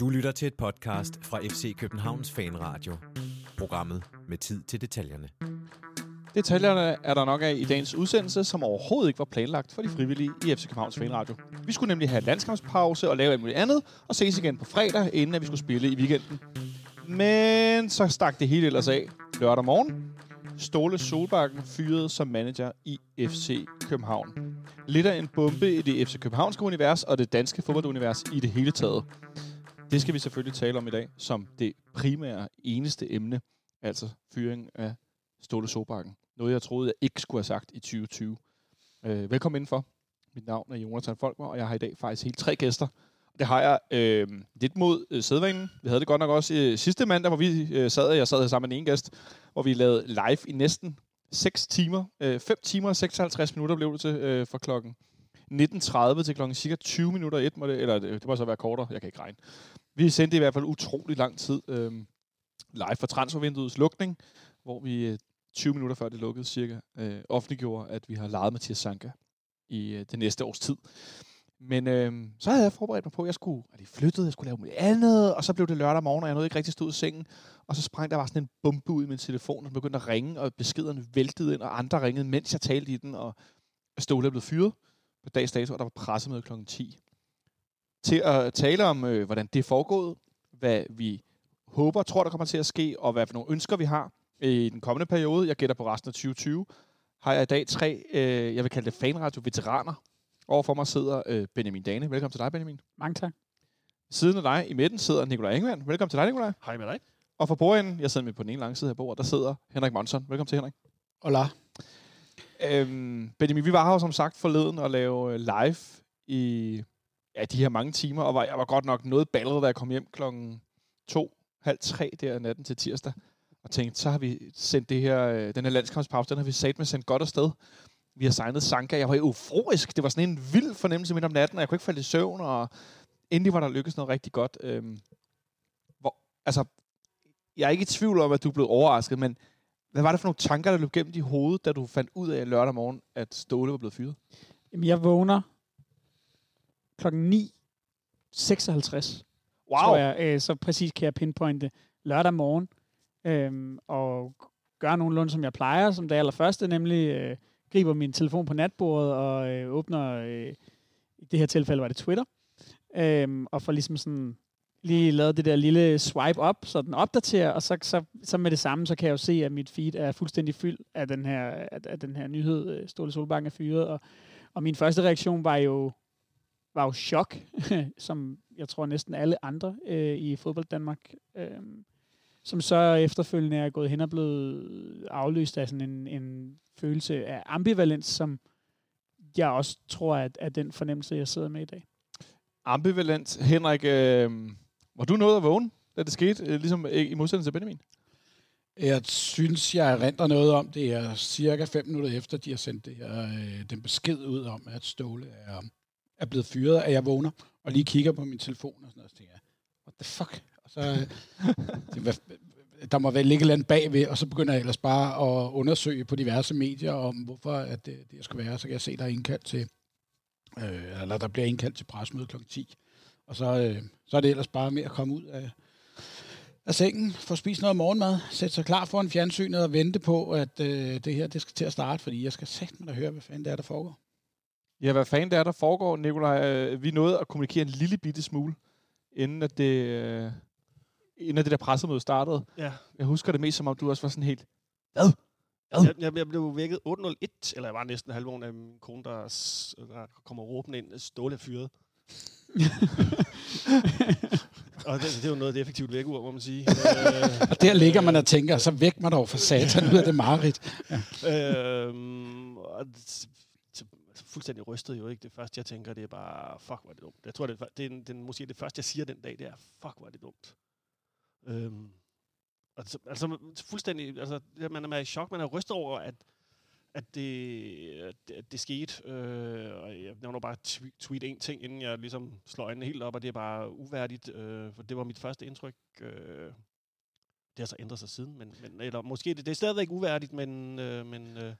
Du lytter til et podcast fra FC Københavns Fanradio. Programmet med tid til detaljerne. Detaljerne er der nok af i dagens udsendelse, som overhovedet ikke var planlagt for de frivillige i FC Københavns Fanradio. Vi skulle nemlig have landskampspause og lave alt muligt andet, og ses igen på fredag, inden at vi skulle spille i weekenden. Men så stak det hele ellers af lørdag morgen. Ståle Solbakken fyrede som manager i FC København. Lidt af en bombe i det FC Københavnske univers og det danske fodboldunivers i det hele taget. Det skal vi selvfølgelig tale om i dag, som det primære eneste emne, altså fyring af Ståle Sobakken. Noget, jeg troede, jeg ikke skulle have sagt i 2020. Øh, velkommen indenfor. Mit navn er Jonathan Folkmer, og jeg har i dag faktisk helt tre gæster. Det har jeg øh, lidt mod øh, sædvanen. Vi havde det godt nok også øh, sidste mandag, hvor vi øh, sad, jeg sad her sammen med en gæst, hvor vi lavede live i næsten 6 timer. Øh, 5 timer og 56 minutter blev det til øh, fra klokken 19.30 til klokken cirka 20 minutter et, må det, eller det, det må så være kortere, jeg kan ikke regne. Vi sendte i hvert fald utrolig lang tid øh, live for transfervinduets lukning, hvor vi øh, 20 minutter før det lukkede cirka, øh, offentliggjorde, at vi har lejet Mathias Sanka i øh, det næste års tid. Men øh, så havde jeg forberedt mig på, at jeg skulle, at de flyttede, jeg skulle lave noget andet, og så blev det lørdag morgen, og jeg nåede ikke rigtig stå ud i sengen. Og så sprang der bare sådan en bombe ud i min telefon, og begyndte at ringe, og beskederne væltede ind, og andre ringede, mens jeg talte i den, og Ståle blev fyret på dags dato, og der var pressemøde kl. 10. Til at tale om, øh, hvordan det foregået, hvad vi håber, tror, der kommer til at ske, og hvad for nogle ønsker vi har øh, i den kommende periode, jeg gætter på resten af 2020, har jeg i dag tre, øh, jeg vil kalde det fanradio-veteraner. Overfor mig sidder øh, Benjamin Dane. Velkommen til dig, Benjamin. Mange tak. Siden af dig i midten sidder Nikolaj Ingemann. Velkommen til dig, Nikolaj. Hej med dig. Og for bordenden, jeg sidder med på den ene lange side af bordet, der sidder Henrik Monson. Velkommen til, Henrik. Hola. Øhm, Benjamin, vi var her jo som sagt forleden og lave øh, live i ja, de her mange timer, og var, jeg var godt nok noget ballet, da jeg kom hjem klokken to, halv tre der natten til tirsdag, og tænkte, så har vi sendt det her, øh, den her landskampspause, den har vi sat med sendt godt afsted. Vi har signet Sanka. Jeg var euforisk. Det var sådan en vild fornemmelse midt om natten, og jeg kunne ikke falde i søvn, og endelig var der lykkedes noget rigtig godt. Øhm, hvor, altså, jeg er ikke i tvivl om, at du er blevet overrasket, men hvad var det for nogle tanker, der løb gennem dit hoved, da du fandt ud af lørdag morgen, at Ståle var blevet fyret? Jamen, jeg vågner klokken 9.56, Wow! tror jeg. Øh, så præcis kan jeg pinpointe lørdag morgen. Øhm, og gøre nogenlunde, som jeg plejer, som det allerførste, nemlig øh, griber min telefon på natbordet og øh, åbner, øh, i det her tilfælde var det Twitter, øh, og får ligesom sådan lige lavet det der lille swipe op, så den opdaterer, og så, så, så med det samme, så kan jeg jo se, at mit feed er fuldstændig fyldt af den her, af, af den her nyhed, øh, Ståle Solbakken er fyret, og, og min første reaktion var jo, var jo chok, som jeg tror næsten alle andre øh, i fodbold Danmark, øh, som så efterfølgende er gået hen og blevet afløst af sådan en, en følelse af ambivalens, som jeg også tror, at, at den fornemmelse, jeg sidder med i dag. Ambivalent. Henrik, øh, var du nået at vågne, da det skete, øh, ligesom øh, i modsætning til Benjamin? Jeg synes, jeg erindrer noget om det er cirka fem minutter efter, de har sendt det her, øh, den besked ud om, at Ståle er, er blevet fyret, at jeg vågner og lige kigger på min telefon og sådan noget, og så tænker jeg, what the fuck? Så, øh, det, hvad, der må være ligge land bagved, og så begynder jeg ellers bare at undersøge på diverse medier om, hvorfor at det, det skal være. Så kan jeg se, der er indkaldt til, øh, eller der bliver indkaldt til presmøde kl. 10. Og så, øh, så er det ellers bare med at komme ud af, af sengen, få spist noget morgenmad, sætte sig klar foran fjernsynet og vente på, at øh, det her det skal til at starte, fordi jeg skal sætte mig og høre, hvad fanden det er, der foregår. Ja, hvad fanden det er, der foregår, Nikolaj? Øh, vi nåede at kommunikere en lille bitte smule, inden at det, øh, inden det der pressemøde startede. Ja. Jeg husker det mest som om, du også var sådan helt... Jeg, jeg, jeg blev vækket 8.01, eller jeg var næsten halvvågen af min kone, der, der kommer råbende ind, Ståle er fyret. og det, det, er jo noget af det effektivt vækkeur, må man sige. øh, Og der ligger man og tænker, så væk mig dog for satan ud af det mareridt. øhm, og så- altså, fuldstændig rystet jo ikke. Det første, jeg tænker, det er bare, fuck, hvor er det dumt. Jeg tror, det er, det er, det er måske det første, jeg siger den dag, det er, fuck, hvor er det dumt. Øhm, altså, altså, fuldstændig, altså, man er i chok, man er rystet over, at, at det, at det, skete. Øh, og jeg nævner bare tw- tweet en ting, inden jeg ligesom slår øjnene helt op, og det er bare uværdigt, øh, for det var mit første indtryk. Øh, det har så ændret sig siden, men, men eller måske det, det er stadigvæk uværdigt, men, øh, men øh,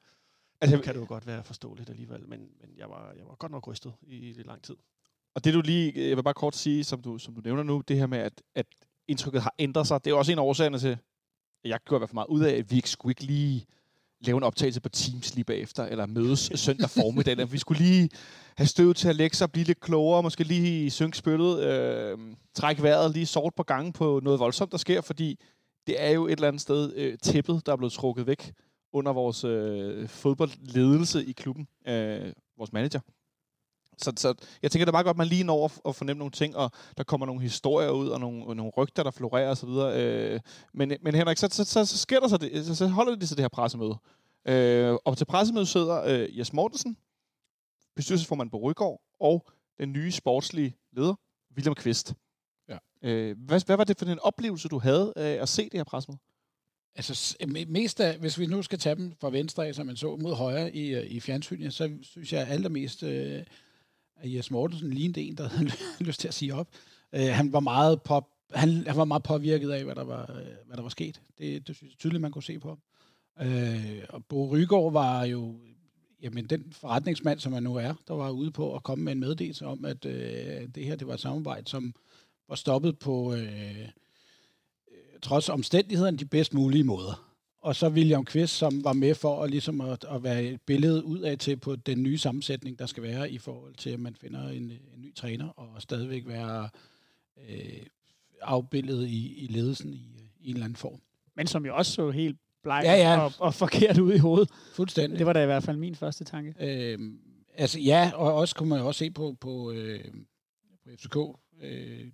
Altså, Det kan det jo godt være forståeligt alligevel, men, men jeg, var, jeg var godt nok rystet i lidt lang tid. Og det du lige, jeg vil bare kort sige, som du, som du nævner nu, det her med, at, at indtrykket har ændret sig, det er jo også en af årsagerne til, at jeg gjorde i hvert fald meget ud af, at vi ikke skulle ikke lige lave en optagelse på Teams lige bagefter, eller mødes søndag formiddag. eller vi skulle lige have støvet til at lægge sig, blive lidt klogere, måske lige synke spyttet, øh, trække vejret, lige sort på gangen på noget voldsomt, der sker, fordi det er jo et eller andet sted øh, tæppet, der er blevet trukket væk under vores øh, fodboldledelse i klubben, øh, vores manager. Så, så jeg tænker, det er meget godt, at man lige når at, at fornemme nogle ting, og der kommer nogle historier ud, og nogle, og nogle rygter, der florerer osv. Øh, men, men Henrik, så, så, så, så sker der så det, så, så holder de sig det her pressemøde. Øh, og til pressemødet sidder øh, Jes Mortensen, bestyrelsesformand på Rygård, og den nye sportslige leder, William Kvist. Ja. Øh, hvad, hvad var det for en oplevelse, du havde af at se det her pressemøde? Altså mest af, hvis vi nu skal tage dem fra venstre af, som man så mod højre i, øh, i fjernsynet, så synes jeg allermest, øh, at Jes Mortensen lignede en, der havde lyst til at sige op. Øh, han var meget pop, han, han var meget påvirket af, hvad der var, øh, hvad der var sket. Det, det synes jeg tydeligt, man kunne se på ham. Øh, og Bo Rygaard var jo jamen, den forretningsmand, som han nu er, der var ude på at komme med en meddelelse om, at øh, det her det var et samarbejde, som var stoppet på øh, øh trods omstændighederne de bedst mulige måder. Og så William Kvist, som var med for at, ligesom at, at være et billede ud af til på den nye sammensætning, der skal være i forhold til, at man finder en, en ny træner, og stadigvæk være øh, afbildet i, i ledelsen i, i en eller anden form. Men som jo også så helt bleg Ja, ja. Og, og forkert ud i hovedet. Fuldstændig. Det var da i hvert fald min første tanke. Øh, altså ja, og også kunne man jo også se på, på, øh, på FCK øh,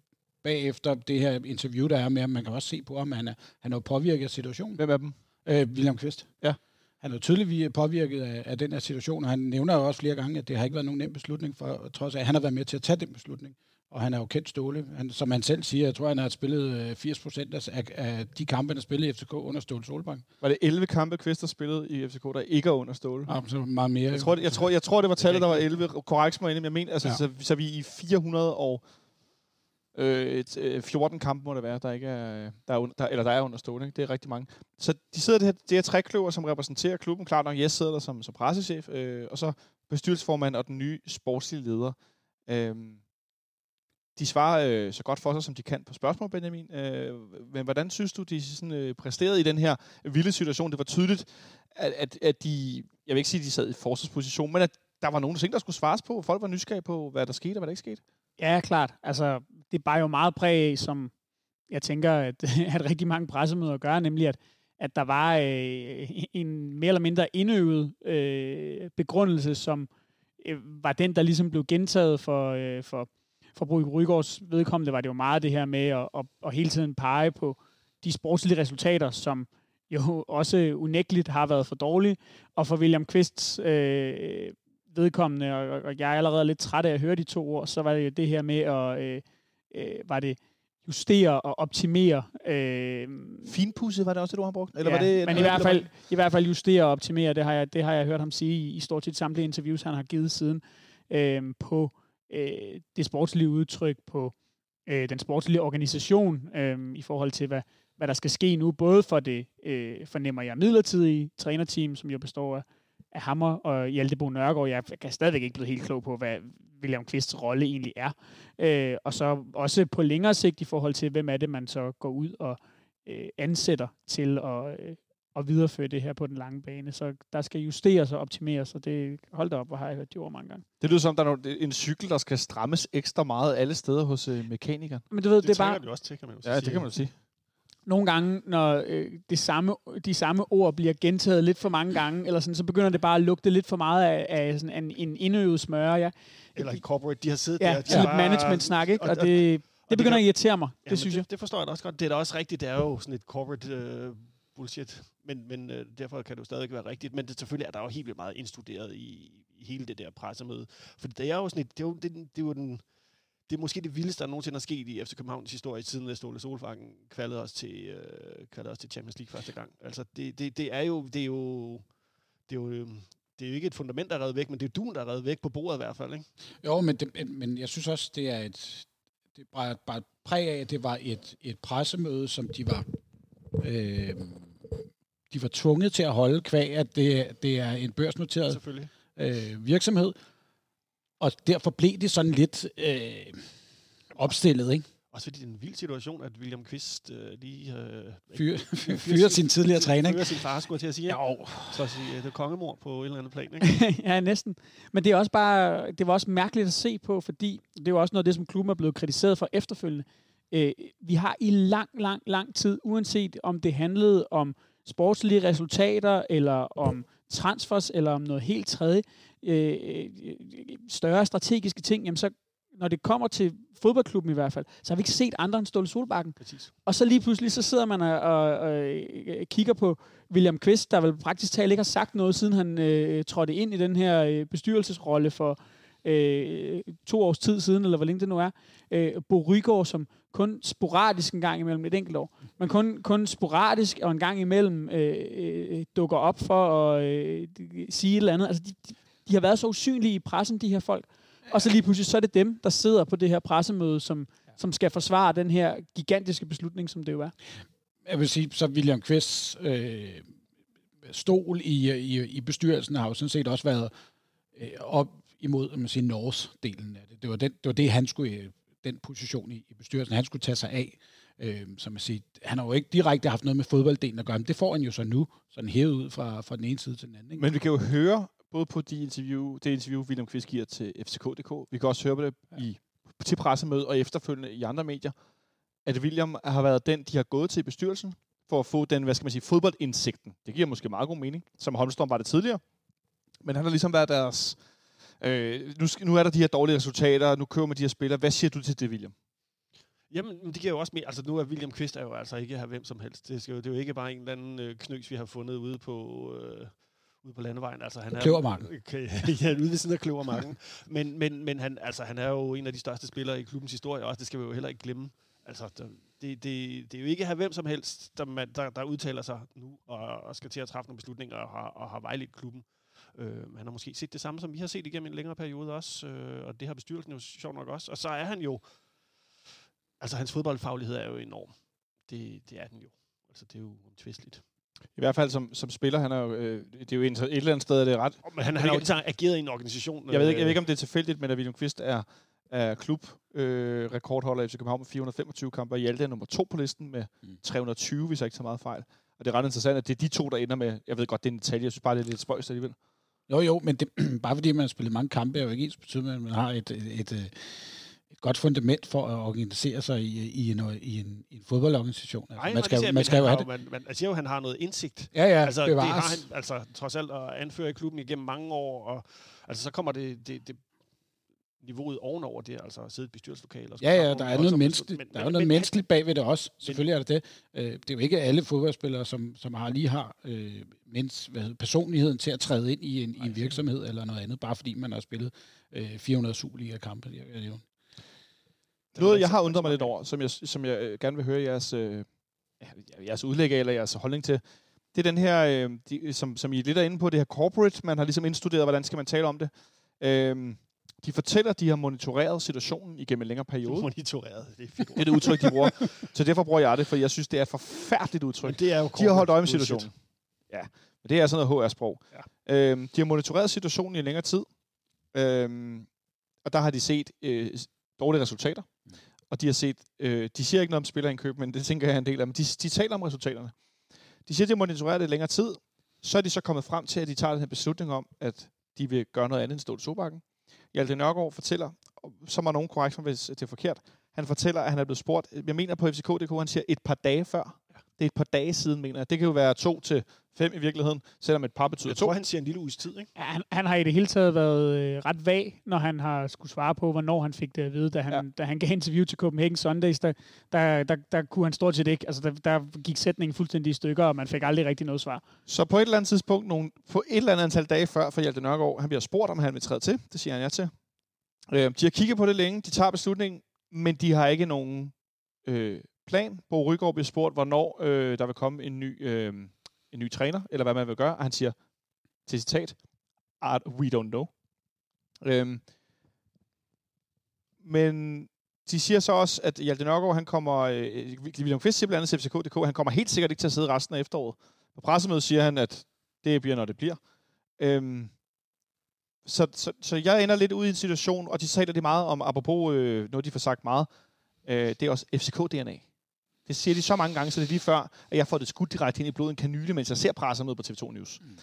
bagefter det her interview, der er med ham. Man kan også se på ham, han er, han er jo påvirket af situationen. Hvem af dem? Øh, William Kvist. Ja. Han er tydeligvis påvirket af, af den her situation, og han nævner jo også flere gange, at det har ikke været nogen nem beslutning, for trods af, at han har været med til at tage den beslutning. Og han er jo kendt Ståle. Han, som han selv siger, jeg tror, han har spillet øh, 80 procent af, af de kampe, han har spillet i FCK under Ståle Solbank. Var det 11 kampe, Kvist har spillet i FCK, der ikke er under Ståle? Ja, så meget mere. Jeg tror, jeg, tror, jeg tror, det var tallet, der var 11. Korrekt mig ind, jeg mener, altså, ja. så, så, vi er i 400 og øh, et, øh, 14 kampe, må det være, der ikke er, der er, under, der, eller der er under stående. Ikke? Det er rigtig mange. Så de sidder det her, det her trækløver, som repræsenterer klubben. Klart nok, jeg sidder der som, som pressechef, øh, og så bestyrelsesformand og den nye sportslige leder. Øh, de svarer øh, så godt for sig, som de kan på spørgsmål, Benjamin. Øh, men hvordan synes du, de sådan, øh, præsterede i den her vilde situation? Det var tydeligt, at, at, at de, jeg vil ikke sige, at de sad i forsvarsposition, men at der var nogle ting, der skulle svares på. Folk var nysgerrige på, hvad der skete og hvad der ikke skete. Ja, klart. Altså, det er bare jo meget præg af, som jeg tænker, at, at rigtig mange pressemøder gør, nemlig at, at der var øh, en mere eller mindre indøvet øh, begrundelse, som øh, var den, der ligesom blev gentaget for, øh, for, for Brug Rygaards vedkommende, var det jo meget det her med at, at, at hele tiden pege på de sportslige resultater, som jo også unægteligt har været for dårlige, og for William Quists øh, vedkommende, og, og jeg er allerede lidt træt af at høre de to ord, så var det jo det her med at øh, øh, var det justere og optimere. Øh, Finpudset var det også det, du har brugt? Eller ja, var det, men i hvert, fald, i hvert fald justere og optimere, det har jeg, det har jeg hørt ham sige i, i stort set samtlige interviews, han har givet siden, øh, på øh, det sportslige udtryk, på øh, den sportslige organisation, øh, i forhold til, hvad, hvad der skal ske nu, både for det, øh, fornemmer jeg, midlertidige trænerteam, som jo består af, af Hammer og Hjalte Bo Nørgaard. Jeg kan stadigvæk ikke blive helt klog på, hvad William Kvists rolle egentlig er. Øh, og så også på længere sigt i forhold til, hvem er det, man så går ud og øh, ansætter til at, øh, at videreføre det her på den lange bane. Så der skal justeres og optimeres, og det hold da op, hvor har jeg hørt de ord mange gange. Det lyder som, der er en cykel, der skal strammes ekstra meget alle steder hos øh, mekanikeren. Men du ved, Det, det, det er bare... trænger de også til, kan man jo Ja, sige. det kan man jo sige. Nogle gange, når øh, det samme, de samme ord bliver gentaget lidt for mange gange, eller sådan, så begynder det bare at lugte lidt for meget af, af sådan en, en indøvet smør. Ja, Eller i corporate, de har siddet ja der. sådan de management-snak, ikke? og- Og og- det, det det begynder kan- at irritere mig, Ja, det synes jeg. det, det forstår jeg da også godt. Det er da også rigtigt. Det er jo sådan et corporate øh, bullshit. Men, men øh, derfor kan det jo stadig være rigtigt. Men det, selvfølgelig er der jo helt vildt meget indstuderet i, i hele det der pressemøde. For det er jo sådan et, det er jo, det, det er jo den, det er måske det vildeste, der nogensinde er sket i FC Københavns historie, siden Ståle Solfangen kvalede os til, øh, kvalede os til Champions League første gang. Altså, det, det, det er jo, det er jo, det er jo, øh, det er jo ikke et fundament, der er reddet væk, men det er duen, der er reddet væk på bordet i hvert fald, ikke? Jo, men, det, men jeg synes også, det er et, det er bare, et præg af, at det var et, et pressemøde, som de var, øh, de var tvunget til at holde kvæg, at det, det er en børsnoteret øh, virksomhed. Og derfor blev det sådan lidt øh, opstillet, ikke? Fordi det er en vild situation, at William Kvist øh, lige øh, Fyre, fyre sin tidligere træner, ikke? fyrer sin far, skulle til at sige. Jo, Så at sige, øh, det er kongemor på et eller andet plan. Ikke? ja, næsten. Men det er også bare, det var også mærkeligt at se på, fordi det er jo også noget af det, som klubben er blevet kritiseret for efterfølgende. Øh, vi har i lang, lang, lang tid, uanset om det handlede om sportslige resultater, eller om transfers, eller om noget helt tredje, øh, større strategiske ting, jamen så, når det kommer til fodboldklubben i hvert fald, så har vi ikke set andre end Ståle Solbakken. Præcis. Og så lige pludselig, så sidder man og, og, og øh, kigger på William Quist, der vel praktisk talt ikke har sagt noget, siden han øh, trådte ind i den her øh, bestyrelsesrolle for øh, to års tid siden, eller hvor længe det nu er. Øh, Bo Rygaard, som kun sporadisk en gang imellem et enkelt år, men kun, kun sporadisk og en gang imellem øh, øh, dukker op for at øh, sige et eller andet. Altså, de, de, de har været så usynlige i pressen, de her folk. Og så lige pludselig, så er det dem, der sidder på det her pressemøde, som, som skal forsvare den her gigantiske beslutning, som det jo er. jeg vil sige, så William Quists øh, stol i, i, i bestyrelsen har jo sådan set også været øh, op imod man siger, Norges delen af det. Det var, den, det var det, han skulle, øh, den position i, i bestyrelsen, han skulle tage sig af. Øh, som man siger, han har jo ikke direkte haft noget med fodbolddelen at gøre, men det får han jo så nu, sådan hævet ud fra, fra den ene side til den anden. Ikke? Men vi kan jo høre, både på de interview, det interview, William Kvist giver til FCK.dk, vi kan også høre på det i, til pressemødet og efterfølgende i andre medier, at William har været den, de har gået til i bestyrelsen, for at få den, hvad skal man sige, fodboldindsigten. Det giver måske meget god mening, som Holmstrøm var det tidligere. Men han har ligesom været deres... Øh, nu, nu er der de her dårlige resultater, nu kører man de her spillere. Hvad siger du til det, William? Jamen, men det giver jo også mere. Altså, nu er William Kvist er jo altså ikke her hvem som helst. Det, skal jo, det er jo ikke bare en eller anden øh, knøs, vi har fundet ude på, øh, ude på landevejen. Altså, han er, Kløvermarken. Okay, ja, ude ved siden af Kløvermarken. men men, men han, altså, han er jo en af de største spillere i klubbens historie også. Det skal vi jo heller ikke glemme. Altså, det, det, det er jo ikke her hvem som helst, der, man, der, der udtaler sig nu og, og skal til at træffe nogle beslutninger og har, og har vejledt klubben. Øh, han har måske set det samme, som vi har set igennem en længere periode også, øh, og det har bestyrelsen jo sjovt nok også. Og så er han jo, altså hans fodboldfaglighed er jo enorm. Det, det er den jo. Altså det er jo umtvisteligt. I hvert fald som, som spiller, han er jo, øh, det er jo et, et eller andet sted, er det er ret Men han, han har jo ikke ageret i en organisation. Jeg ved, ikke, jeg ved øh, ikke, om det er tilfældigt, men at William Kvist er, er klub øh, rekordholder i FC København med 425 kampe, og Hjalte er nummer to på listen med Mm. 320, hvis jeg ikke tager meget fejl. Og det er ret interessant, at det er de to, der ender med, jeg ved godt, det er en detalje, jeg synes bare, det er lidt spøjst alligevel. Jo, jo, men det, bare fordi man har spillet mange kampe, er jo ikke ens betydende, at man har et, et, et, øh, et godt fundament for at organisere sig i, i, en, i, en, i en fodboldorganisation. Altså, Nej, man skal, siger, man skal jo have det. Man, man, man siger jo, at han har noget indsigt. Ja, ja, altså, det har han altså, trods alt at anføre i klubben igennem mange år, og altså, så kommer det, det, det niveauet ovenover det, altså at sidde i et bestyrelseslokale. Og Ja, ja, der er noget menneskeligt, beslutninger. der er jo noget men, menneskeligt bagved det også. Selvfølgelig er det det. Øh, Det er jo ikke alle fodboldspillere, som, som har lige har øh, mens, hvad hedder, personligheden til at træde ind i en, i en virksomhed eller noget andet, bare fordi man har spillet øh, 400 Superliga-kampe. Noget, jeg har undret mig lidt over, som jeg, som jeg øh, gerne vil høre jeres, øh, jeres udlæg af, eller jeres holdning til, det er den her, øh, de, som, som I lidt er inde på, det her corporate, man har ligesom indstuderet, hvordan skal man tale om det. Øh, de fortæller, at de har monitoreret situationen igennem en længere periode. Monitoreret, det er fint Det er det udtryk, de bruger. Så derfor bruger jeg det, for jeg synes, det er et forfærdeligt udtryk. Men det er jo De har holdt øje med bullshit. situationen. Ja, men det er sådan noget HR-sprog. Ja. Øhm, de har monitoreret situationen i længere tid, øhm, og der har de set øh, dårlige resultater. Og de har set, øh, de siger ikke noget om spillerindkøb, men det tænker jeg er en del af, men de, de taler om resultaterne. De siger, at de monitoreret det i længere tid. Så er de så kommet frem til, at de tager den her beslutning om, at de vil gøre noget andet end Ståle Sobakken. Hjalte Nørgaard fortæller, og så må nogen korrekt hvis det er forkert, han fortæller, at han er blevet spurgt, jeg mener på FCK.dk, han siger et par dage før. Det er et par dage siden, mener jeg. Det kan jo være to til fem i virkeligheden, selvom et par betyder Jeg to. tror, han siger en lille uges tid, ikke? Ja, han, han har i det hele taget været øh, ret vag, når han har skulle svare på, hvornår han fik det at vide. Da han, ja. da han gav interview til Copenhagen Sundays, der, der, der, der kunne han stort set ikke. Altså, der, der gik sætningen fuldstændig i stykker, og man fik aldrig rigtig noget svar. Så på et eller andet tidspunkt, nogle, på et eller andet antal dage før for Hjalte Nørgaard, han bliver spurgt, om han vil træde til. Det siger han ja til. Øh, de har kigget på det længe, de tager beslutningen, men de har ikke nogen øh, plan. Bo Rygaard bliver spurgt, hvornår øh, der vil komme en ny, øh, en ny træner, eller hvad man vil gøre, og han siger til citat, "Art, we don't know. Øhm, men de siger så også, at Hjalte Nørgaard, han kommer, øh, William Kvist siger blandt andet til FCK.dk, han kommer helt sikkert ikke til at sidde resten af efteråret På pressemødet siger han, at det bliver, når det bliver. Øhm, så, så, så jeg ender lidt ud i en situation, og de taler det meget om, apropos øh, noget, de får sagt meget, øh, det er også FCK-DNA. Det siger de så mange gange, så det er lige før, at jeg får det skudt direkte ind i blodet en kanyle, mens jeg ser pressemødet på TV2 News. Mm.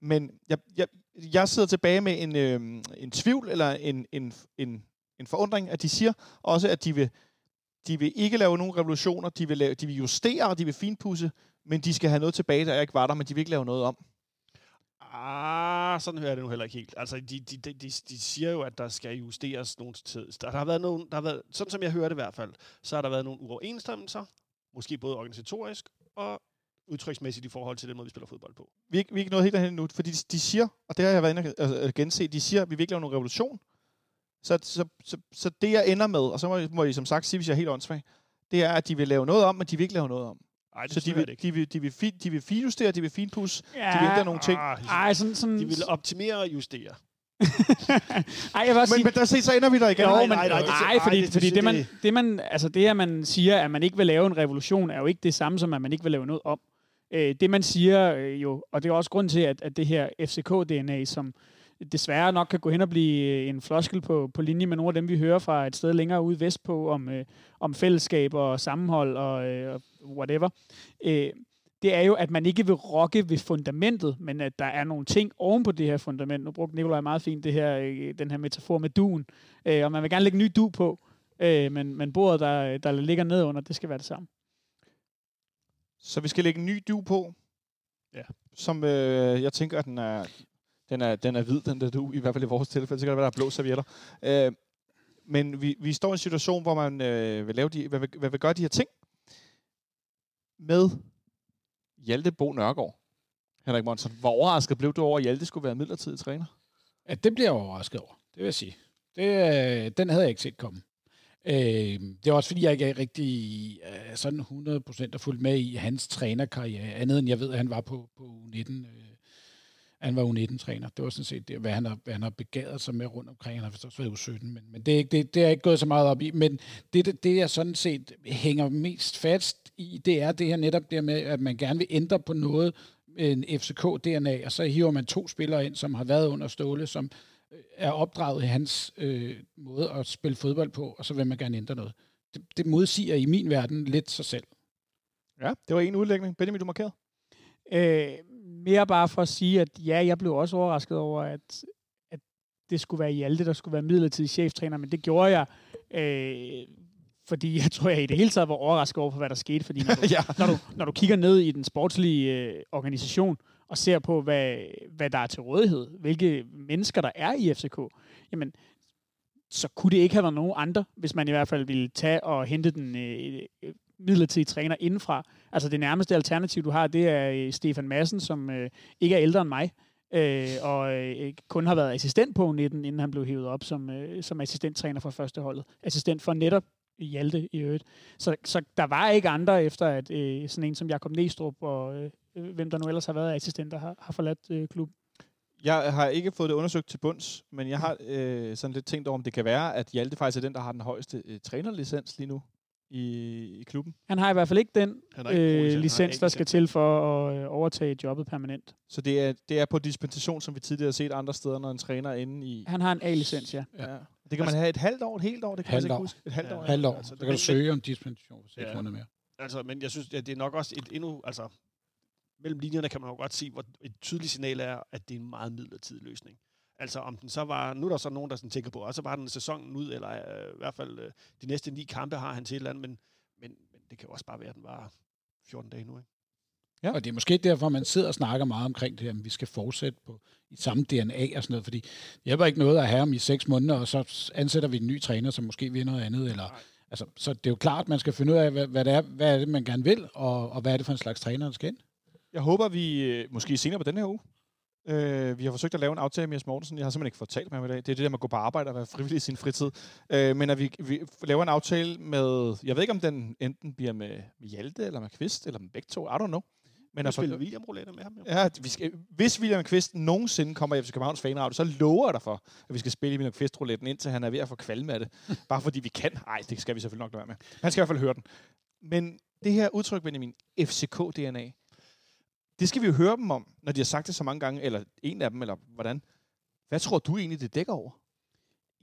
Men jeg, jeg, jeg sidder tilbage med en, øh, en tvivl, eller en, en, en, en forundring, at de siger også, at de vil, de vil ikke lave nogen revolutioner, de vil, lave, de vil justere, og de vil finpudse, men de skal have noget tilbage, der ikke var der, men de vil ikke lave noget om. Ah, sådan hører jeg det nu heller ikke helt. Altså, de, de, de, de, de siger jo, at der skal justeres nogle tid. Der har været nogle, der har været, sådan som jeg hører det i hvert fald, så har der været nogle uoverensstemmelser, måske både organisatorisk og udtryksmæssigt i forhold til den måde, vi spiller fodbold på. Vi er, ikke, vi er ikke nået helt derhen nu, fordi de, de siger, og det har jeg været inde altså, at gense, de siger, at vi vil ikke lave nogen revolution. Så, så, så, så det, jeg ender med, og så må, må I som sagt sige, hvis jeg er helt åndssvag, det er, at de vil lave noget om, men de vil ikke lave noget om. Ej, det Så de vil, ikke. de, vil, de, vil, fi, de vil finjustere, de vil finpudse, Ja, de vil ændre nogle ting. Ah, Ej, sådan... sådan de vil optimere og justere. Ej, jeg vil også Men, sige... men der se, så ender vi der igen. Jo, Nej, nej, nej, nej, ej, fordi, det- fordi det- det, man, det- det, man, altså det, at man siger, at man ikke vil lave en revolution, er jo ikke det samme som, at man ikke vil lave noget om. Øh, det, man siger øh, jo, og det er også grund til, at, at det her FCK-DNA, som desværre nok kan gå hen og blive øh, en floskel på, på linje med nogle af dem, vi hører fra et sted længere ude vestpå, om, øh, om fællesskab og sammenhold og, øh, whatever, øh, det er jo, at man ikke vil rokke ved fundamentet, men at der er nogle ting oven på det her fundament. Nu brugte Nikolaj meget fint det her, øh, den her metafor med duen, øh, og man vil gerne lægge en ny du på, øh, men, men bordet, der, der ligger ned under, det skal være det samme. Så vi skal lægge en ny du på. Ja. Som øh, jeg tænker, at den er, den er, den er hvid, den der du, i hvert fald i vores tilfælde. Så kan det være, der er blå servietter. Øh, men vi, vi står i en situation, hvor man øh, vil, lave de, hvad, vil, hvad vil gøre de her ting med Hjalte Bo Nørgaard. Henrik Monsen, hvor overrasket blev du over, at Hjalte skulle være midlertidig træner? Ja, det bliver jeg overrasket over, det vil jeg sige. Det, øh, den havde jeg ikke set komme. Øh, det er også fordi, jeg ikke er rigtig øh, sådan 100% fuldt med i hans trænerkarriere, andet end jeg ved, at han var på, på 19 Øh, han var U19-træner. Det var sådan set det, hvad han har, hvad han har begavet sig med rundt omkring. Han har også været U17, men, men det, er ikke, det, det er ikke gået så meget op i. Men det, det, det, jeg sådan set hænger mest fast i, det er det her netop der med, at man gerne vil ændre på noget, en FCK-DNA, og så hiver man to spillere ind, som har været under Ståle, som øh, er opdraget i hans øh, måde at spille fodbold på, og så vil man gerne ændre noget. Det, det modsiger i min verden lidt sig selv. Ja, det var en udlægning. Benjamin, du markerede. Øh, mere bare for at sige, at ja, jeg blev også overrasket over, at, at det skulle være Hjalte, der skulle være midlertidig cheftræner, men det gjorde jeg, øh, fordi jeg tror, jeg i det hele taget var overrasket over, for hvad der skete. Fordi når du, ja. når du, når du kigger ned i den sportslige øh, organisation og ser på, hvad, hvad der er til rådighed, hvilke mennesker der er i FCK, jamen, så kunne det ikke have været nogen andre, hvis man i hvert fald ville tage og hente den øh, midlertidig træner indenfra. Altså det nærmeste alternativ, du har, det er øh, Stefan Madsen, som øh, ikke er ældre end mig, øh, og øh, kun har været assistent på 19, inden han blev hævet op som, øh, som assistenttræner for første holdet. Assistent for netop Hjalte i øvrigt. Så, så der var ikke andre efter, at øh, sådan en som Jakob Næstrup og øh, øh hvem der nu ellers har været assistenter, har, har forladt øh, klubben. Jeg har ikke fået det undersøgt til bunds, men jeg har øh, sådan lidt tænkt over, om det kan være, at Hjalte faktisk er den, der har den højeste øh, trænerlicens lige nu i, i klubben. Han har i hvert fald ikke den ikke øh, licens, ikke der skal til for at øh, overtage jobbet permanent. Så det er, det er på dispensation, som vi tidligere har set andre steder, når en træner er inde i... Han har en A-licens, ja. Ja. Det kan man have et halvt år, et helt år, det kan jeg Halvt ikke år. huske. Et halvt Ja. år, Halvt år, altså, så det- kan du søge om dispensation for seks Ja. måneder mere. Altså, men jeg synes, at det er nok også et endnu... Altså, mellem linjerne kan man jo godt se, hvor et tydeligt signal er, at det er en meget midlertidig løsning. Altså om den så var, nu er der så nogen, der sådan tænker på, og så var den sæsonen ud, eller øh, i hvert fald øh, de næste ni kampe har han til et eller andet, men, men, men det kan jo også bare være, at den var 14 dage nu, ikke? Ja. Og det er måske derfor, man sidder og snakker meget omkring det her, at vi skal fortsætte på i samme DNA og sådan noget, fordi det hjælper ikke noget at have ham i seks måneder, og så ansætter vi en ny træner, som måske vil noget andet. Eller, Nej. altså, så det er jo klart, at man skal finde ud af, hvad, hvad, det er, hvad er det, man gerne vil, og, og hvad er det for en slags træner, der skal ind. Jeg håber, vi øh, måske senere på den her uge, øh, vi har forsøgt at lave en aftale med Jes Mortensen. Jeg har simpelthen ikke fået talt med ham i dag. Det er det der med at gå på arbejde og være frivillig i sin fritid. Øh, men at vi, vi laver en aftale med... Jeg ved ikke, om den enten bliver med, Hjalte eller med Kvist, eller med begge to. I don't know. Men at spiller for, William roulette med ham, jo. ja, vi skal, hvis William Kvist nogensinde kommer i FC Københavns fanradio, så lover jeg dig for, at vi skal spille William Kvist-rouletten, indtil han er ved at få kvalme af det. Bare fordi vi kan. Nej, det skal vi selvfølgelig nok lade være med. Han skal i hvert fald høre den. Men det her udtryk, Benjamin, FCK-DNA, det skal vi jo høre dem om, når de har sagt det så mange gange, eller en af dem, eller hvordan. Hvad tror du egentlig, det dækker over?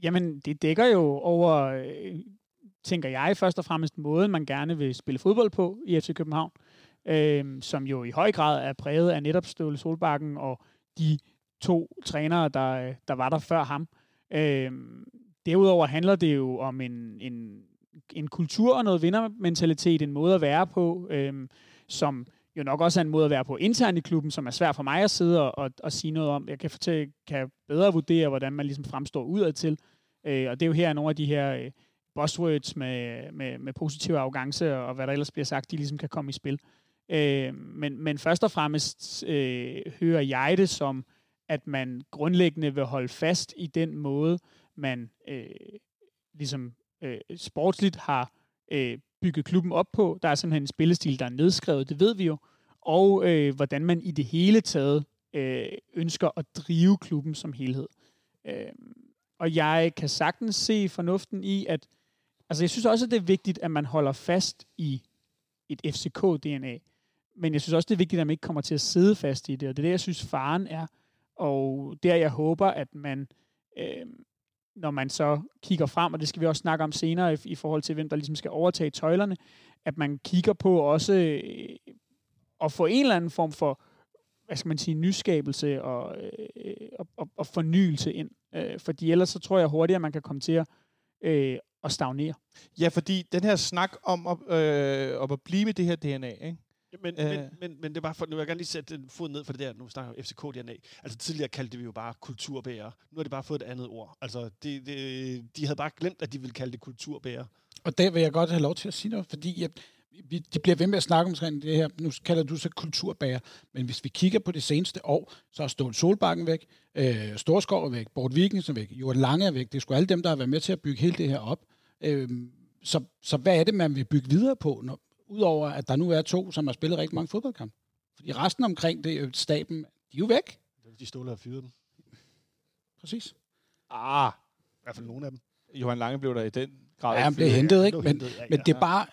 Jamen, det dækker jo over, øh, tænker jeg, først og fremmest måden, man gerne vil spille fodbold på i FC København, øh, som jo i høj grad er præget af netop Ståle Solbakken og de to trænere, der, der var der før ham. Øh, derudover handler det jo om en, en, en kultur og noget vindermentalitet, en måde at være på, øh, som jo nok også er en måde at være på internt i klubben, som er svært for mig at sidde og, og, og sige noget om. Jeg kan, fortælle, kan bedre vurdere, hvordan man ligesom fremstår udadtil. Øh, og det er jo her nogle af de her øh, buzzwords med, med, med positiv arrogance og hvad der ellers bliver sagt, de ligesom kan komme i spil. Øh, men, men først og fremmest øh, hører jeg det som, at man grundlæggende vil holde fast i den måde, man øh, ligesom øh, sportsligt har øh, bygget klubben op på. Der er simpelthen en spillestil, der er nedskrevet, det ved vi jo. Og øh, hvordan man i det hele taget øh, ønsker at drive klubben som helhed. Øh, og jeg kan sagtens se fornuften i, at altså jeg synes også, at det er vigtigt, at man holder fast i et FCK-DNA. Men jeg synes også, det er vigtigt, at man ikke kommer til at sidde fast i det. Og det er det, jeg synes, faren er. Og der jeg håber, at man øh, når man så kigger frem, og det skal vi også snakke om senere i, i forhold til, hvem der ligesom skal overtage tøjlerne, at man kigger på også øh, at få en eller anden form for, hvad skal man sige, nyskabelse og, øh, og, og, og fornyelse ind. Øh, fordi ellers så tror jeg hurtigt, at man kan komme til at, øh, at stagnere. Ja, fordi den her snak om at, øh, om at blive med det her DNA, ikke? Men, øh. men, men, men det er bare for, nu vil jeg gerne lige sætte en fod ned for det der, nu snakker jeg FCK-DNA. Altså tidligere kaldte vi jo bare kulturbærer. Nu har det bare fået et andet ord. Altså, det, det, de havde bare glemt, at de ville kalde det kulturbærer. Og der vil jeg godt have lov til at sige noget, fordi jeg, vi, de bliver ved med at snakke om det her. Nu kalder du så kulturbærer. Men hvis vi kigger på det seneste år, så er Stål Solbakken væk, øh, Storskov er væk, Bort Vikings er væk, Johan Lange er væk. Det er sgu alle dem, der har været med til at bygge hele det her op. Øh, så, så hvad er det, man vil bygge videre på, når, Udover at der nu er to, som har spillet rigtig mange fodboldkampe. Fordi resten omkring det, staben, de er jo væk. De ståler og fyret dem. Præcis. Ah, i hvert fald nogle af dem. Johan Lange blev der i den grad. Ja, han blev hentet, ikke? Men, men det er bare,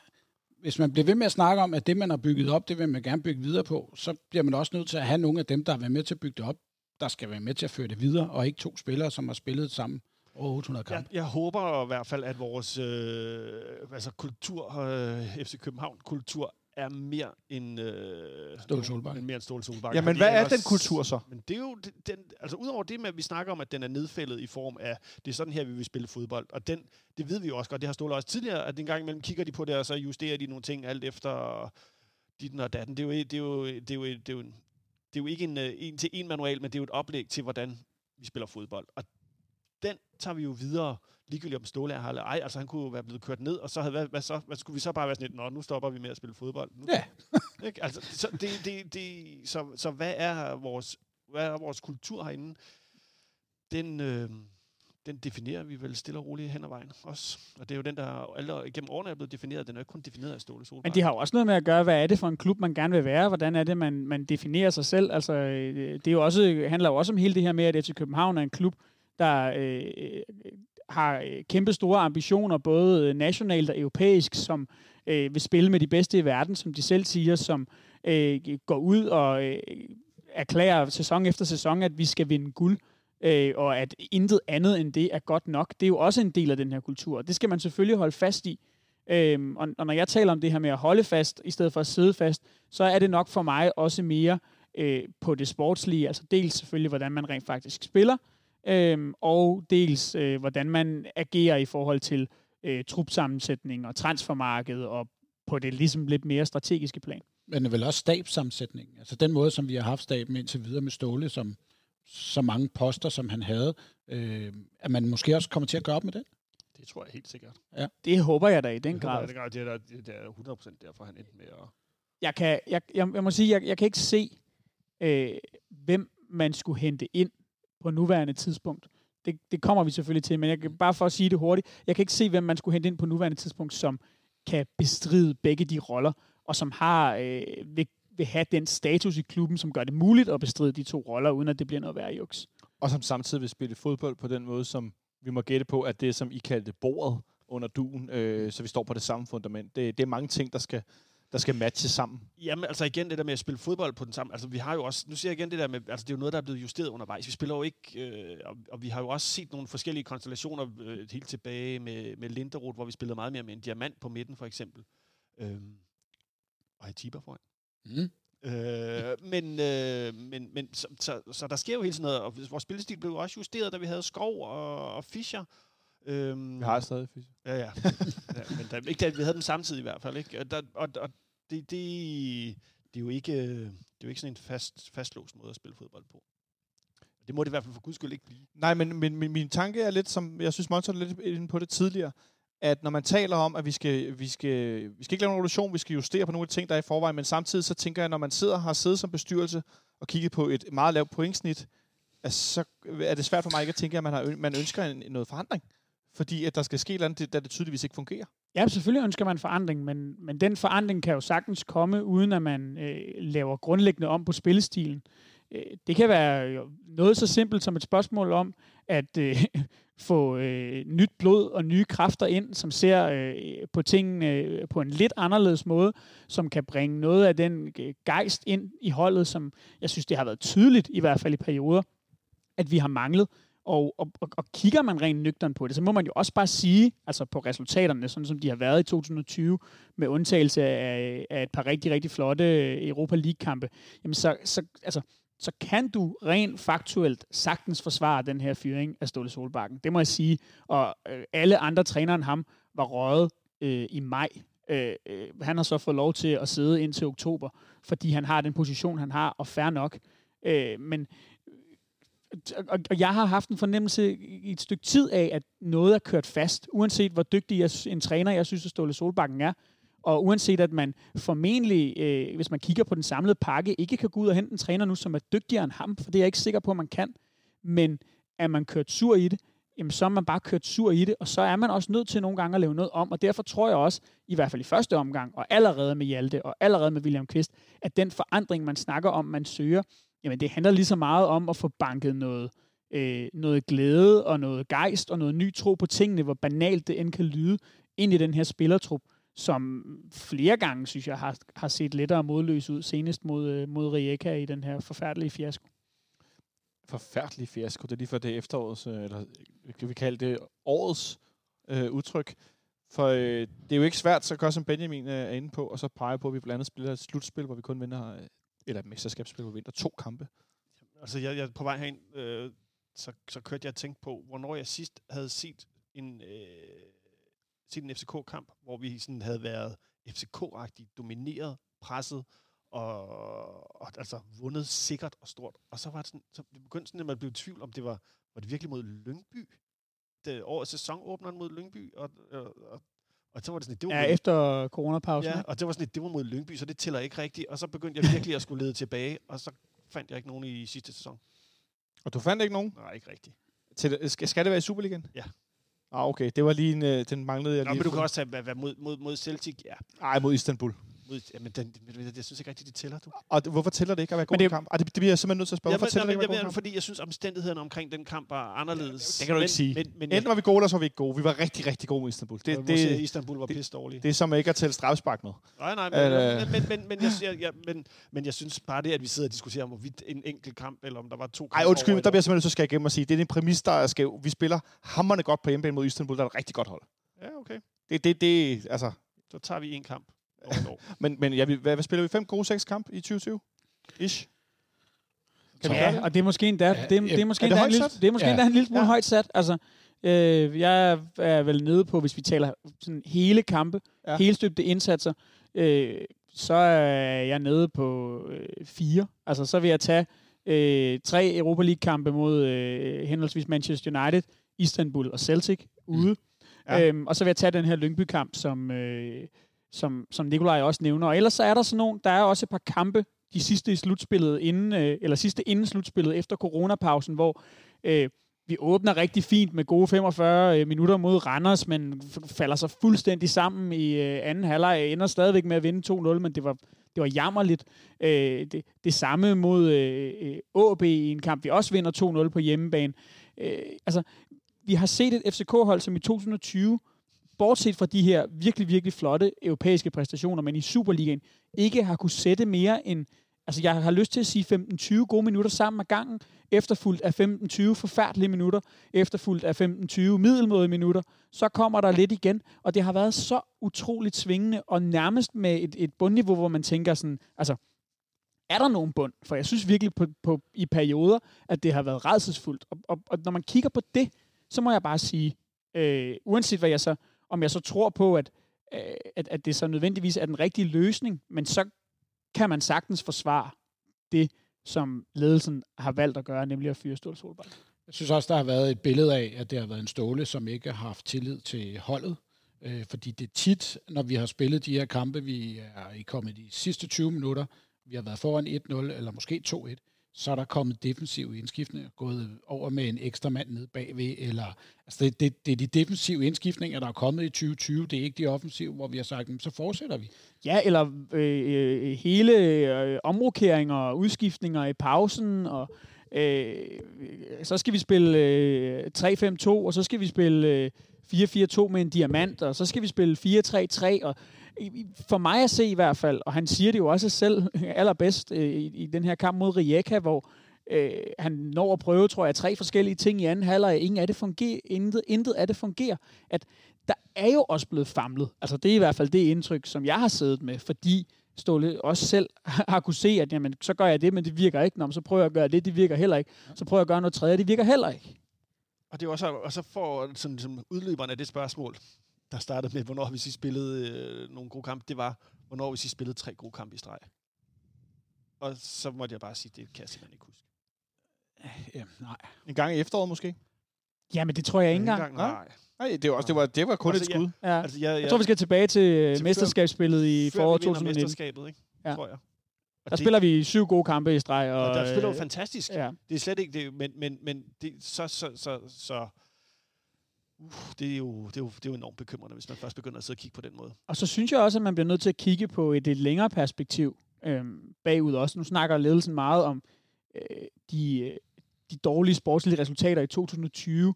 hvis man bliver ved med at snakke om, at det, man har bygget op, det vil man gerne bygge videre på, så bliver man også nødt til at have nogle af dem, der har været med til at bygge det op, der skal være med til at føre det videre, og ikke to spillere, som har spillet sammen over 800 kampe. Jeg, jeg håber i hvert fald, at vores øh, altså kultur, øh, FC København-kultur, er mere end... Øh, Ståle Solbakken. Mere end Ståle Solbakken. Ja, men hvad er den kultur så? Men det er jo... Den, altså, udover det med, at vi snakker om, at den er nedfældet i form af, det er sådan her, vi vil spille fodbold. Og den, det ved vi jo også godt, det har Ståle også tidligere, at en gang imellem kigger de på det, og så justerer de nogle ting alt efter dit og datten. Det er jo, det er jo, det er jo, det er jo, det er jo ikke en, øh, en til en manual, men det er jo et oplæg til, hvordan vi spiller fodbold. Og den tager vi jo videre, ligegyldigt om Ståle her eller ej. Altså han kunne jo være blevet kørt ned, og så havde, hvad, hvad, så, hvad skulle vi så bare være sådan lidt, nå, nu stopper vi med at spille fodbold. Nu, ja. ikke? Altså, så, det, det, det, så, så hvad er vores, hvad er vores kultur herinde? Den, øh, den definerer vi vel stille og roligt hen ad vejen også. Og det er jo den, der alle gennem årene er blevet defineret. Den er jo ikke kun defineret af Ståle Solberg. Men det har jo også noget med at gøre, hvad er det for en klub, man gerne vil være? Hvordan er det, man, man definerer sig selv? Altså, øh, det er jo også, handler jo også om hele det her med, at FC København er en klub, der øh, øh har øh, kæmpe store ambitioner, både øh, nationalt og europæisk, som øh, vil spille med de bedste i verden, som de selv siger, som øh, går ud og øh, erklærer sæson efter sæson, at vi skal vinde guld, øh, og at intet andet end det er godt nok. Det er jo også en del af den her kultur. Det skal man selvfølgelig holde fast i. Øhm, og, og når jeg taler om det her med at holde fast, i stedet for at sidde fast, så er det nok for mig også mere øh, på det sportslige, altså dels selvfølgelig, hvordan man rent faktisk spiller, øhm, og dels øh, hvordan man agerer i forhold til øh, trupsammensætning og transfermarked og på det ligesom lidt mere strategiske plan. Men det er vel også stabssammensætning. Altså den måde, som vi har haft staben indtil videre med Ståle, som så mange poster, som han havde, øh, at man måske også kommer til at gøre op med det? Det tror jeg helt sikkert. Ja. Det håber jeg da i den det grad. Jeg, det, er, det er 100% derfor, han endte med at... Jeg, kan, jeg, jeg, jeg må sige, jeg, jeg kan ikke se, øh, hvem man skulle hente ind på nuværende tidspunkt. Det, det kommer vi selvfølgelig til, men jeg kan bare for at sige det hurtigt, jeg kan ikke se, hvem man skulle hente ind på nuværende tidspunkt, som kan bestride begge de roller, og som har øh, vil, vil have den status i klubben, som gør det muligt at bestride de to roller, uden at det bliver noget værre juks. Og som samtidig vil spille fodbold på den måde, som vi må gætte på, at det, som I kaldte bordet under duen, øh, så vi står på det samme fundament. Det, det er mange ting, der skal der skal matche sammen? Jamen, altså igen, det der med at spille fodbold på den samme... Altså, vi har jo også... Nu siger jeg igen det der med... Altså, det er jo noget, der er blevet justeret undervejs. Vi spiller jo ikke... Øh, og, og, vi har jo også set nogle forskellige konstellationer øh, helt tilbage med, med Linderoth, hvor vi spillede meget mere med en diamant på midten, for eksempel. Øhm, og Hatiba foran. Mm. Øh, men, øh, men, men så, så, så, der sker jo hele sådan noget, og vores spillestil blev jo også justeret, da vi havde Skov og, og Fischer. Øhm, Vi har stadig fysisk. Ja, ja. ja men der, ikke, da, vi havde dem samtidig i hvert fald. Ikke? Og, der, og, og det, det, det, er jo ikke, det er jo ikke sådan en fast, fastlåst måde at spille fodbold på. Det må det i hvert fald for guds skyld ikke blive. Nej, men, men, men min tanke er lidt, som jeg synes, Monson lidt inde på det tidligere, at når man taler om, at vi skal, vi skal, vi skal ikke lave en revolution, vi skal justere på nogle af de ting, der er i forvejen, men samtidig så tænker jeg, når man sidder har siddet som bestyrelse og kigget på et meget lavt pointsnit, at så er det svært for mig ikke at tænke, at man, har, man ønsker en, noget forandring. Fordi at der skal ske noget, der det tydeligvis ikke fungerer. Ja, selvfølgelig ønsker man forandring, men, men den forandring kan jo sagtens komme, uden at man øh, laver grundlæggende om på spillestilen. Øh, det kan være noget så simpelt som et spørgsmål om at øh, få øh, nyt blod og nye kræfter ind, som ser øh, på tingene øh, på en lidt anderledes måde, som kan bringe noget af den øh, gejst ind i holdet, som jeg synes, det har været tydeligt, i hvert fald i perioder, at vi har manglet og, og, og kigger man rent nøgteren på det, så må man jo også bare sige, altså på resultaterne, sådan som de har været i 2020, med undtagelse af, af et par rigtig, rigtig flotte Europa League-kampe, jamen så, så, altså, så kan du rent faktuelt sagtens forsvare den her fyring af Ståle Solbakken. Det må jeg sige. Og øh, alle andre trænere end ham var røget øh, i maj. Øh, øh, han har så fået lov til at sidde indtil oktober, fordi han har den position, han har, og fair nok. Øh, men og, og jeg har haft en fornemmelse i et stykke tid af, at noget er kørt fast, uanset hvor dygtig jeg, en træner jeg synes, at Ståle Solbakken er. Og uanset at man formentlig, øh, hvis man kigger på den samlede pakke, ikke kan gå ud og hente en træner nu, som er dygtigere end ham, for det er jeg ikke sikker på, at man kan. Men er man kørt sur i det, jamen så er man bare kørt sur i det, og så er man også nødt til nogle gange at lave noget om, og derfor tror jeg også, i hvert fald i første omgang, og allerede med Hjalte, og allerede med William Kvist, at den forandring, man snakker om, man søger, jamen det handler lige så meget om at få banket noget, øh, noget glæde og noget gejst og noget ny tro på tingene, hvor banalt det end kan lyde, ind i den her spillertrup, som flere gange, synes jeg, har, har set lettere modløs ud, senest mod, øh, mod Rijeka i den her forfærdelige fiasko. Forfærdelig fiasko. Det er lige for det efterårets, øh, eller øh, kan vi kalde det årets øh, udtryk. For øh, det er jo ikke svært, så godt som Benjamin øh, er inde på, og så pege på, at vi blandt andet spiller et slutspil, hvor vi kun vinder, øh, eller et mesterskabsspil, hvor vi vinder to kampe. Altså, jeg, jeg på vej herind, øh, så, så kørte jeg og tænkte på, hvornår jeg sidst havde set en, øh, set en FCK-kamp, hvor vi sådan havde været FCK-agtigt domineret, presset, og, og altså vundet sikkert og stort. Og så var det sådan, så det begyndte sådan, at man blev i tvivl, om det var, var det virkelig mod Lyngby? Det år sæsonåbneren mod Lyngby, og, og, og, og så var det sådan, det var Ja, mod, efter coronapausen. ja, og det var sådan, det var mod Lyngby, så det tæller ikke rigtigt. Og så begyndte jeg virkelig at skulle lede tilbage, og så fandt jeg ikke nogen i sidste sæson. Og du fandt ikke nogen? Nej, ikke rigtigt. Til, skal, skal det være i Superligaen? Ja. Ah, okay. Det var lige en, øh, den manglede jeg Nå, lige. men du kan også tage hvad, hvad, mod, mod, mod Celtic. Ja, Ej, mod Istanbul. Jamen, den, jeg, jeg synes ikke rigtigt, det tæller, du. Og det, hvorfor tæller det ikke at være god i det- kamp? Ah, det, det bliver jeg simpelthen nødt til at spørge. Jeg, Hvorfor tæller det jeg, ikke at være god i fordi jeg synes, omstændighederne omkring den kamp var anderledes. Det kan du ikke men, sige. Men, men, Enten var vi gode, eller så var vi ikke gode. Vi var rigtig, rigtig gode mod Istanbul. Det, det, det, det, det, Istanbul var pisse dårlige. det er som ikke at tælle strafspark med. Nej, nej, men, Øh. men, men, men, jeg, jeg, jeg, men, men jeg synes bare det, at vi sidder og diskuterer om, hvorvidt en enkelt kamp, eller om der var to kampe undskyld, men et der bliver jeg simpelthen nødt til at skære igennem og sige, det er en præmis, der er skæv. Vi spiller hammerne godt på hjemmebane mod Istanbul, der er et rigtig godt hold. Ja, okay. Det, det, det, altså... Så tager vi en kamp over et år. Men, men ja, vi, hvad, hvad spiller vi? Fem gode seks kamp i 2020? Ish. Kan vi gøre Ja, det? og det er måske endda, Ja, det, er- det er måske er det endda en lille, det er måske Ja. endda en lille smule Ja. højt sat. Altså, øh, jeg er vel nede på, hvis vi taler sådan hele kampe, Ja. hele støbte indsatser, øh, så er jeg nede på øh, fire. Altså, så vil jeg tage øh, tre Europa League-kampe mod øh, henholdsvis Manchester United, Istanbul og Celtic ude. Ja. Ja. Øhm, og så vil jeg tage den her Lyngby-kamp, som, øh, som, som Nikolaj også nævner. Og ellers så er der sådan nogle, der er også et par kampe, de sidste i slutspillet, inden, øh, eller sidste inden slutspillet, efter coronapausen, hvor øh, vi åbner rigtig fint med gode 45 øh, minutter mod Randers, men falder så fuldstændig sammen i øh, anden halvleg. Ender stadigvæk med at vinde 2-0, men det var, det var jammerligt. Øh, det, det samme mod øh, øh AB i en kamp, vi også vinder 2-0 på hjemmebane. Øh, altså, vi har set et FCK-hold, som i 2020 bortset fra de her virkelig, virkelig flotte europæiske præstationer, men i Superligaen ikke har kunne sætte mere end Altså, jeg har lyst til at sige 15-20 gode minutter sammen med gangen, efterfulgt af 15-20 forfærdelige minutter, efterfulgt af 15-20 middelmåde minutter. Så kommer der lidt igen, og det har været så utroligt svingende, og nærmest med et, et bundniveau, hvor man tænker sådan, altså, er der nogen bund? For jeg synes virkelig på, på, i perioder, at det har været redselsfuldt. Og, og, og når man kigger på det, så må jeg bare sige, øh, uanset hvad jeg så, om jeg så tror på, at, øh, at, at det så nødvendigvis er den rigtige løsning, men så kan man sagtens forsvare det, som ledelsen har valgt at gøre, nemlig at fyre Ståle Solbakken. Jeg synes også, der har været et billede af, at det har været en Ståle, som ikke har haft tillid til holdet. Øh, fordi det er tit, når vi har spillet de her kampe, vi er i kommet de sidste 20 minutter, vi har været foran 1-0, eller måske 2-1, så er der kommet defensive indskiftninger, gået over med en ekstra mand ned bagved, eller altså det, det, det er de defensive indskiftninger, der er kommet i 2020, det er ikke de offensive, hvor vi har sagt, så fortsætter vi. Ja, eller øh, øh, hele øh, omrokeringer og udskiftninger i pausen, og øh, så skal vi spille øh, 3-5-2, og så skal vi spille øh, 4-4-2 med en diamant, og så skal vi spille 4-3-3, og for mig at se i hvert fald, og han siger det jo også selv allerbedst øh, i, i den her kamp mod Rijeka, hvor øh, han når at prøve, tror jeg, tre forskellige ting i anden halvleg. Ingen af det fungerer, intet, intet af det fungerer. At der er jo også blevet famlet. Altså det er i hvert fald det indtryk, som jeg har siddet med, fordi Ståle også selv har kunne se, at jamen, så gør jeg det, men det virker ikke. Nå, så prøver jeg at gøre det, det virker heller ikke. Så prøver jeg at gøre noget tredje, det virker heller ikke. Og det er også, og så får sådan, sådan udløberen af det spørgsmål, der startede med, hvornår vi sidst spillede øh, nogle gode kampe, det var, hvornår vi sidst spillede tre gode kampe i streg. Og så måtte jeg bare sige, det kan jeg simpelthen ikke huske. Ja, nej. En gang i efteråret måske? Ja, men det tror jeg ikke engang. engang nej. Nej, det var, også, det var, det var kun Altså, et skud. Ja. Altså, jeg, jeg, Jeg tror, vi skal tilbage til, Til før- mesterskabsspillet i foråret vi vinder 2019. mesterskabet, ikke? Ja. tror jeg. Og Der det- spiller vi syv gode kampe i streg. Og, Og der spiller jo øh, fantastisk. Ja. Det er slet ikke det, men, men, men det, så, så, så, så uh, det, er jo, det, er jo, det er jo enormt bekymrende, hvis man først begynder at sidde og kigge på den måde. Og så synes jeg også, at man bliver nødt til at kigge på et lidt længere perspektiv øhm, bagud også. Nu snakker ledelsen meget om øh, de, øh, de dårlige sportslige resultater i 2020.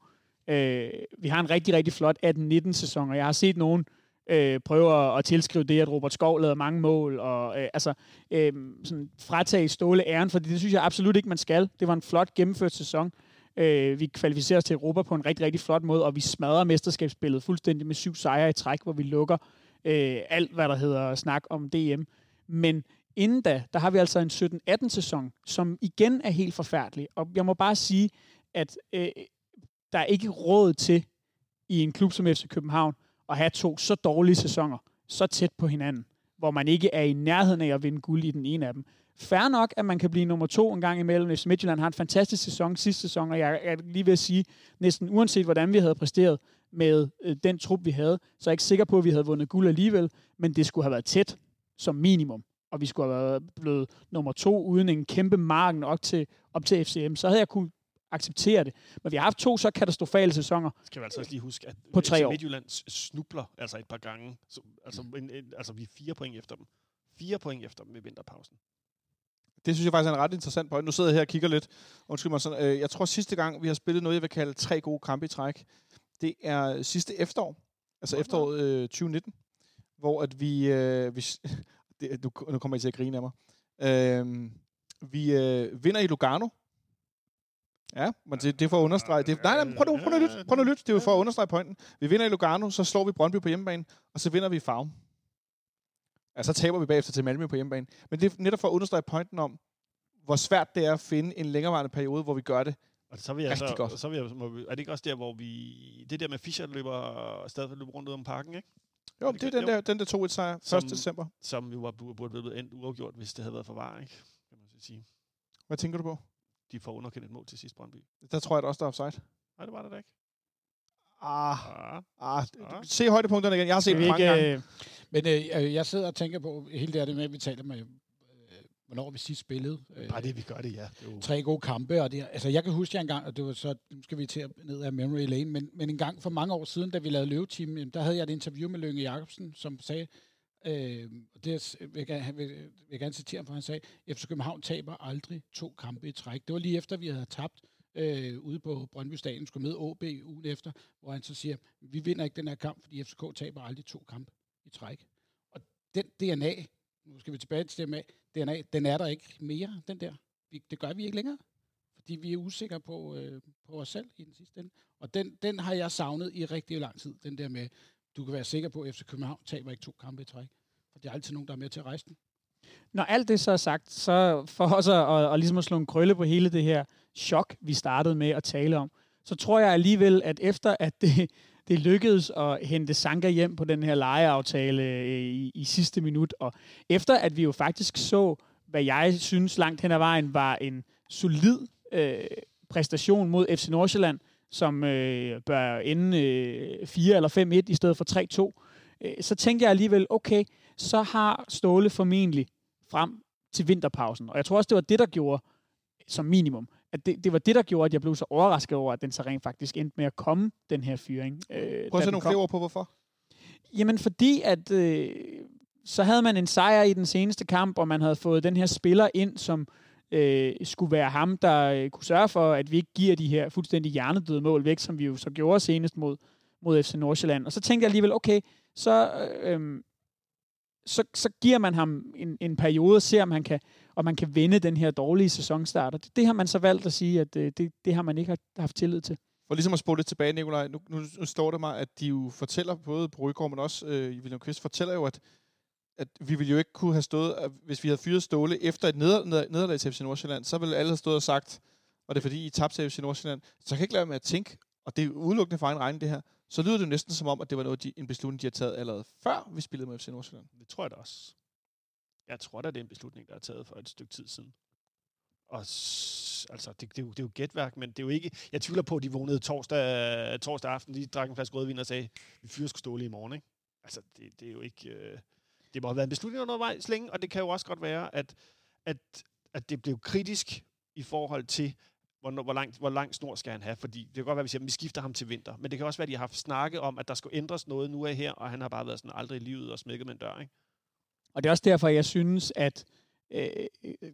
Øh, vi har en rigtig, rigtig flot 18-19 sæson, og jeg har set nogen øh, Øh, prøve at, at tilskrive det, at Robert Skov lavede mange mål, og øh, altså øh, sådan fratage Ståle æren, for det synes jeg absolut ikke, man skal. Det var en flot gennemført sæson. Øh, vi kvalificerer os til Europa på en rigtig, rigtig flot måde, og vi smadrer mesterskabsspillet fuldstændig med syv sejre i træk, hvor vi lukker øh, alt, hvad der hedder snak om DM. Men inden da, der har vi altså en 17-18 sæson, som igen er helt forfærdelig. Og jeg må bare sige, at øh, der er ikke råd til i en klub som FC København at have to så dårlige sæsoner så tæt på hinanden, hvor man ikke er i nærheden af at vinde guld i den ene af dem. Fær nok, at man kan blive nummer to en gang imellem. Hvis Midtjylland har en fantastisk sæson sidste sæson, og jeg er lige ved at sige, næsten uanset hvordan vi havde præsteret med øh, den trup, vi havde, så er jeg ikke sikker på, at vi havde vundet guld alligevel, men det skulle have været tæt som minimum og vi skulle have været blevet nummer to uden en kæmpe marken op til, op til FCM, så havde jeg kunne acceptere det. Men vi har haft to så katastrofale sæsoner. Skal vi altså også lige huske, at På tre år. Midtjylland snubler altså et par gange. Så, altså, en, en, altså, vi er fire point efter dem. Fire point efter dem i vinterpausen. Det synes jeg faktisk er en ret interessant point. Nu sidder jeg her og kigger lidt. Undskyld mig. Sådan, øh, jeg tror sidste gang, vi har spillet noget, jeg vil kalde tre gode kampe i træk, det er sidste efterår. Altså efteråret øh, 2019. Hvor at vi... Øh, vi det, nu, nu kommer jeg til at grine af mig. Øh, vi øh, vinder i Lugano. Ja, men det, det er for at understrege. Det, nej, nej, prøv nu, prøv nu at lytte. Prøv nu at lytte. Det er jo for at understrege pointen. Vi vinder i Lugano, så slår vi Brøndby på hjemmebane, og så vinder vi i Farum. Ja, så taber vi bagefter til Malmø på hjemmebane. Men det er netop for at understrege pointen om, hvor svært det er at finde en længerevarende periode, hvor vi gør det. Og så vil jeg Rigtig så, godt. så vil jeg, må vi, er det ikke også der, hvor vi... Det der med Fischer løber stadig løber rundt ud om parken, ikke? Jo, det er den der, den der 2-1 sejr 1. Som- december. Som jo var, burde være blevet endt uafgjort, hvis det havde været for var, ikke? Kan man så sige. Hvad tænker du på? De får underkendt et mål til sidst, Brøndby. Der tror jeg da også, der er offside. Nej, det var det da ikke. Ah, Ah. ah, Ah. se højdepunkterne igen. Jeg har set dem mange ikke, gange. øh, Men øh, jeg sidder og tænker på hele det her det med, at vi taler med, øh, hvornår vi sidst spillede. Øh, Bare det, vi gør det, ja. Det jo, tre gode kampe, og det, altså jeg kan huske jer engang, og det var så, nu skal vi til at ned af memory lane, men, men en gang for mange år siden, da vi lavede løveteam, der havde jeg et interview med Lønge Jacobsen, som sagde, øh, og det vil jeg, gerne- vil, vil jeg gerne citere ham, for han sagde, FC København taber aldrig to kampe i træk. Det var lige efter, vi havde tabt øh, ude på Brøndby Stadion, skulle møde AB ugen efter, hvor han så siger, vi vinder ikke den her kamp, fordi FCK taber aldrig to kampe i træk. Og den DNA, nu skal vi tilbage til det med DNA, den er der ikke mere, den der. Vi, det gør vi ikke længere, fordi vi er usikre på, øh, på os selv i den sidste ende. Og den, den har jeg savnet i rigtig lang tid, den der med, du kan være sikker på, at FC København taber ikke to kampe i træk. For det er altid nogen, der er med til at rejse den. Når alt det så er sagt, så for os at, at, at, ligesom at slå en krølle på hele det her chok, vi startede med at tale om, så tror jeg alligevel, at efter at det, det lykkedes at hente Sanka hjem på den her lejeaftale øh, i, i sidste minut, og efter at vi jo faktisk så, hvad jeg synes langt hen ad vejen var en solid øh, præstation mod FC Nordsjælland, som øh, bør ende øh, 4 eller 5-1 i stedet for 3-2, øh, så tænkte jeg alligevel, okay, så har Ståle formentlig frem til vinterpausen. Og jeg tror også, det var det, der gjorde, som minimum, at det, det var det, der gjorde, at jeg blev så overrasket over, at den så rent faktisk endte med at komme, den her fyring. Øh, Prøv at sætte nogle flere ord på, hvorfor? Jamen, fordi at øh, så havde man en sejr i den seneste kamp, og man havde fået den her spiller ind, som øh, skulle være ham, der øh, kunne sørge for, at vi ikke giver de her fuldstændig hjernedøde mål væk, som vi jo så gjorde senest mod, mod FC Nordsjælland. Og så tænkte jeg alligevel, okay, så, øh, så, så giver man ham en, en periode og ser, om han kan, om man kan vende den her dårlige sæsonstart. Og det, det har man så valgt at sige, at øh, det, det har man ikke haft tillid til. For ligesom at spole lidt tilbage, Nikolaj, nu, nu, nu står det mig, at de jo fortæller, både på men også øh, William Kvist, fortæller jo, at, at vi ville jo ikke kunne have stået, at hvis vi havde fyret Ståle efter et neder, neder, nederlag til FC Nordsjælland, så ville alle have stået og sagt, og det er fordi, I tabte til FC Nordsjælland. Så jeg kan ikke lade med at tænke, og det er udelukkende for egen regning det her, så lyder det næsten som om, at det var noget, de, en beslutning, de har taget allerede før vi spillede med FC Nordsjælland. Det tror jeg da også. Jeg tror da, det er en beslutning, der er taget for et stykke tid siden. Og altså, det, det, er jo, det er jo gætværk, men det er jo ikke... Jeg tvivler på, at de vågnede torsdag, torsdag aften, de drak en flaske rødvin og sagde, vi fyrer skulle ståle i morgen, ikke? Altså, det, det er jo ikke... Øh, det må have været en beslutning undervejs længe, og det kan jo også godt være, at, at, at det blev kritisk i forhold til, hvor, hvor, langt, hvor lang snor skal han have. Fordi det kan godt være, at vi siger, at vi skifter ham til vinter. Men det kan også være, at de har haft snakke om, at der skal ændres noget nu af her, og han har bare været sådan aldrig i livet og smækket med en dør. Ikke? Og det er også derfor, jeg synes, at øh, øh,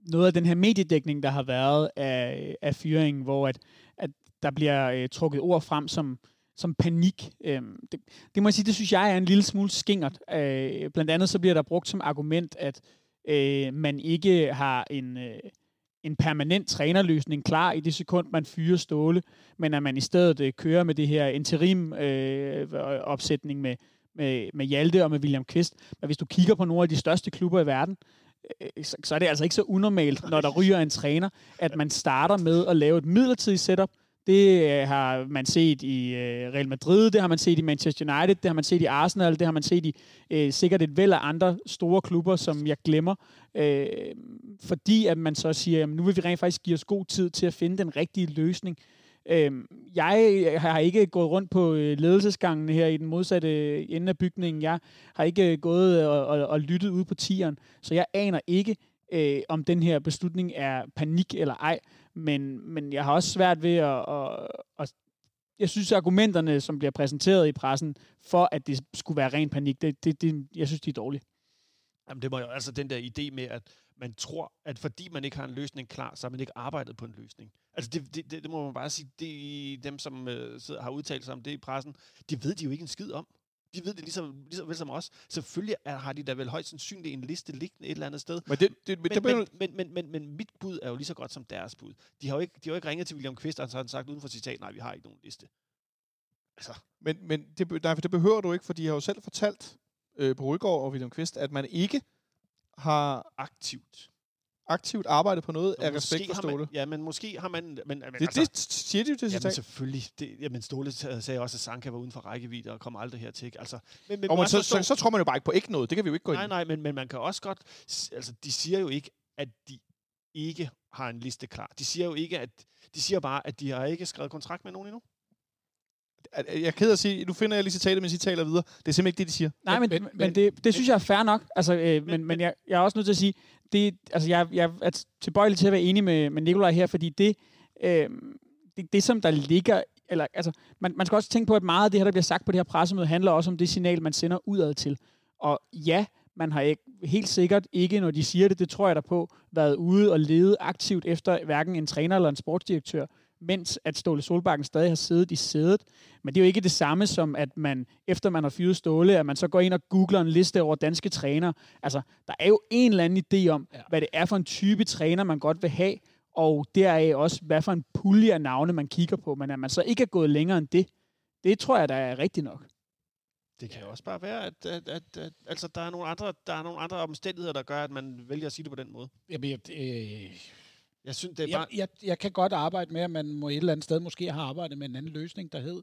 noget af den her mediedækning, der har været af, af fyringen, hvor at, at der bliver øh, trukket ord frem som, som panik. Øh, det, det må jeg sige, det synes jeg er en lille smule skingert. Øh, blandt andet så bliver der brugt som argument, at øh, man ikke har en... Øh, en permanent trænerløsning klar i det sekund, man fyrer Ståle, men at man i stedet øh, kører med det her interim-opsætning øh, med, med, med Hjalte og med William Kvist. Men hvis du kigger på nogle af de største klubber i verden, øh, så, så er det altså ikke så unormalt, når der ryger en træner, at man starter med at lave et midlertidigt setup, det øh, har man set i øh, Real Madrid, det har man set i Manchester United, det har man set i Arsenal, det har man set i øh, sikkert et væld af andre store klubber, som jeg glemmer. Øh, fordi at man så siger, at nu vil vi rent faktisk give os god tid til at finde den rigtige løsning. Øh, jeg har ikke gået rundt på øh, ledelsesgangene her i den modsatte ende af bygningen. Jeg har ikke øh, gået øh, og, og, og lyttet ud på tieren, så jeg aner ikke, øh, om den her beslutning er panik eller ej. Men, men jeg har også svært ved at, at, at jeg synes, argumenterne, som bliver præsenteret i pressen, for at det skulle være ren panik, det, det, det, jeg synes, de er dårlige. Jamen, det var jo altså den der idé med, at man tror, at fordi man ikke har en løsning klar, så har man ikke arbejdet på en løsning. Altså, det, det, det, det må man bare sige, det, dem, som øh, sidder, har udtalt sig om det i pressen, de ved de jo ikke en skid om. De ved det ligesom, ligesom vel som os. Selvfølgelig er, har de da vel højst sandsynligt en liste liggende et eller andet sted. Men, det, det, men, men, men, men, men, men, men mit bud er jo lige så godt som deres bud. De har jo ikke, de har jo ikke ringet til William Kvist, og så har han sagt uden for citat, nej, vi har ikke nogen liste. Altså. Men, men det, nej, for det behøver du ikke, for de har jo selv fortalt øh, på Rygård og William Kvist, at man ikke har aktivt aktivt arbejdet på noget af respekt for Ståle. Man, ja, men måske har man... Men, men, det, altså, det siger de jo til. Jamen selvfølgelig. Det, jamen Ståle sagde også, at Sanka var uden for rækkevidde og kom aldrig hertil. Altså, men, men, og men så, så, så, tror man jo bare ikke på ikke noget. Det kan vi jo ikke gå nej, ind Nej, nej, men, men man kan også godt... Altså, de siger jo ikke, at de ikke har en liste klar. De siger jo ikke, at... De siger bare, at de har ikke skrevet kontrakt med nogen endnu jeg er ked af at sige, nu finder jeg lige citatet, mens I taler videre. Det er simpelthen ikke det, de siger. Nej, men, men, men det, det synes jeg er fair nok. Altså, øh, men, men jeg, jeg er også nødt til at sige, det, altså, jeg, jeg er tilbøjelig til at være enig med, med Nikolaj her, fordi det, øh, det, det, som der ligger eller, altså, man, man skal også tænke på, at meget af det her, der bliver sagt på det her pressemøde, handler også om det signal, man sender udad til. Og ja, Man har ikke, helt sikkert ikke, når de siger det, det tror jeg da på, været ude og lede aktivt efter hverken en træner eller en sportsdirektør, mens at Ståle Solbakken stadig har siddet i sædet. Men det er jo ikke det samme som, at man, efter man har fyret Ståle, at man så går ind og googler en liste over danske træner. Altså, der er jo en eller anden idé om, ja. hvad det er for en type træner, man godt vil have, og deraf også, hvad for en pulje af navne, man kigger på. Men at man så ikke er gået længere end det, det tror jeg, der er rigtigt nok. Det kan jo også bare være, at, at, at, at altså, der, er nogle andre, der er nogle andre omstændigheder, der gør, at man vælger at sige det på den måde. Jamen, jeg, øh, Jeg synes, det er bare... jeg, jeg, jeg kan godt arbejde med, at man må et eller andet sted måske have arbejdet med en anden løsning, der hed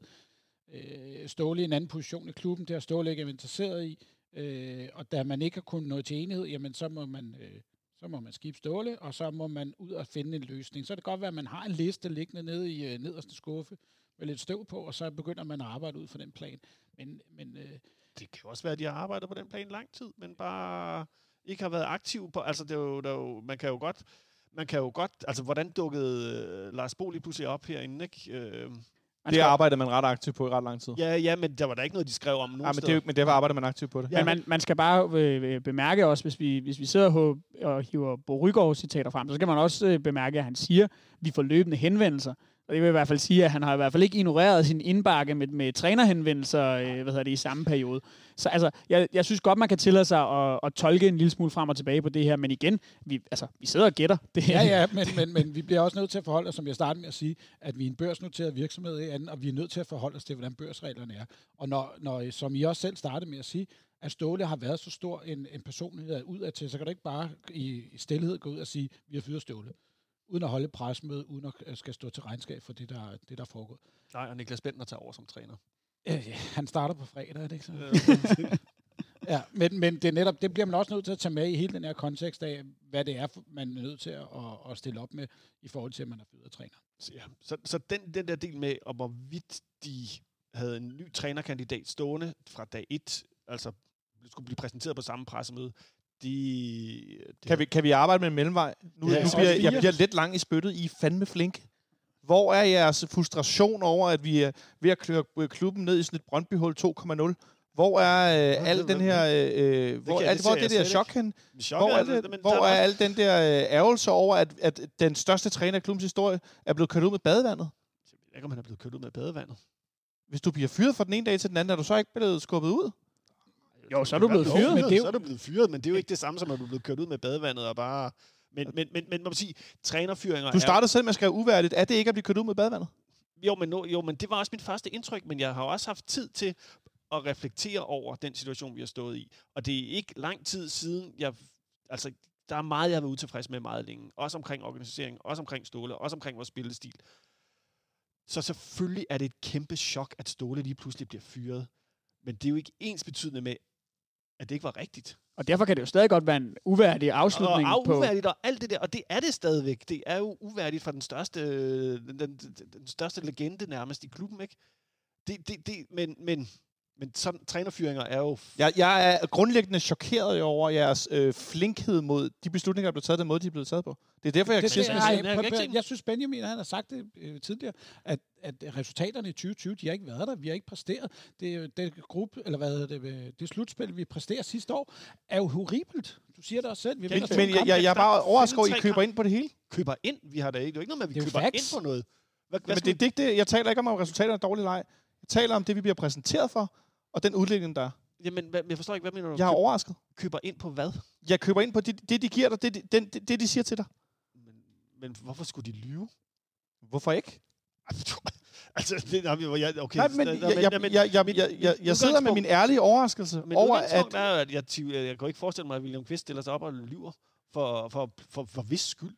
øh, Ståle i en anden position i klubben. Det har Ståle ikke været interesseret i. Øh, og da man ikke har kunnet nå til enighed, jamen så må man... Øh, så må man skifte Ståle, og så må man ud og finde en løsning. Så kan det godt være, at man har en liste liggende nede i øh, nederste skuffe med lidt støv på, og så begynder man at arbejde ud fra den plan. Men, men øh, Det kan jo også være, at de har arbejdet på den plan lang tid, men bare ikke har været aktiv på... Altså, det er jo, der er jo, man kan jo godt... Man kan jo godt... Altså, hvordan dukkede øh, Lars Bo lige pludselig op herinde, ikke? Øh, Det arbejder man ret aktivt på i ret lang tid. ja, ja, men der var der ikke noget, de skrev om nogen Ja, men, det, steder. jo- men derfor arbejder man aktivt på det. Ja, men man, man skal bare øh, bemærke også, hvis vi, hvis vi sidder og, og hiver Bo Rygaard citater frem, så skal man også øh, bemærke, at han siger, at vi får løbende henvendelser. Og det vil i hvert fald sige, at han har i hvert fald ikke ignoreret sin indbakke med, med trænerhenvendelser øh, hvad hedder det, i samme periode. Så altså, jeg, jeg synes godt, man kan tillade sig at, at tolke en lille smule frem og tilbage på det her, men igen, vi, altså, vi sidder og gætter. Det Ja, ja, men, men, men vi bliver også nødt til at forholde os, som jeg startede med at sige, at vi er en børsnoteret virksomhed i anden, og vi er nødt til at forholde os til, hvordan børsreglerne er. Og når, når som I også selv startede med at sige, at Ståle har været så stor en, en personlighed ud af til, så kan du ikke bare i, i stillhed gå ud og sige, vi har fyret Ståle. Uden at holde presmøde, uden at øh, skal stå til regnskab for det, der, det, der er foregået. Nej, og Niklas Bentner tager over som træner. Øh, han starter på fredag, er det ikke så? Ja, men, men det, er netop, det bliver man også nødt til at tage med i hele den her kontekst af, hvad det er, man er nødt til at, at, at stille op med, i forhold til, at man er fyret træner. Så, ja. så, så den, den der del med, om hvorvidt de havde en ny trænerkandidat stående fra dag 1, altså skulle blive præsenteret på samme pressemøde, de, de Kan vi, kan vi arbejde med en mellemvej? Nu, Ja, nu bliver, jeg fire. bliver lidt lang i spyttet. I er fandme flink. Hvor er jeres frustration over, at vi er ved at kløre klubben ned i sådan et Brøndby-hul 2,0? Hvor er øh, al det- den her... Øh, øh, hvor, er, det hvor er jeg det der chok hen? Hvor er, det, hvor er al den der øh, ærgelse over, at, at den største træner i klubbens historie er blevet kørt ud med badevandet? Jeg ved ikke, om han er blevet kørt ud med badevandet. Hvis du bliver fyret fra den ene dag til den anden, er du så ikke blevet skubbet ud? Jo, så er du blevet fyret. men det er jo- Så er du blevet fyret, men det er jo ikke det samme som, at du er blevet kørt ud med badevandet og bare... Men, men, men, men man må sige, trænerfyringer Du startede selv med at skrive uværdigt. Er det ikke at blive kørt ud med badevandet? er... Jo men, no, jo, men det var også mit første indtryk, men jeg har også haft tid til at reflektere over den situation, vi har stået i. Og det er ikke lang tid siden, jeg... Altså, der er meget, jeg har været utilfreds med meget længe. Også omkring organisering, også omkring Ståle, også omkring vores spillestil. Så selvfølgelig er det et kæmpe chok, at Ståle lige pludselig bliver fyret. Men det er jo ikke ens betydende med, at det ikke var rigtigt. Og derfor kan det jo stadig godt være en uværdig afslutning og, og på... uværdigt og alt det der, og det er det stadigvæk. Det er jo uværdigt for den største, den, den, den største legende nærmest i klubben, ikke? Det, det, det, men, men, men sådan trænerfyringer er jo... Jeg, jeg er grundlæggende chokeret over jeres øh, flinkhed mod de beslutninger, der blev taget, den måde, de er blevet taget på. Det er derfor, jeg Det, siger, det, jeg nej, jeg kan ikke jeg, se- jeg synes, Benjamin han har sagt det øh, tidligere, at, at resultaterne i 2020, de har ikke været der. Vi har ikke præsteret. Det, er det gruppe, eller hvad det, øh, det slutspil, vi præsterer sidste år, er jo horribelt. Du siger det også selv. Vi men, men jeg, jeg, jeg er bare overrasket over, at I køber ind på det hele. Køber ind. Vi har da ikke, det er jo ikke noget med, at vi er køber facts. ind på noget. Hvad, hvad Men det, det, er ikke det, jeg taler ikke om, om resultaterne er dårlige eller ej. Jeg taler om det, vi bliver præsenteret for, og den udvikling, der er. Jamen, hvad, jeg forstår ikke, hvad mener du? Jeg er Køb- overrasket. køber ind på hvad? Jeg køber ind på det, det de giver dig, det, det, det, det, de siger til dig. Men, men hvorfor skulle de lyve? Hvorfor ikke? altså, det, jeg, okay. Nej, men jeg, jeg, jeg, jeg, jeg, jeg, jeg sidder med min ærlige overraskelse Men over, at... er, at jeg, tvivl- jeg kan jo ikke forestille mig, at William Kvist stiller sig op og lyver for, for, for, for vis skyld.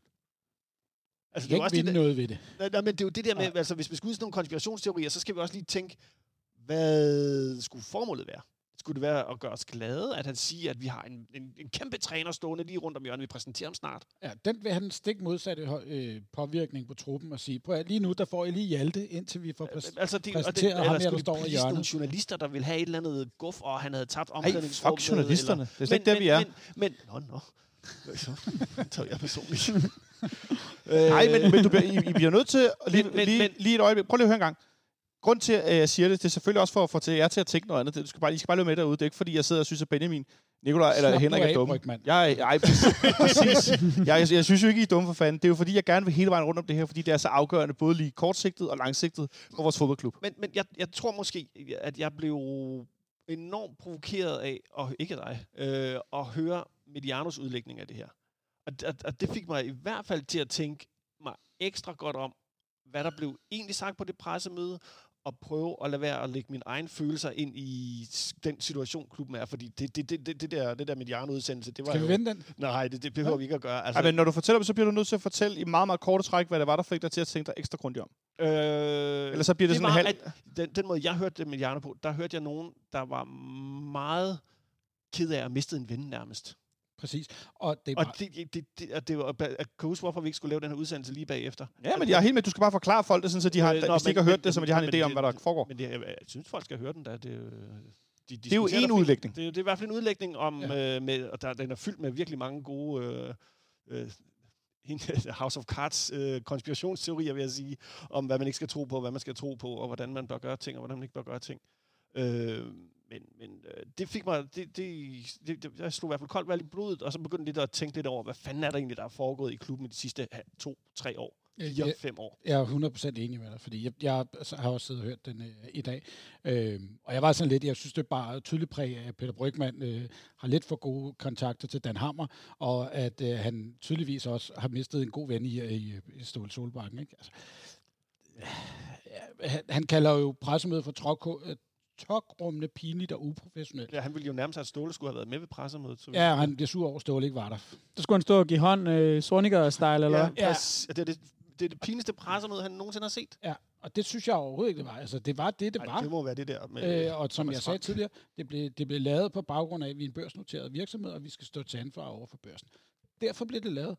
Altså, Vi kan jo ikke vinde det, noget ved det. nej, nej, men det er jo det der med, altså, hvis vi skal ud i sådan nogle konspirationsteorier, så skal vi også lige tænke, hvad skulle formålet være? Skulle det være at gøre os glade, at han siger, at vi har en, en, en kæmpe træner stående lige rundt om hjørnet, vi præsenterer ham snart? Ja, den vil have en stik modsatte øh, påvirkning på truppen og sige, prøv at, lige nu, der får I lige Hjalte, indtil vi får præs- Altså, det, og det, præsenteret ham eller her, der skulle står i hjørnet. nogle journalister, der vil have et eller andet guf, og han havde tabt Ej, omklædningsrummet. fuck journalisterne. Det er slet ikke men, der, vi er. Men, men, nå, nå. Så tager jeg personligt. Nej, men, men du bliver, I, I bliver nødt til... at Lige, Men- men, men- lige, men- lige et øjeblik. Prøv lige at høre en gang. Grund til, at jeg siger det, det er selvfølgelig også for at få til jer til at tænke noget andet. Du skal bare, I skal bare løbe med derude. Det er ikke, fordi jeg sidder og synes, at Benjamin, Nikolaj eller Slap Henrik er af, dumme. Jeg, jeg, præcis. jeg, jeg, jeg, synes jo ikke, I er dumme for fanden. Det er jo fordi, jeg gerne vil hele vejen rundt om det her, fordi det er så afgørende, både lige kortsigtet og langsigtet for vores fodboldklub. Men, men jeg, jeg tror måske, at jeg blev enormt provokeret af, og ikke dig, øh, at høre Medianos udlægning af det her. Og, og, og det fik mig i hvert fald til at tænke mig ekstra godt om, hvad der blev egentlig sagt på det pressemøde, og prøve at lade være at lægge mine egne følelser ind i den situation, klubben er. Fordi det, det, det, det, det der, det der Mediano-udsendelse, det var Skal vi jo... vende den? Nej, det, det behøver vi ikke at gøre. Altså, Ej, men når du fortæller dem, så bliver du nødt til at fortælle i meget, meget korte træk, hvad det var, der fik dig til at tænke dig ekstra grundigt om. Øh, Ellers så bliver det, det sådan en var, halv... at den, den måde, jeg hørte det med Jarno på, der hørte jeg nogen, der var meget ked af at miste en ven nærmest. Præcis. Og det er Og det, det, det, og det var, at huske, hvorfor vi ikke skulle lave den her udsendelse lige bagefter? Ja, men jeg er helt med, du skal bare forklare folk det, sådan, så de har, Øh, nå, hvis de ikke har hørt men- det, så de har en men idé om, hvad der foregår. Men det, jeg, jeg synes, folk skal høre den der. Det, er jo- de, de Det er jo en udlægning. Det, er- det er i hvert fald en udlægning om, Ja. øh, med, og der, den er fyldt med virkelig mange gode øh, øh, House of Cards øh, konspirationsteorier, vil jeg sige, om hvad man ikke skal tro på, hvad man skal tro på, og hvordan man bør gøre ting, og hvordan man ikke bør gøre ting. Øh, men men øh, det fik mig, det, det, det, det, jeg slog i hvert fald koldt vand i blodet, og så begyndte lidt at tænke lidt over, hvad fanden er der egentlig, der er foregået i klubben de sidste ha, to, tre år, fire, jeg, fem år. jeg er 100% enig med dig, fordi jeg, jeg altså, har også siddet og hørt den øh, i dag. Øh, og jeg var sådan lidt, jeg synes, det er bare tydeligt præg af, at Peter Brygman øh, har lidt for gode kontakter til Dan Hammer, og at øh, han tydeligvis også har mistet en god ven i, i, i Ståle Solbakken. Ikke? Altså, øh, han, han kalder jo pressemødet for øh, tokrummende, pinligt og uprofessionelt. Ja, han ville jo nærmest have, at Ståle skulle have været med ved pressemødet. Så Ja, han bliver sur over, at Ståle ikke var der. Så skulle han stå og give hånd, øh, Sorniger-style, eller ja, hvad? Ja. det, er det, det er det pinligste pressemøde, han nogensinde har set. Ja, og det synes jeg overhovedet ikke, det var. Altså, det var det, det Ej, var. det må være det der med... Øh, og som jeg sagde Frank. tidligere, det blev, det blev lavet på baggrund af, at vi er en børsnoteret virksomhed, og vi skal stå til ansvar over for børsen. Derfor blev det lavet.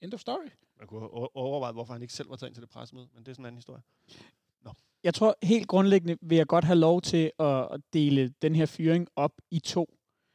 End of story. Man kunne overveje, hvorfor han ikke selv var taget ind til det pressemøde, men det er sådan en anden historie. Jeg tror helt grundlæggende vil jeg godt have lov til at dele den her fyring op i to.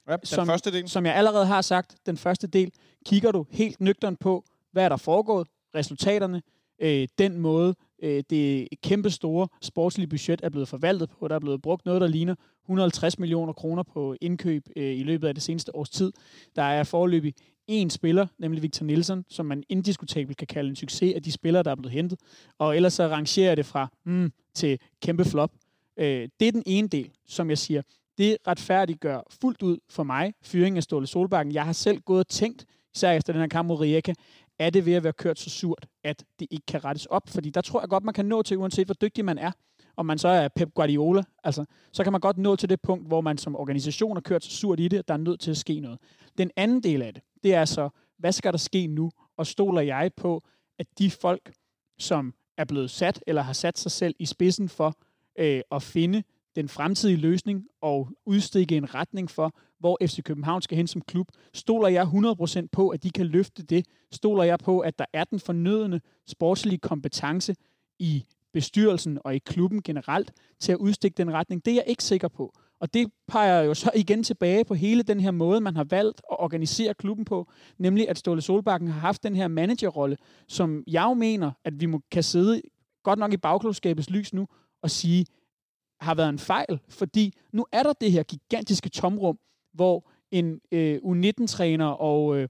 Ja, den Som- første del. Som jeg allerede har sagt, den første del, kigger du helt nøgtern på, hvad er der foregået, resultaterne, øh, den måde, øh, det kæmpe store sportslige budget er blevet forvaltet på. Der er blevet brugt noget, der ligner 150 millioner kroner på indkøb øh, i løbet af det seneste års tid. Der er forløbig én spiller, nemlig Victor Nielsen, som man indiskutabelt kan kalde en succes af de spillere, der er blevet hentet. Og ellers så rangerer jeg det fra mm, til kæmpe flop. Øh, det er den ene del, som jeg siger. Det retfærdiggør fuldt ud for mig fyringen af Ståle Solbakken. Jeg har selv gået og tænkt, især efter den her kamp mod Rijeka, er det ved at være kørt så surt, at det ikke kan rettes op? Fordi der tror jeg godt, man kan nå til, uanset hvor dygtig man er, om man så er Pep Guardiola, altså, så kan man godt nå til det punkt, hvor man som organisation har kørt så surt i det, at der er nødt til at ske noget. Den anden del af det, det er så, hvad skal der ske nu? Og stoler jeg på, at de folk, som er blevet sat, eller har sat sig selv i spidsen for øh, at finde den fremtidige løsning og udstikke en retning for, hvor FC København skal hen som klub. Stoler jeg 100% på, at de kan løfte det? Stoler jeg på, at der er den fornødende sportslige kompetence i bestyrelsen og i klubben generelt til at udstikke den retning? Det er jeg ikke sikker på. Og det peger jo så igen tilbage på hele den her måde, man har valgt at organisere klubben på, nemlig at Ståle Solbakken har haft den her managerrolle, som jeg jo mener, at vi må, kan sidde godt nok i bagklodskabets lys nu og sige, har været en fejl, fordi nu er der det her gigantiske tomrum, hvor en øh, U19-træner og øh,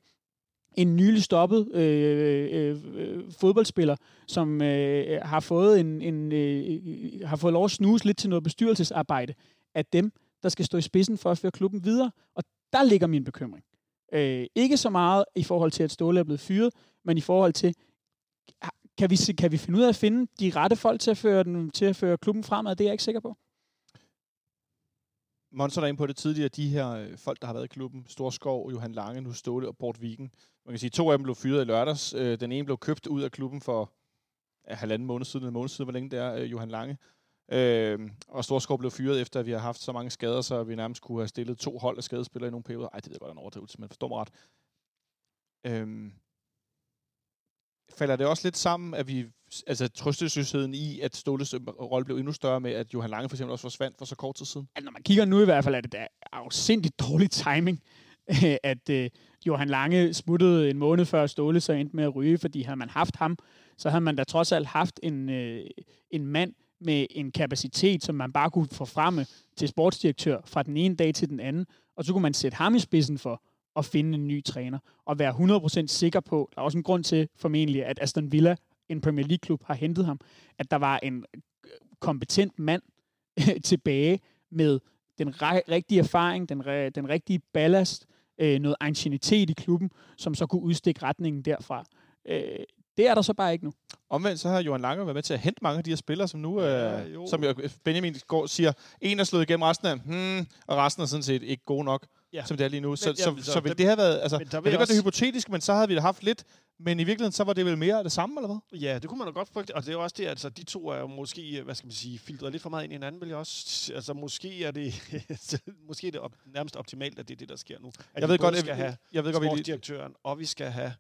en nylig stoppet øh, øh, øh, fodboldspiller, som øh, har fået en, en øh, har fået lov at snuse lidt til noget bestyrelsesarbejde, af dem, der skal stå i spidsen for at føre klubben videre. Og der ligger min bekymring. Øh, ikke så meget i forhold til, at Ståle er blevet fyret, men i forhold til, ah, kan vi, kan vi finde ud af at finde de rette folk til at føre, den, til at føre klubben fremad? Det er jeg ikke sikker på. Monster er inde på det tidligere, de her øh, folk, der har været i klubben, Storskov, Johan Lange, nu Ståle og Bort Viken. Man kan sige, to af dem blev fyret i lørdags. Øh, Den ene blev købt ud af klubben for ja, halvanden måned siden, en måned siden, hvor længe det er, øh, Johan Lange. Øh, og Storskov blev fyret efter, at vi har haft så mange skader, så vi nærmest kunne have stillet to hold af skadespillere i nogle perioder. Ej, det ved jeg godt en overdrivelse, men forstår mig ret. Øh, falder det også lidt sammen, at vi, altså trøstesøsheden i, at Ståles rolle blev endnu større med, at Johan Lange for eksempel også forsvandt for så kort tid siden? Altså, når man kigger nu i hvert fald, er det da afsindigt dårlig timing, at øh, Johan Lange smuttede en måned før Ståle så endte med at ryge, fordi havde man haft ham, så havde man da trods alt haft en, øh, en mand med en kapacitet, som man bare kunne få fremme til sportsdirektør fra den ene dag til den anden, og så kunne man sætte ham i spidsen for at finde en ny træner, og være 100% sikker på, der er også en grund til formentlig, at Aston Villa, en Premier League-klub, har hentet ham, at der var en kompetent mand tilbage med den rigtige erfaring, den, den rigtige ballast, øh, noget ancienitet i klubben, som så kunne udstikke retningen derfra. Øh, det er der så bare ikke nu. Omvendt så har Johan Lange været med til at hente mange af de her spillere, som nu, ja, øh, som Benjamin går siger, en er slået igennem resten af, hmm, og resten er sådan set ikke gode nok, ja. som det er lige nu. Så, men, så, ja, så, så vil det have været, altså, det er også... det hypotetisk, men så havde vi det haft lidt, men i virkeligheden så var det vel mere af det samme, eller hvad? Ja, det kunne man da godt frygte, og det er jo også det, altså de to er jo måske, hvad skal man sige, filtreret lidt for meget ind i hinanden, vil jeg også, altså måske er det, måske er det op, nærmest optimalt, at det er det, der sker nu. At jeg ved godt, skal jeg, have jeg ved godt, sportsdirektøren, og vi skal have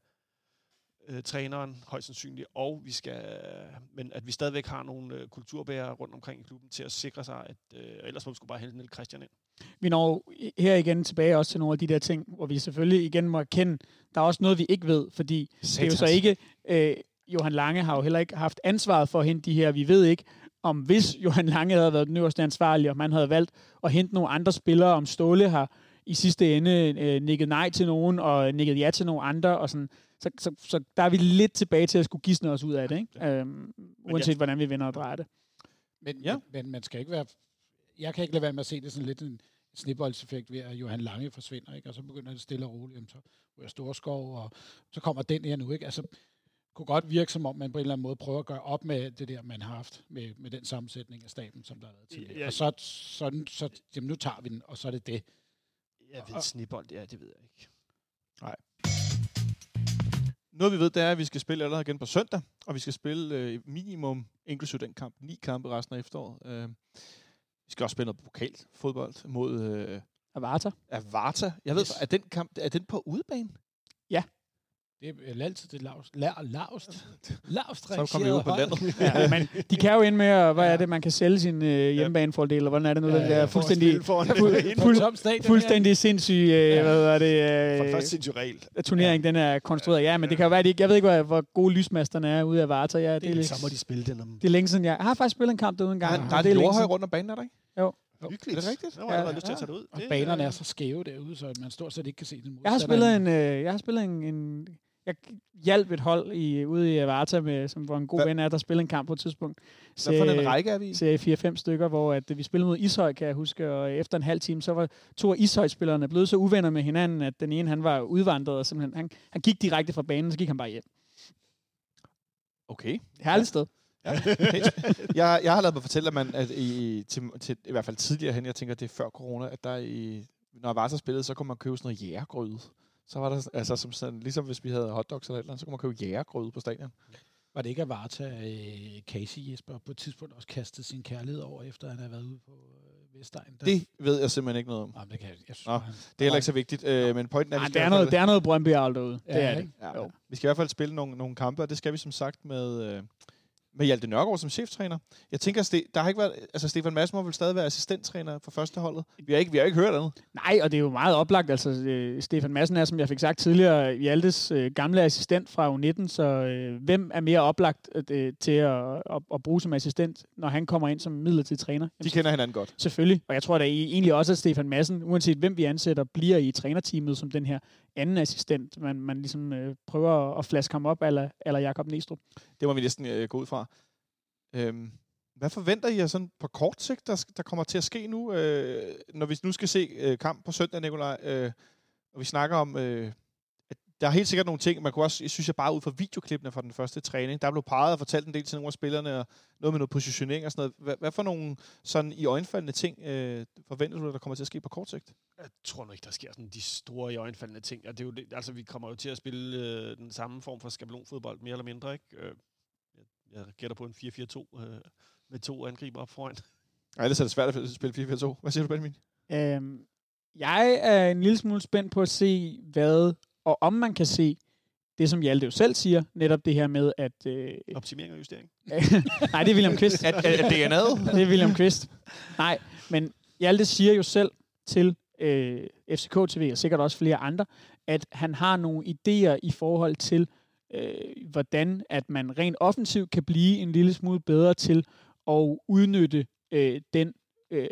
øh, træneren, højst sandsynligt, og vi skal, men at vi stadigvæk har nogle øh, kulturbærere rundt omkring i klubben til at sikre sig, at øh, ellers må vi skulle bare hælde Niel Christian ind. Vi når her igen tilbage også til nogle af de der ting, hvor vi selvfølgelig igen må erkende, der er også noget, vi ikke ved, fordi Satans. det er jo så ikke, øh, Johan Lange har jo heller ikke haft ansvaret for at hente de her, vi ved ikke, om hvis Johan Lange havde været den øverste ansvarlige, og man havde valgt at hente nogle andre spillere, om Ståle har i sidste ende øh, nikket nej til nogen, og nikket ja til nogle andre, og sådan. Så, så, så der er vi lidt tilbage til at skulle gisne os ud af det, ikke? Ja. Øhm, uanset hvordan vi vinder og drejer det. Men, ja. men, men man skal ikke være... Jeg kan ikke lade være med at se det sådan lidt en snibboldseffekt ved, at Johan Lange forsvinder, ikke? og så begynder det stille og roligt, så ryger Storskov, og så kommer den her nu. Ikke? Altså, kunne godt virke som om, man på en eller anden måde prøver at gøre op med det der, man har haft med, med den sammensætning af staben, som der har været tidligere. Ja, og så, så, så jamen, nu tager vi den, og så er det det. Jeg ved, snibbold, ja, det ved jeg ikke. Nej. Noget vi ved, det er, at vi skal spille allerede igen på søndag, og vi skal spille øh, minimum, inklusive den kamp, ni kampe resten af efteråret. Øh, vi skal også spille noget pokalfodbold mod... Øh, Avarta. Avarta. Jeg ved, yes. er den kamp, er den på udebane? Ja. Det er altid det lavst. La- lavst. Lavst Så kommer vi ud på landet. ja, men de kan jo ind med, at, hvad er det, man kan sælge sin øh, hjemmebanefordel, eller hvordan er det nu, ja, den der fuldstændig, fuld, fuld, fuldstændig sindssyg, øh, ja. hvad er det, øh, For det første sindssyg regel. turnering, ja. den er konstrueret. Ja, men ja. det kan jo være, de, jeg ved ikke, hvor, hvor gode lysmasterne er ude af Varta. Ja, det, det er, så må de spille den. Om... Det er længe siden, jeg, jeg har faktisk spillet en kamp derude en gang. Ja, der er det jordhøj rundt om banen, er der ikke? Jo. Hyggeligt. Er det rigtigt? Ja, jeg har lyst til at tage det ud. Og banerne er så skæve derude, så man stort set ikke kan se den Jeg har spillet en, øh, jeg har spillet en, en jeg hjalp et hold i, ude i Avarta, med, som var en god Hva? ven af, der spillede en kamp på et tidspunkt. Hvad for en række er vi i? Serie 4-5 stykker, hvor at vi spillede mod Ishøj, kan jeg huske, og efter en halv time, så var to af Ishøj-spillerne blevet så uvenner med hinanden, at den ene, han var udvandret, og simpelthen, han, han gik direkte fra banen, så gik han bare hjem. Okay. Herligt sted. Ja. jeg, jeg har lavet mig fortælle, at, man, at i, til, til, i hvert fald tidligere hen, jeg tænker, det er før corona, at der i, når Varta spillede, så kunne man købe sådan noget jægergryde. Så var der, altså som sådan, ligesom hvis vi havde hotdogs eller et eller andet, så kunne man købe jægergrød på stadion. Var det ikke at Varta øh, Casey Jesper på et tidspunkt også kastede sin kærlighed over, efter han havde været ude på øh, Vestegn? Der... Det ved jeg simpelthen ikke noget om. Jamen, det, kan, jeg, jeg synes, Nå, han, det er heller ikke så vigtigt, øh, men pointen er... Nej, det er, noget, det er noget Brøndby derude. Ja, det er det. Ja. Jo. Vi skal i hvert fald spille nogle, nogle kampe, og det skal vi som sagt med... Øh, med Hjalte Nørgaard som cheftræner. Jeg tænker, der har ikke været, altså Stefan Madsen må vel stadig være assistenttræner for første holdet. Vi har ikke, vi har ikke hørt andet. Nej, og det er jo meget oplagt. Altså, øh, Stefan Madsen er, som jeg fik sagt tidligere, Hjaltes øh, gamle assistent fra U19, så øh, hvem er mere oplagt øh, til at, at, at, bruge som assistent, når han kommer ind som midlertidig træner? Jamen, De kender hinanden godt. Selvfølgelig, og jeg tror da egentlig også, at Stefan Madsen, uanset hvem vi ansætter, bliver i trænerteamet som den her anden assistent, man, man ligesom øh, prøver at flaske ham op, eller, eller Jakob Næstrup. Det må vi næsten øh, gå ud fra. Øhm, hvad forventer I sådan på kort sigt, der, der kommer til at ske nu, øh, når vi nu skal se øh, kamp på søndag, Nikolaj, øh, og vi snakker om, øh, der er helt sikkert nogle ting, man kunne også, jeg synes jeg bare ud fra videoklippene fra den første træning, der blev peget og fortalt en del til nogle af spillerne, og noget med noget positionering og sådan noget. Hvad, hvad for nogle sådan i øjenfaldende ting øh, forventer du, der kommer til at ske på kort sigt? Jeg tror nok ikke, der sker sådan de store i øjenfaldende ting. Og det er jo det, altså, vi kommer jo til at spille øh, den samme form for skabelonfodbold, mere eller mindre, ikke? Øh, jeg gætter på en 4-4-2 øh, med to angriber op foran. Nej, det er det svært at spille 4-4-2. Hvad siger du, Benjamin? Øhm, jeg er en lille smule spændt på at se, hvad, og om man kan se, det som Hjalte jo selv siger, netop det her med, at... Øh, Optimering og justering. nej, det er William er, er, er DNA'et? det er William Kvist. Nej, men Hjalte siger jo selv til øh, FCK TV, og sikkert også flere andre, at han har nogle idéer i forhold til, øh, hvordan at man rent offensivt kan blive en lille smule bedre til og udnytte øh, den øh,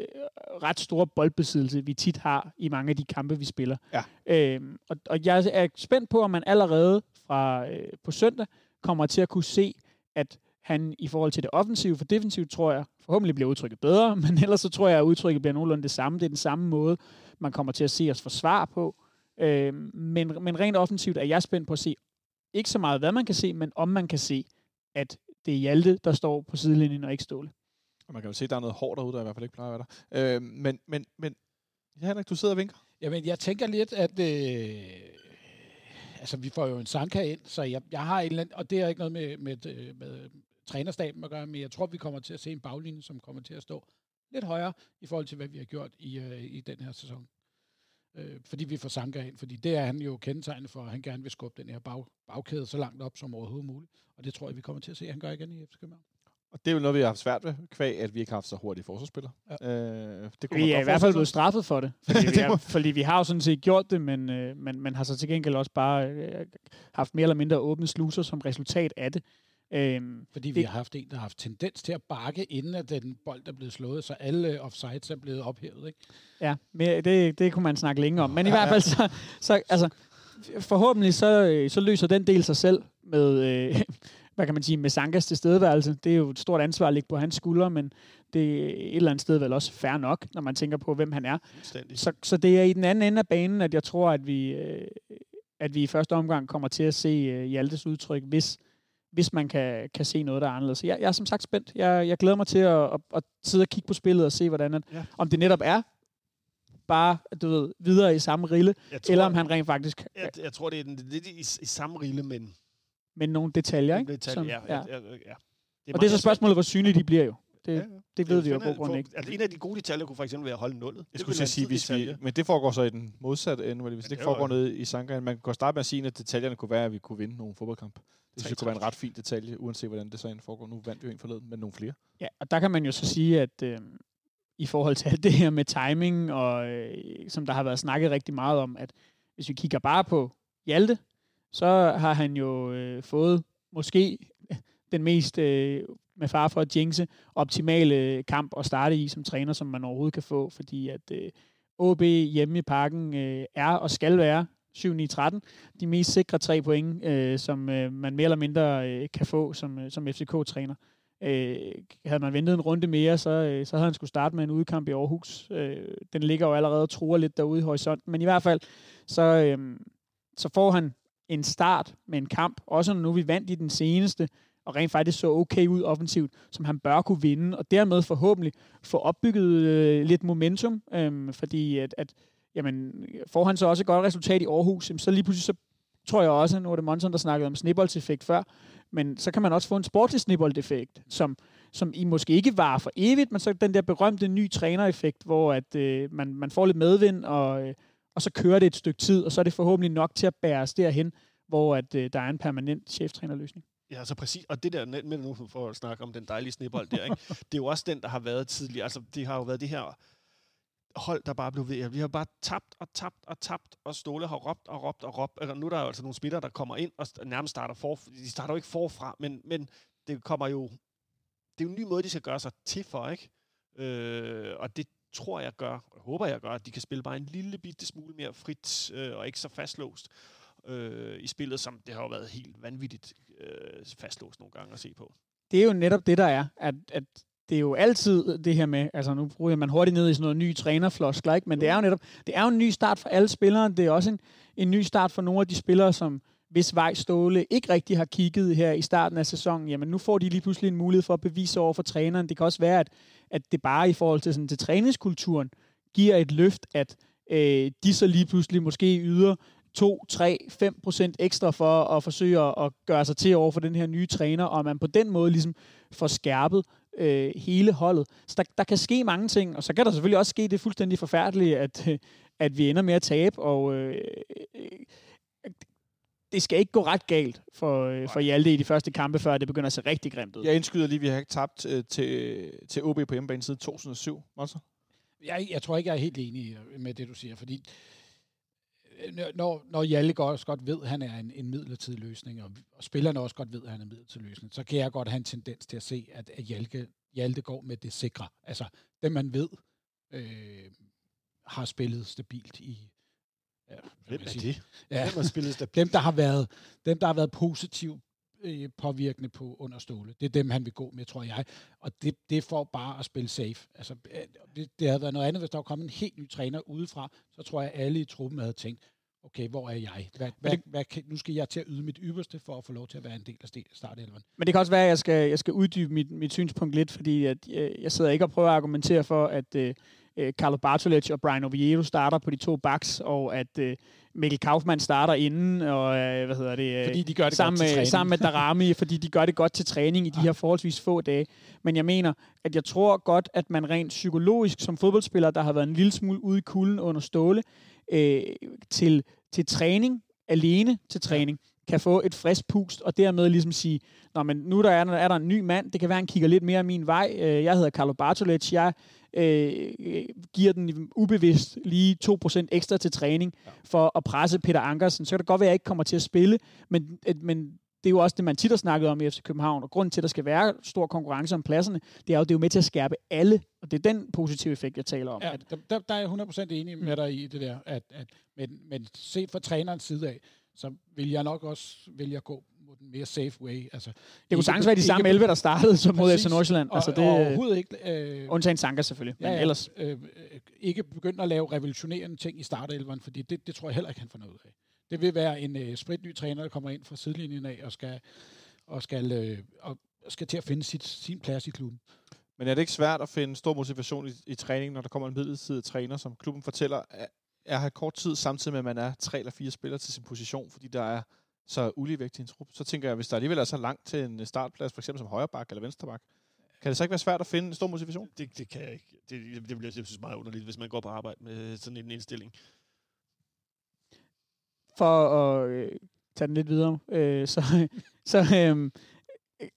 ret store boldbesiddelse, vi tit har i mange af de kampe, vi spiller. Ja. Øhm, og, og jeg er spændt på, om man allerede fra øh, på søndag kommer til at kunne se, at han i forhold til det offensive for defensivt, tror jeg, forhåbentlig bliver udtrykket bedre, men ellers så tror jeg, at udtrykket bliver nogenlunde det samme. Det er den samme måde, man kommer til at se os forsvare på. Øh, men, men rent offensivt er jeg spændt på at se, ikke så meget hvad man kan se, men om man kan se, at det er Hjalte, der står på sidelinjen og ikke Ståle. Og man kan jo se, at der er noget hårdt derude, der i hvert fald ikke plejer at være der. Øh, men, men, men, ja, Henrik, du sidder og vinker. Jamen, jeg tænker lidt, at... Øh, altså, vi får jo en Sanka ind, så jeg, jeg har en eller anden... Og det er ikke noget med, med, med, med trænerstaben at gøre, men jeg tror, vi kommer til at se en baglinje, som kommer til at stå lidt højere i forhold til, hvad vi har gjort i, øh, i den her sæson. Øh, fordi vi får Sanka ind, fordi det er han jo kendetegnet for, at han gerne vil skubbe den her bag, bagkæde så langt op som overhovedet muligt. Og det tror jeg, vi kommer til at se, at han gør igen i FC København. Og det er jo noget, vi har haft svært ved, kvæg, at vi ikke har haft så hurtige forsspillere. Ja. Øh, det kunne Vi man er i hvert fald blevet straffet for det. Fordi, vi, Det er, må- fordi vi har jo sådan set gjort det, men, øh, men man har så til gengæld også bare øh, haft mere eller mindre åbne sluser som resultat af det. Øhm, Fordi vi Det- har haft en, der har haft tendens til at bakke, inden at den bold er blevet slået, så alle offsides er blevet ophævet. Ikke? Ja, men det, det kunne man snakke længe om. Men i hvert fald, så, så altså, forhåbentlig så, øh, så løser den del sig selv med, øh, hvad kan man sige, med Sankas tilstedeværelse. Det er jo et stort ansvar at ligge på hans skuldre, men det er et eller andet sted vel også fair nok, når man tænker på, hvem han er. Så, så det er i den anden ende af banen, at jeg tror, at vi, øh, at vi i første omgang kommer til at se øh, Hjaltes udtryk, hvis, hvis man kan, kan se noget, der er anderledes. Jeg, jeg er som sagt spændt. Jeg, jeg glæder mig til at, at, at sidde og kigge på spillet og se, hvordan at, Ja. om det netop er bare, du ved, videre i samme rille, Jeg tror, eller om han rent faktisk jeg, jeg tror, det er den- lidt i, i samme rille, men... med nogle detaljer, ikke? Detalje, Som- ja, ja. ja, ja. Det Og det er så spørgsmålet, hvor synlige de bliver jo. Det, Ja, ja. det ved vi jo af god grund at ikke. Altså, en af de gode detaljer kunne for eksempel være at holde nullet. Jeg skulle at sige, hvis vi, men det foregår så i den modsatte ende, hvis Men det ikke det var- foregår nede i Sanka, man kan starte med at sige, at detaljerne kunne være, at vi kunne vinde nogle fodboldkamp. Det synes jeg kunne være en ret fin detalje, uanset hvordan det så end foregår. Nu vandt vi jo en forleden, men nogle flere. Ja, og der kan man jo så sige, at øh, i forhold til alt det her med timing, og øh, som der har været snakket rigtig meget om, at hvis vi kigger bare på Hjalte, så har han jo øh, fået måske den mest, øh, med far for at jinxe, optimale kamp at starte i som træner, som man overhovedet kan få, fordi at øh, OB hjemme i parken øh, er og skal være 7-9-13, de mest sikre tre point, øh, som øh, man mere eller mindre øh, kan få som, øh, som FCK-træner. Øh, havde man ventet en runde mere, så, øh, så havde han skulle starte med en udkamp i Aarhus. Øh, den ligger jo allerede og truer lidt derude i horisonten, men i hvert fald, så, øh, så får han en start med en kamp, også når nu vi vandt i den seneste, og rent faktisk så okay ud offensivt, som han bør kunne vinde, og dermed forhåbentlig få opbygget øh, lidt momentum, øh, fordi at, at jamen, får han så også et godt resultat i Aarhus, jamen, så lige pludselig så tror jeg også, nu er det Monson, der snakkede om snibboldseffekt før, men så kan man også få en sportslig snibboldeffekt, som, som I måske ikke var for evigt, men så den der berømte ny trænereffekt, hvor at, øh, man, man får lidt medvind, og, øh, og så kører det et stykke tid, og så er det forhåbentlig nok til at bære os derhen, hvor at, øh, der er en permanent cheftrænerløsning. Ja, så præcis. Og det der med nu for at snakke om den dejlige snebold der, ikke? det er jo også den, der har været tidligere. Altså, det har jo været det her hold, der bare blev ved. Vi har bare tabt og tabt og tabt, og Ståle har råbt og råbt og råbt. Altså, nu er der jo altså nogle spillere, der kommer ind og st- nærmest starter for. De starter jo ikke forfra, men, men det kommer jo... Det er jo en ny måde, de skal gøre sig til for, ikke? Øh, og det tror jeg gør, og håber jeg gør, at de kan spille bare en lille bitte smule mere frit øh, og ikke så fastlåst øh, i spillet, som det har jo været helt vanvittigt øh, fastlåst nogle gange at se på. det er jo netop det, der er, at, at det er jo altid det her med, altså nu bruger man hurtigt ned i sådan noget ny trænerfloskler, ikke? men det er jo netop, det er jo en ny start for alle spillere, det er også en, en ny start for nogle af de spillere, som hvis vej Ståle ikke rigtig har kigget her i starten af sæsonen, jamen nu får de lige pludselig en mulighed for at bevise over for træneren. Det kan også være, at, at det bare i forhold til, sådan, til træningskulturen giver et løft, at øh, de så lige pludselig måske yder 2, 3, 5 procent ekstra for at forsøge at, gøre sig til over for den her nye træner, og man på den måde ligesom får skærpet øh, hele holdet. Så der, der kan ske mange ting, og så kan der selvfølgelig også ske det fuldstændig forfærdelige, at, at vi ender med at tabe, og øh, øh det skal ikke gå ret galt for, øh, for Hjalte i de første kampe, før det begynder at se rigtig grimt ud. Jeg indskyder lige, at vi har ikke tabt øh, til, til OB på hjemmebane siden 2007. Monster. Jeg, jeg tror ikke, jeg er helt enig øh, med det, du siger, fordi øh, når, når Hjalle godt, også godt ved, at han er en, en midlertidig løsning, og, og spillerne også godt ved, at han er en midlertidig løsning, så kan jeg godt have en tendens til at se, at, at Hjalte Hjalte går med det sikre. Altså, dem man ved øh, har spillet stabilt i... Ja, Hvem er jeg det? Ja, Hvem har spillet stabilt? dem, der har været, dem, der har været positivt øh, påvirkende på under Ståle. Det er dem, han vil gå med, tror jeg. Og det, det er for bare at spille safe. Altså, øh, det, det havde været noget andet, hvis der var kommet en helt ny træner udefra. Så tror jeg, at alle i truppen havde tænkt, okay, hvor er jeg? Hvad, hvad, det- hvad, kan, nu skal jeg til at yde mit ypperste for at få lov til at være en del af st- startelveren. Men det kan også være, at jeg skal, jeg skal uddybe mit, mit synspunkt lidt, fordi at, øh, jeg sidder ikke og prøver at argumentere for, at øh, Carlo Bartolec og Brian Oviedo starter på de to backs, og at øh, Mikkel Kaufmann starter inden, og øh, hvad hedder det, øh, Fordi de gør det sammen, godt til træning. sammen med Darami, fordi de gør det godt til træning i de her forholdsvis få dage. Men jeg mener, at jeg tror godt, at man rent psykologisk som fodboldspiller, der har været en lille smule ude i kulden under ståle, øh, til, til træning, alene til træning, kan få et frisk pust, og dermed ligesom sige, Nå, men nu der er, der er der en ny mand, det kan være, han kigger lidt mere min vej. Øh, Jeg hedder Carlo Bartolec, jeg øh, giver den ubevidst lige 2% ekstra til træning for at presse Peter Ankersen. Så kan det godt være, at jeg ikke kommer til at spille, men, men det er jo også det, man tit har snakket om i FC København, og grunden til, at der skal være stor konkurrence om pladserne, det er jo, det er jo med til at skærpe alle, og det er den positive effekt, jeg taler om. Ja, At, der, der, er jeg 100% enig med dig i det der, at, at men, men set fra trænerens side af, så vil jeg nok også vælge at gå mod den mere safe way. Altså, det kunne sagtens være de samme 11, der startede som mod. FC Nordsjælland. Og, Altså, det, og det, overhovedet ikke... Øh, undtagen Sanka selvfølgelig, men ellers... Øh, øh, ikke begynde at lave revolutionerende ting i startelveren, fordi det, det tror jeg heller ikke, han får noget ud af. Det vil være en øh, spritny træner, der kommer ind fra sidelinjen af og skal, og skal, øh, og skal til at finde sit, sin plads i klubben. Men er det ikke svært at finde stor motivation i, i træning, når der kommer en midlertidig træner, som klubben fortæller, er, er her kort tid, samtidig med, at man er tre eller fire spillere til sin position, fordi der er så uligevægt i en trup. Så tænker jeg, hvis der alligevel er så langt til en startplads, for eksempel som højreback eller venstreback, kan det så ikke være svært at finde en stor motivation? Det, det kan jeg ikke. Det, det, det bliver jeg synes meget underligt, hvis man går på arbejde med sådan en indstilling. for at øh, tage den lidt videre, øh, så, så øh,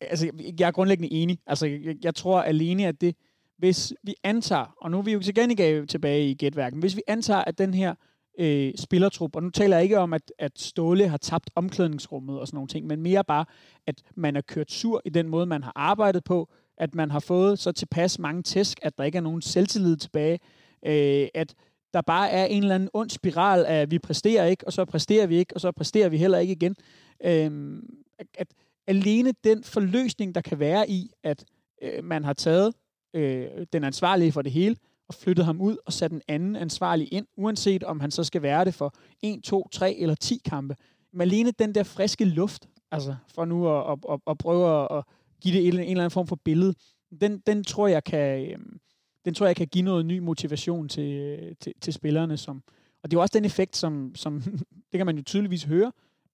altså, jeg er grundlæggende enig. Altså, jeg, jeg tror alene, at det, hvis vi antager, og nu er vi jo igen tilbage i gætværken, hvis vi antager, at den her øh, Øh, spillertrup, og nu taler jeg ikke om, at, at Ståle har tabt omklædningsrummet og sådan nogle ting, men mere bare, at man er kørt sur i den måde, man har arbejdet på, at man har fået så tilpas mange tæsk, at der ikke er nogen selvtillid tilbage, øh, at der bare er en eller anden ond spiral af, at vi præsterer ikke, og så præsterer vi ikke, og så præsterer vi heller ikke igen. Øh, at, at alene den forløsning, der kan være i, at øh, man har taget øh, den ansvarlige for det hele, og flyttet ham ud og sat en anden ansvarlig ind, uanset om han så skal være det for 1, 2, 3 eller 10 kampe. Men alene den der friske luft, altså for nu at, at, at, at prøve at, give det en, en eller anden form for billede, den, den tror jeg kan... Øhm, den tror jeg kan give noget ny motivation til, til, til spillerne. Som, og det er jo også den effekt, som, som det kan man jo tydeligvis høre,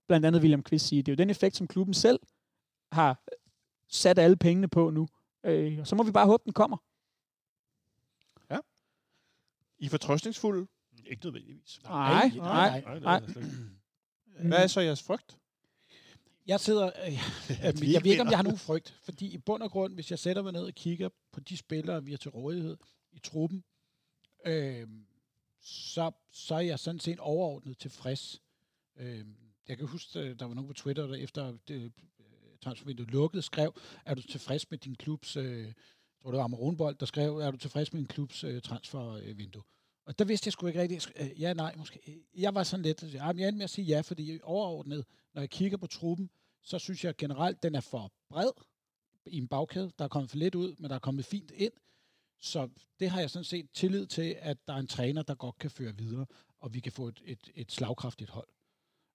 blandt andet William Quist sige, det er jo den effekt, som klubben selv har sat alle pengene på nu. Øh, og så må vi bare håbe, den kommer. I er fortrøstningsfulde. Ikke nødvendigvis. Nej, nej, nej, nej. er ikke. Hvad er så jeres frygt? Jeg sidder... Øh, jeg, jeg ved ikke, om jeg har nogen frygt, fordi i bund og grund, hvis jeg sætter mig ned og kigger på de spillere, vi har til rådighed i truppen, øh, så, så er jeg sådan set overordnet tilfreds. Øh, jeg kan huske, øh, der var nogen på Twitter, der efter det, øh, transfervinduet lukkede, skrev, er du tilfreds med din klubs... Øh, tror, det var Amaronbold, der skrev, er du tilfreds med en klubs øh, transfervindue? Og der vidste jeg sgu ikke rigtigt. Øh, ja, nej, måske. Jeg var sådan lidt... Ja, men jeg endte med at sige ja, fordi overordnet, når jeg kigger på truppen, så synes jeg generelt, den er for bred i en bagkæde. Der er kommet for lidt ud, men der er kommet fint ind. Så det har jeg sådan set tillid til, at der er en træner, der godt kan føre videre, og vi kan få et, et, et slagkraftigt hold.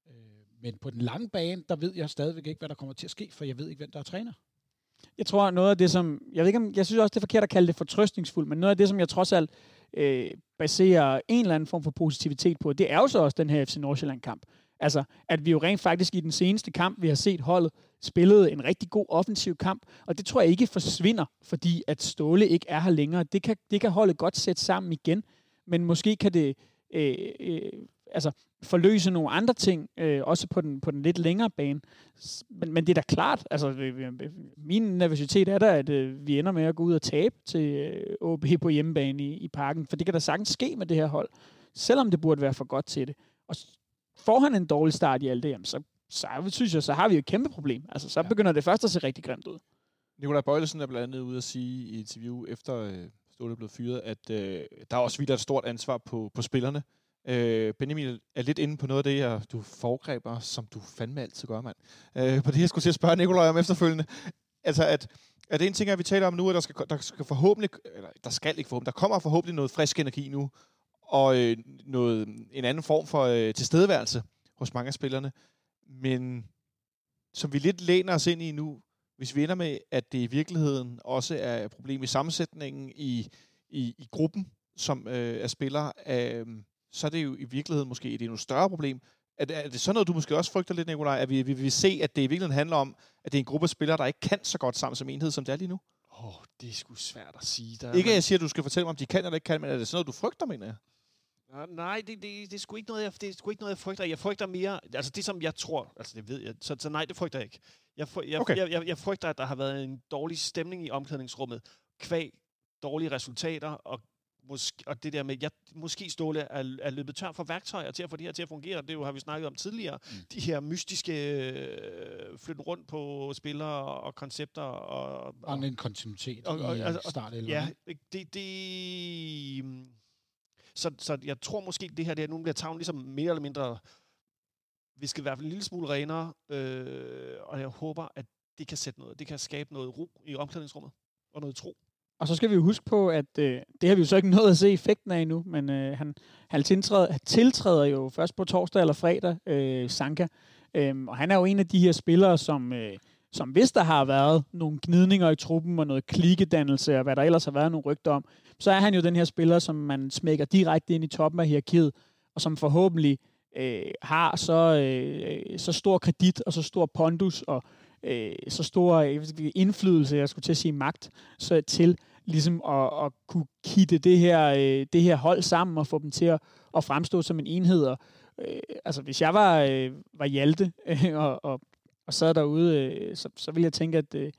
Øh, Men på den lange bane, der ved jeg stadigvæk ikke, hvad der kommer til at ske, for jeg ved ikke, hvem der er træner. Jeg tror, noget af det, som... Jeg, ved ikke, om, jeg synes også, det er forkert at kalde det fortrøstningsfuldt, men noget af det, som jeg trods alt øh, baserer en eller anden form for positivitet på, det er jo så også den her FC Nordsjælland-kamp. Altså, at vi jo rent faktisk i den seneste kamp, vi har set holdet, spillede en rigtig god offensiv kamp, og det tror jeg ikke forsvinder, fordi at Ståle ikke er her længere. Det kan, det kan holdet godt sætte sammen igen, men måske kan det øh, øh, altså, forløse nogle andre ting, øh, også på den, på den lidt længere bane. Men, men det er da klart, altså min nervøsitet er da, at øh, vi ender med at gå ud og tabe til øh, OB på hjemmebane i, i parken, for det kan da sagtens ske med det her hold, selvom det burde være for godt til det. Og får han en dårlig start i alt det, jamen, så, så synes jeg, så har vi jo et kæmpe problem. Altså, så Ja. begynder det først at se rigtig grimt ud. Nikolaj Bøjlesen er blandt andet ude at sige i interview efter øh, Ståle blev fyret, at øh, der er også videre et stort ansvar på, på spillerne. Øh, Benjamin er lidt inde på noget af det, jeg, du foregreber, som du fandme altid gør, mand. Øh, på det, jeg skulle til at spørge Nikolaj om efterfølgende. Altså, at, at det en ting, at vi taler om nu, at der skal, der skal forhåbentlig, eller der skal ikke forhåbentlig, der kommer forhåbentlig noget frisk energi nu, og øh, noget, en anden form for øh, tilstedeværelse hos mange af spillerne. Men som vi lidt læner os ind i nu, hvis vi ender med, at det i virkeligheden også er et problem i sammensætningen i, i, i gruppen, som øh, er spillere, øh, så er det jo i virkeligheden måske et endnu større problem. Er det, er det sådan noget, du måske også frygter lidt, Nikolaj, at vi, vi vil se, at det i virkeligheden handler om, at det er en gruppe af spillere, der ikke kan så godt sammen som enhed, som det er lige nu? Åh, oh, det er sgu svært at sige. Der Ikke at jeg siger, at du skal fortælle mig, om de kan eller ikke kan, men er det sådan noget, du frygter, mener jeg? Ja, Nej, det, det, det, er sgu ikke noget, jeg, det er sgu ikke noget, jeg frygter. Jeg frygter mere, altså det som jeg tror, altså det ved jeg, så, så nej, det frygter jeg ikke. Jeg, jeg, okay. jeg, jeg, jeg frygter, at der har været en dårlig stemning i omklædningsrummet, kvæg dårlige resultater, og, måske, og det der med, jeg måske Ståle er, er løbet tør for værktøjer til at få det her til at fungere. Det jo, har vi snakket om tidligere. Mm. De her mystiske øh, flytte rundt på spillere og koncepter. Og, Og en kontinuitet Og- og- i altså, altså, start Ja, ikke? det, det, mm, så, så jeg tror måske, det her det her, nu bliver tavlen ligesom mere eller mindre, vi skal i hvert fald en lille smule renere, øh, og jeg håber, at det kan sætte noget, det kan skabe noget ro i omklædningsrummet, og noget tro. Og så skal vi jo huske på, at øh, det har vi jo så ikke nået at se effekten af endnu, men øh, han, han tiltræder, tiltræder jo først på torsdag eller fredag, øh, Sanka. Øh, og han er jo en af de her spillere, som, øh, som hvis der har været nogle gnidninger i truppen og noget klikkedannelse og hvad der ellers har været nogle rygter om, så er han jo den her spiller, som man smækker direkte ind i toppen af hierarkiet, og som forhåbentlig øh, har så, øh, så stor kredit og så stor pondus og øh, så stor øh, indflydelse, jeg skulle til at sige magt, så til ligesom at, at kunne kitte det her, øh, det her hold sammen og få dem til at, at fremstå som en enhed. Og, øh, altså, hvis jeg var, øh, var Hjalte øh, og, og, og sad derude, øh, så, så ville jeg tænke, at, øh,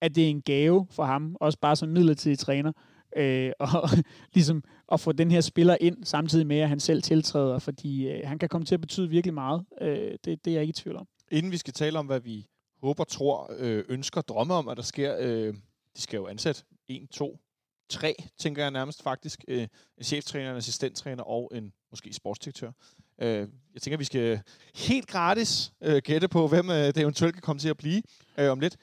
at det er en gave for ham, også bare som midlertidig træner, øh, og ligesom at få den her spiller ind, samtidig med, at han selv tiltræder, fordi øh, han kan komme til at betyde virkelig meget. Øh, det, det er jeg ikke i tvivl om. Inden vi skal tale om, hvad vi håber, tror, øh, ønsker, drømmer om, at der sker, øh, de skal jo ansætte en, to, tre, tænker jeg nærmest faktisk, øh, en cheftræner, en assistenttræner og en måske sportsdirektør. Øh, jeg tænker, vi skal helt gratis øh, gætte på, hvem øh, det eventuelt kan komme til at blive øh, om lidt.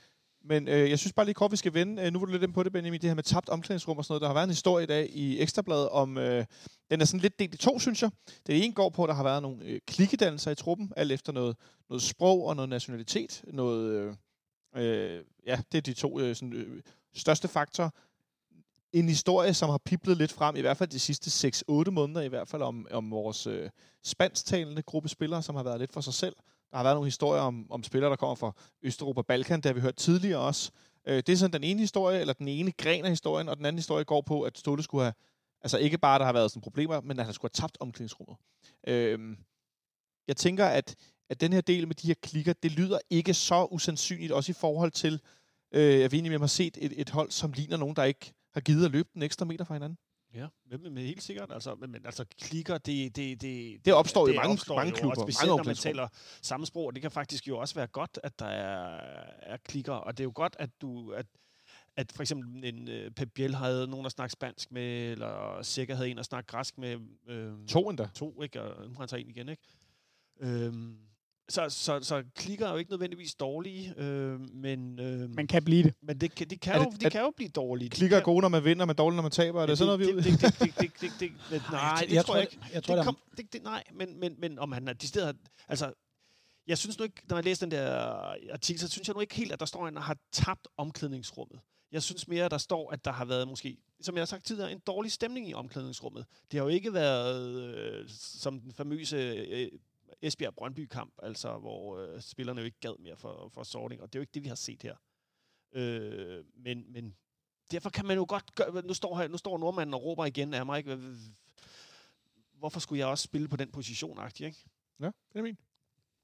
Men øh, jeg synes bare lige kort, vi skal vende. Øh, nu var du lidt inde på det, Benjamin, det her med tabt omklædningsrum og sådan noget. Der har været en historie i dag i Ekstrabladet om... Øh, den er sådan lidt delt i to, synes jeg. Det ene går på, at der har været nogle øh, klikkedannelser i truppen, alt efter noget, noget sprog og noget nationalitet. Noget, øh, øh, ja, det er de to øh, sådan, øh, største faktorer. En historie, som har piblet lidt frem, i hvert fald de sidste 6-8 måneder, i hvert fald om, om vores øh, spansktalende gruppe spillere, som har været lidt for sig selv. Der har været nogle historier om, om spillere, der kommer fra Østeuropa og Balkan, det har vi hørt tidligere også. Øh, det er sådan den ene historie, eller den ene gren af historien, og den anden historie går på, at Ståle skulle have, altså ikke bare, der har været sådan problemer, men at han skulle have tabt omklædningsrummet. Øh, jeg tænker, at, at den her del med de her klikker, det lyder ikke så usandsynligt, også i forhold til, øh, at vi egentlig har set et, et hold, som ligner nogen, der ikke har givet at løbe den ekstra meter fra hinanden. Ja, men, men helt sikkert. Altså, men, men altså, klikker, det... Det, det, Det opstår jo i mange- opstår mange jo, klubber, Og mange specielt, når man taler samme sprog, og det kan faktisk jo også være godt, at der er, er klikker. Og det er jo godt, at du... At, at for eksempel en uh, Pep Biel havde nogen at snakke spansk med, eller Sikker havde en at snakke græsk med. Øh, To endda. To, ikke? Og nu han så en igen, ikke? Øhm, så, så, så klikker er jo ikke nødvendigvis dårlige, øh, men, øh, Man kan blive det. men det, kan, de, kan, det- jo, de kan jo blive dårlige. Klikker er gode, når man vinder, men dårlige, når man taber. Er det sådan noget, vi er det, det, det, det, det, det, det, det, nej, det tror jeg ikke. Jeg tror, Det kom, det, det, nej, men, men, men om han er de steder... Altså, jeg synes nu ikke, når jeg læser den der artikel, så synes jeg nu ikke helt, at der står, at han har tabt omklædningsrummet. Jeg synes mere, at der står, at der har været måske, som jeg har sagt tidligere, en dårlig stemning i omklædningsrummet. Det har jo ikke været øh, som den famøse øh, Esbjerg-Brøndby-kamp, altså hvor øh, spillerne jo ikke gad mere for, for sorting, og det er jo ikke det, vi har set her. Øh, men, men derfor kan man jo godt gøre, nu står, her, nu står nordmanden og råber igen af mig, ikke? Hvorfor skulle jeg også spille på den position, agtig, ikke? Ja, det er min.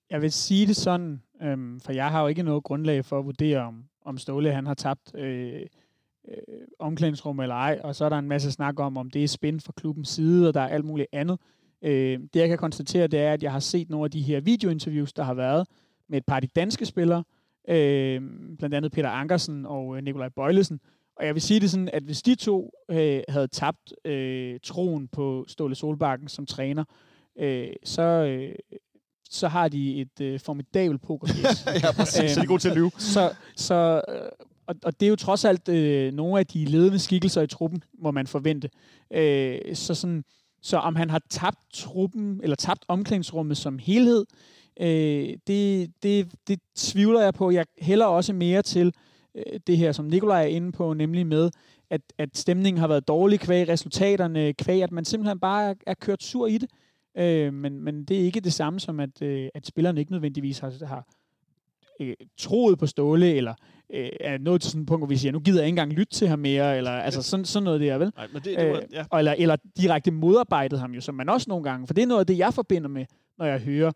Jeg vil sige det sådan, øhm, for jeg har jo ikke noget grundlag for at vurdere, om, om Ståle han har tabt øh, øh, omklædningsrum eller ej, og så er der en masse snak om, om det er spændt fra klubbens side, og der er alt muligt andet. Øh, det jeg kan konstatere, det er, at jeg har set nogle af de her videointerviews, der har været med et par af de danske spillere, øh, blandt andet Peter Ankersen og øh, Nikolaj Bøjlesen. Og jeg vil sige det sådan, at hvis de to øh, havde tabt øh, troen på Ståle Solbakken som træner, øh, så, øh, så har de et øh, formidabelt poker ja, præcis. så er de gode til at lyve. Så, så, øh, og, og det er jo trods alt øh, nogle af de ledende skikkelser i truppen, må man forvente. Øh, så, sådan, så om han har tabt truppen, eller tabt omklædningsrummet som helhed, øh, det, det, det tvivler jeg på. Jeg hælder også mere til øh, det her, som Nikolaj er inde på, nemlig med, at, at stemningen har været dårlig kvæg resultaterne, kvæg at man simpelthen bare er, er kørt sur i det. Øh, men, men det er ikke det samme som, at, øh, at spillerne ikke nødvendigvis har, har øh, troet på Ståle, eller øh, er nået til sådan et punkt, hvor vi siger, nu gider jeg ikke engang lytte til ham mere, eller altså sådan, sådan noget der, vel? Nej, men det, det var, Øh, ja. og eller, eller direkte modarbejdet ham jo, som man også nogle gange, for det er noget af det, jeg forbinder med, når jeg hører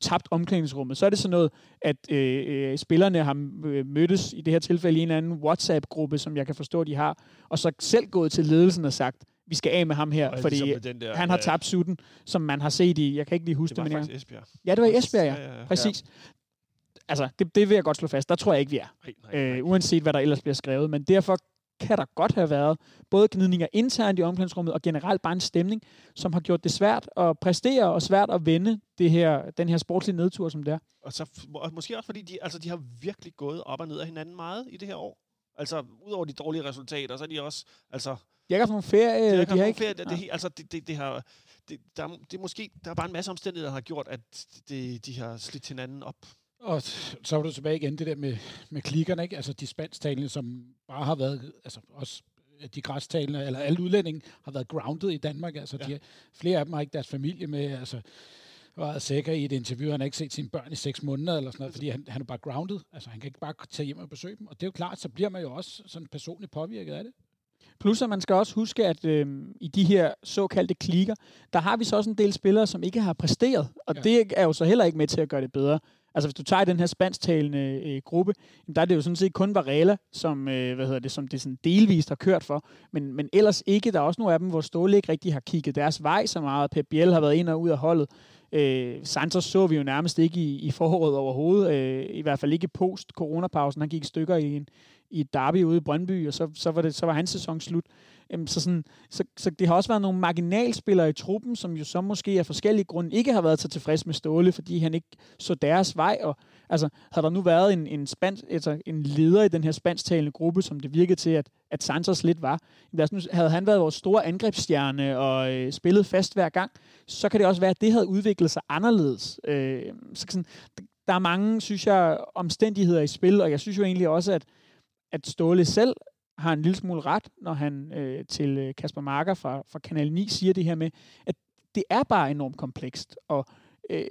tabt omklædningsrummet, så er det sådan noget, at øh, øh, spillerne har øh, mødtes i det her tilfælde i en eller anden WhatsApp-gruppe, som jeg kan forstå, de har, og så selv gået til ledelsen og sagt, vi skal af med ham her, Og fordi ligesom der, han har øh, tabt sutten, som man har set i, jeg kan ikke lige huske Det det, var men jeg, Esbjerg. ja, det var i Esbjerg, ja. ja, ja. Præcis. Altså, det, det vil jeg godt slå fast. Der tror jeg ikke, vi er. Nej, nej, nej. Øh, uanset hvad der ellers bliver skrevet. Men derfor kan der godt have været både gnidninger internt i omklædningsrummet og generelt bare en stemning, som har gjort det svært at præstere og svært at vende det her, den her sportslige nedtur, som det er. Og, så, og måske også fordi, de, altså, de har virkelig gået op og ned af hinanden meget i det her år. Altså, udover de dårlige resultater, så er de også, altså, De har ikke haft nogen ferie. det, de har ikke, ikke, ferie, det, det, altså, det, det, det har, det, der, er- det måske, der er bare en masse omstændigheder, der har gjort, at det, de har slidt hinanden op. Og så var du tilbage igen, det der med, med klikkerne, ikke? Altså de spansktalende, som bare har været, altså også de græstalende, eller alle udlændinge, har været grounded i Danmark. Altså Ja. de, flere af dem har ikke deres familie med, altså var sikker i et interview, han har ikke set sine børn i seks måneder, eller sådan noget, fordi han, han er bare grounded. Altså han kan ikke bare tage hjem og besøge dem. Og det er jo klart, så bliver man jo også sådan personligt påvirket af det. Plus at man skal også huske, at øh, i de her såkaldte klikker, der har vi så også en del spillere, som ikke har præsteret. Og Ja. ja. det er jo så heller ikke med til at gøre det bedre. Altså hvis du tager den her spansktalende øh, gruppe, jamen, der er det jo sådan set kun Varela, som, øh, hvad hedder det, som det sådan delvist har kørt for. Men, men ellers ikke. Der er også nogle af dem, hvor Ståle ikke rigtig har kigget deres vej så meget. Pep Biel har været ind og ud af holdet. Øh, Santos så vi jo nærmest ikke i, i foråret overhovedet. Øh, I hvert fald ikke post-coronapausen. Han gik i stykker i, en, i et derby ude i Brøndby, og så, så, var, det, så var hans sæson slut. Øhm, så, sådan, så, så det har også været nogle marginalspillere i truppen, som jo så måske af forskellige grunde ikke har været så tilfreds med Ståle, fordi han ikke så deres vej. Og, altså, havde der nu været en, en, spansk, altså, en leder i den her spansktalende gruppe, som det virkede til, at, at Santos lidt var, nu, havde han været vores store angrebsstjerne og øh, spillet fast hver gang, så kan det også være, at det havde udviklet sig anderledes. Øh, så sådan, der er mange, synes jeg, omstændigheder i spil, og jeg synes jo egentlig også, at, at Ståle selv har en lille smule ret, når han øh, til øh, Kasper Marker fra, fra Kanal 9 siger det her med, at det er bare enormt komplekst, og øh,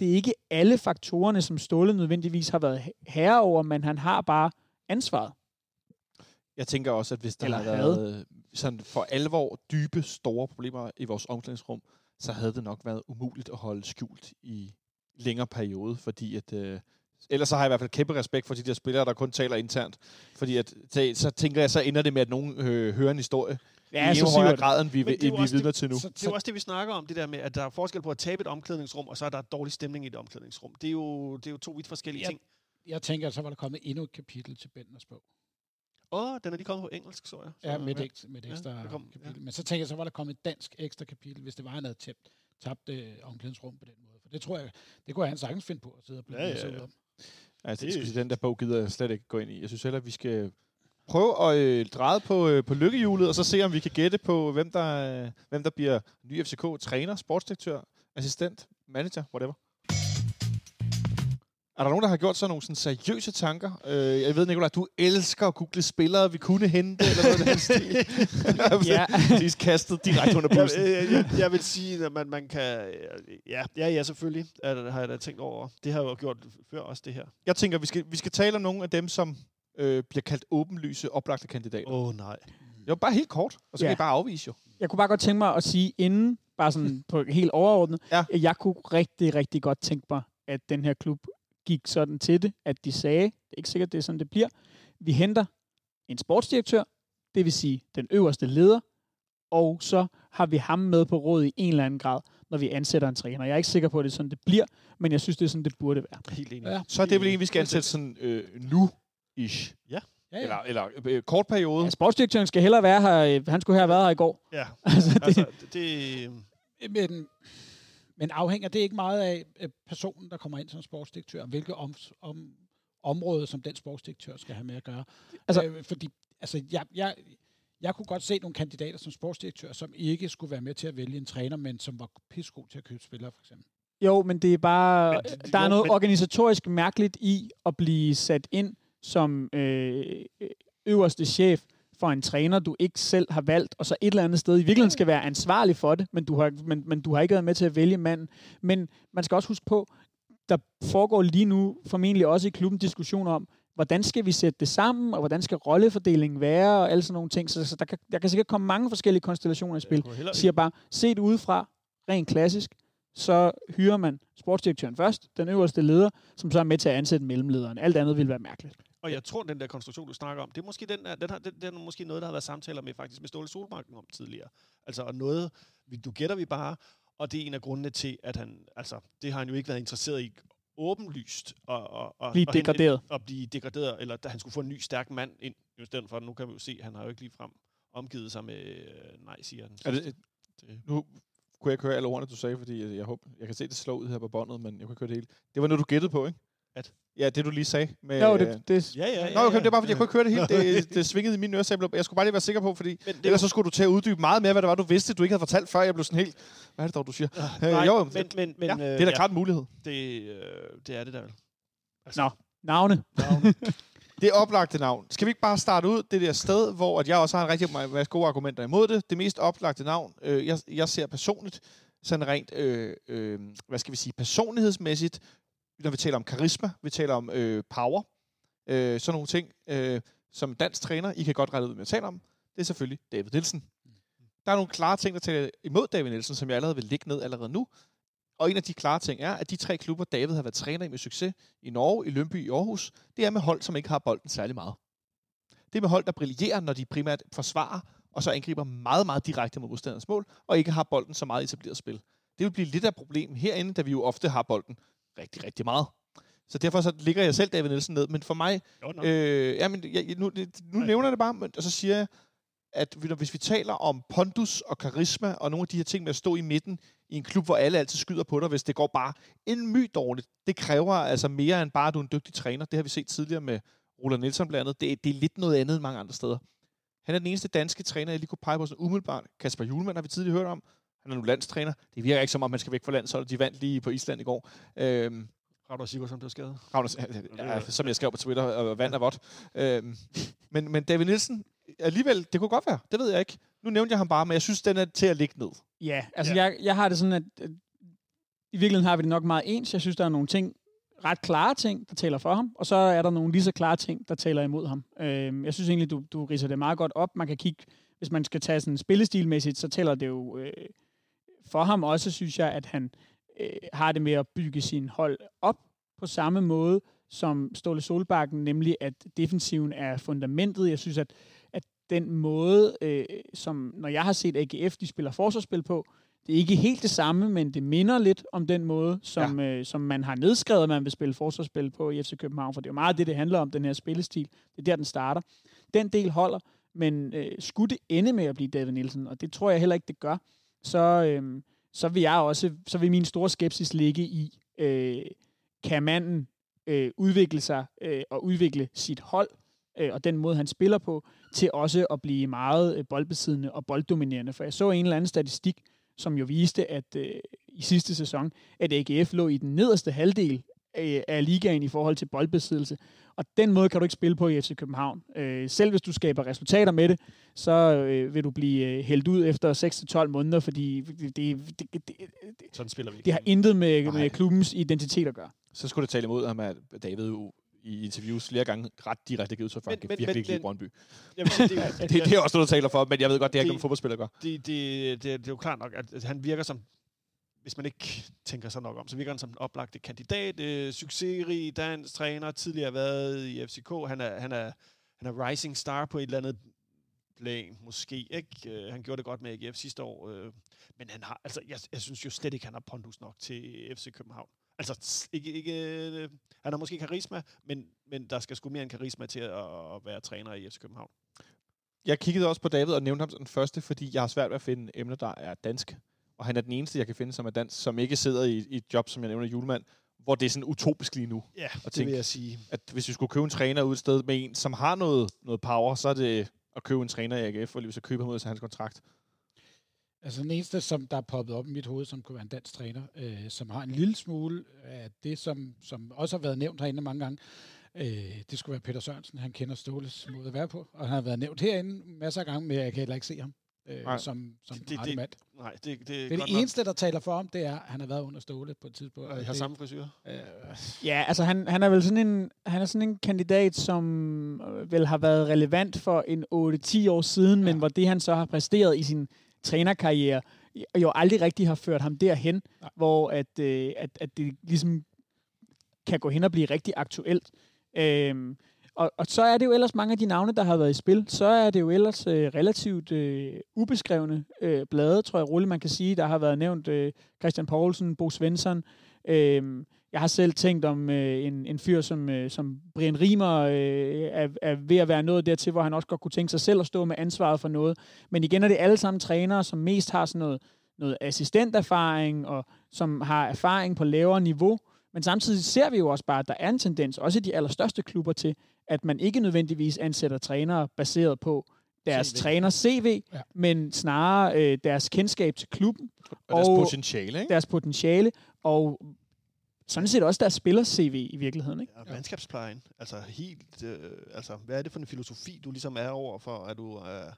det er ikke alle faktorerne, som Ståle nødvendigvis har været herre over, men han har bare ansvaret. Jeg tænker også, at hvis der Eller havde været sådan for alvor dybe, store problemer i vores omklædningsrum, så havde det nok været umuligt at holde skjult i længere periode, fordi at... Øh, ellers så har jeg i hvert fald kæmpe respekt for de der spillere, der kun taler internt. Fordi at, så, så tænker jeg, så ender det med, at nogen øh, hører en historie ja, i siver højere det. grad, end vi, er vi er vidner til nu. Så, Det er jo også det, vi snakker om, det der med, at der er forskel på at tabe et omklædningsrum, og så er der dårlig stemning i et omklædningsrum. Det er jo, det er jo to vidt forskellige Ja. ting. jeg tænker, at så var der kommet endnu et kapitel til Benders bog. Åh, oh, den er lige kommet på engelsk, så jeg. Så, Ja, med et, med et Ja, ekstra der kom- kapitel. ja. Men så tænker jeg, så var der kommet et dansk ekstra kapitel, hvis det var, han havde tabt, tabt øh, omklædningsrum på den måde. For det tror jeg, det kunne han sagtens finde på at sidde og blive Ja, ja, ja, ja, ja. om. Altså, Det- det... sige, den der bog gider jeg slet ikke gå ind i. Jeg synes heller, at vi skal prøve at øh, dreje på, øh, på lykkehjulet, og så se, om vi kan gætte på, hvem der, øh, hvem der bliver ny FCK-træner, sportsdirektør, assistent, manager, whatever. Er der nogen, der har gjort sig nogle sådan seriøse tanker? Øh, jeg ved, Nicolaj, du elsker at google spillere, vi kunne hente, eller noget af den stil. Ja. De er kastet direkte under Jeg, bussen. jeg, jeg, jeg vil sige, at man, man kan... Ja, ja, ja selvfølgelig er det, har jeg da tænkt over. Det har jeg jo gjort før også, det her. Jeg tænker, vi skal, vi skal tale om nogle af dem, som øh, bliver kaldt åbenlyse, oplagte kandidater. Åh, oh, nej. Jo, bare helt kort, og så Ja. kan I bare afvise jo. Jeg kunne bare godt tænke mig at sige inden, bare sådan på helt overordnet, Ja. at jeg kunne rigtig, rigtig godt tænke mig, at den her klub gik sådan til det, at de sagde, det er ikke sikkert, det er sådan, det bliver, vi henter en sportsdirektør, det vil sige den øverste leder, og så har vi ham med på råd i en eller anden grad. når vi ansætter en træner. Jeg er ikke sikker på, at det er sådan, det bliver, men jeg synes, det er sådan, det burde være. Helt enig. Ja. Så er det vel en, vi skal ansætte sådan øh, nu-ish. Ja, ja. Eller, eller øh, kort periode. Ja, sportsdirektøren skal hellere være her. øh, Han skulle have været her i går. Ja, Altså, det, altså, det, Men, men afhænger det ikke meget af øh, personen, der kommer ind som sportsdirektør, og hvilke om, om, område, som den sportsdirektør skal have med at gøre? Altså- øh, fordi altså, jeg, jeg, jeg kunne godt se nogle kandidater som sportsdirektør, som ikke skulle være med til at vælge en træner, men som var pissegod til at købe spillere, for eksempel. Jo, men det er bare... Men der er jo, noget men- organisatorisk mærkeligt i at blive sat ind som øh, øverste chef for en træner, du ikke selv har valgt, og så et eller andet sted i virkeligheden skal være ansvarlig for det, men du har, men, men du har ikke været med til at vælge manden. Men man skal også huske på, der foregår lige nu formentlig også i klubben diskussioner om, hvordan skal vi sætte det sammen, og hvordan skal rollefordelingen være, og alle sådan nogle ting. Så, så der, kan, der kan sikkert komme mange forskellige konstellationer i spil. Jeg siger bare, set udefra, rent klassisk, så hyrer man sportsdirektøren først, den øverste leder, som så er med til at ansætte mellemlederen. Alt andet vil være mærkeligt. Og jeg tror, den der konstruktion, du snakker om, det er måske, den, der, den, har, den, den er måske noget, der har været samtaler med faktisk med Ståle Solbakken om tidligere. Altså, og noget, vi, du gætter vi bare, og det er en af grundene til, at han, altså, det har han jo ikke været interesseret i åbenlyst og, og, og, Blive og degraderet. At blive degraderet, eller da han skulle få en ny stærk mand ind, i stedet for, nu kan vi jo se, at han har jo ikke ligefrem omgivet sig med øh, nej, siger han. Er det, det, nu kunne jeg ikke høre alle ordene, du sagde, fordi jeg, jeg, håber, jeg kan se det slå ud her på båndet, men jeg kunne ikke høre det hele. Det var noget, du gættede på, ikke? Ja, det du lige sagde. Med, Jo, det, det, ja, ja, ja, Nå, okay, ja. det er bare, fordi jeg kunne ikke høre det hele. Det, det svingede i mine ører, så jeg, blev, jeg skulle bare lige være sikker på, fordi Men det, ellers så skulle du til at uddybe meget mere, hvad det var, du vidste, du ikke havde fortalt før. Jeg blev sådan helt, hvad er det dog, du siger? Øh, nej, jo, men, men, men, ja, øh, det er da ja, klart en mulighed. Det, øh, det er det der vel. Nå. navne. Det er oplagte navn. Skal vi ikke bare starte ud det der sted, hvor at jeg også har en rigtig masse gode argumenter imod det? Det mest oplagte navn, øh, jeg, jeg ser personligt, sådan rent, øh, øh, hvad skal vi sige, personlighedsmæssigt, når vi taler om karisma, vi taler om øh, power, øh, sådan nogle ting, øh, som dansk træner, I kan godt rette ud med at tale om, det er selvfølgelig David Nielsen. Der er nogle klare ting, der taler imod David Nielsen, som jeg allerede vil lægge ned allerede nu. Og en af de klare ting er, at de tre klubber, David har været træner i med succes, i Norge, i Lønby, i Aarhus, det er med hold, som ikke har bolden særlig meget. Det er med hold, der brillerer, når de primært forsvarer, og så angriber meget, meget direkte mod modstanderens mål, og ikke har bolden så meget etableret spil. Det vil blive lidt af et problem herinde, da vi jo ofte har bolden rigtig, rigtig meget. Så derfor så ligger jeg selv David Nielsen ned. Men for mig, Jo, nå. øh, jamen, jeg, nu, nu nævner jeg det bare, men, og så siger jeg, at hvis vi taler om pondus og karisma, og nogle af de her ting med at stå i midten i en klub, hvor alle altid skyder på dig, hvis det går bare en my dårligt, det kræver altså mere end bare, at du er en dygtig træner. Det har vi set tidligere med Roland Nielsen blandt andet. Det, det er lidt noget andet end mange andre steder. Han er den eneste danske træner, jeg lige kunne pege på sådan umiddelbart. Kasper Julemand har vi tidligere hørt om. Han er nu landstræner. Det virker ikke som om, man skal væk fra landsholdet. De vandt lige på Island i går. Øhm, Ragnar Sigurdsson blev skadet. Ragnar, ja, som jeg skrev på Twitter, og vand er vådt. Øhm, men, men David Nielsen, alligevel, det kunne godt være. Det ved jeg ikke. Nu nævnte jeg ham bare, men jeg synes, den er til at ligge ned. Ja, altså Ja. Jeg, jeg har det sådan, at øh, i virkeligheden har vi det nok meget ens. Jeg synes, der er nogle ting, ret klare ting, der taler for ham, og så er der nogle lige så klare ting, der taler imod ham. Øh, jeg synes egentlig, du, du riser det meget godt op. Man kan kigge, hvis man skal tage sådan spillestilmæssigt, så taler det jo øh, for ham også, synes jeg, at han øh, har det med at bygge sin hold op på samme måde som Ståle Solbakken, nemlig at defensiven er fundamentet. Jeg synes, at, at den måde, øh, som når jeg har set AGF, de spiller forsvarsspil på, det er ikke helt det samme, men det minder lidt om den måde, som, ja. øh, som man har nedskrevet, at man vil spille forsvarsspil på i FC København, for det er jo meget det, det handler om, den her spillestil. Det er der, den starter. Den del holder, men øh, skulle det ende med at blive David Nielsen, og det tror jeg heller ikke, det gør, så, øh, så vil jeg også, så vil min store skepsis ligge i, øh, kan manden øh, udvikle sig øh, og udvikle sit hold, øh, og den måde, han spiller på, til også at blive meget øh, boldbesiddende og bolddominerende. For jeg så en eller anden statistik, som jo viste, at øh, i sidste sæson, at AGF lå i den nederste halvdel af, af ligaen i forhold til boldbesiddelse. Og den måde kan du ikke spille på i FC København. Øh, selv hvis du skaber resultater med det, så øh, vil du blive øh, hældt ud efter 6-12 måneder, fordi det, det, det, det, Sådan spiller vi ikke. det har intet med, Nej. med klubbens identitet at gøre. Så skulle det tale imod ham, at David jo i interviews flere gange ret direkte givet udtryk for, at han virkelig ikke lide Brøndby. Vil sige, det, Det, det er også noget, der taler for, men jeg ved godt, det har ikke Det- med fodboldspiller at gøre. det, det, det, det er jo klart nok, at, at han virker som, hvis man ikke tænker sig nok om, så virker han som en oplagte kandidat, øh, succesrig dansk træner, tidligere været i FCK, han er, han er, han er rising star på et eller andet plan, måske. Ikke? Øh, han gjorde det godt med AGF sidste år, øh, men han har, altså, jeg, jeg synes jo slet ikke, han har pondus nok til FC København. Altså, ikke, ikke, øh, han har måske karisma, men, men der skal sgu mere end karisma til at, at være træner i FC København. Jeg kiggede også på David og nævnte ham som den første, fordi jeg har svært ved at finde emner, der er dansk. Og han er den eneste, jeg kan finde, som er dansk, som ikke sidder i, i et job, som jeg nævner, julemand, hvor det er sådan utopisk lige nu. Ja, det tænke- vil jeg sige. At hvis vi skulle købe en træner ud et sted med en, som har noget, noget power, så er det at købe en træner i AGF, og lige så købe ham ud til hans kontrakt. Altså den eneste, som der er poppet op i mit hoved, som kunne være en dansk træner, øh, som har en lille smule af det, som, som også har været nævnt herinde mange gange, øh, det skulle være Peter Sørensen. Han kender Ståles måde at være på, og han har været nævnt herinde masser af gange, men jeg kan heller ikke se ham øh, Nej. som, som Det- det, mand. Nej, det, det, Det er det nok. eneste, der taler for ham, det er, at han har været under Ståle på et tidspunkt. Og har det, samme frisyr. øh, Ja, altså han, han er vel sådan en, han er sådan en kandidat, som øh, vel har været relevant for en 8-10 år siden, ja. men hvor det han så har præsteret i sin trænerkarriere, jo aldrig rigtig har ført ham derhen, Nej. hvor at, øh, at, at det ligesom kan gå hen og blive rigtig aktuelt. Øhm, og, og så er det jo ellers mange af de navne, der har været i spil. Så er det jo ellers øh, relativt øh, ubeskrevne øh, blade, tror jeg roligt, man kan sige. Der har været nævnt øh, Christian Poulsen, Bo Svensson. Øh, jeg har selv tænkt om øh, en, en fyr som, øh, som Brian Riemer øh, er, er ved at være nået dertil, hvor han også godt kunne tænke sig selv at stå med ansvaret for noget. Men igen er det alle sammen trænere, som mest har sådan noget, noget assistenterfaring, og som har erfaring på lavere niveau. Men samtidig ser vi jo også bare, at der er en tendens, også i de allerstørste klubber, til, at man ikke nødvendigvis ansætter trænere baseret på deres CV. træner CV, Ja. men snarere øh, deres kendskab til klubben, Og, og deres potentiale, ikke? deres potentiale, og sådan set også deres spiller-CV i virkeligheden. Ikke? Ja, mandskabsplejen. Altså helt, øh, altså hvad er det for en filosofi, du ligesom er over for? Er du, øh,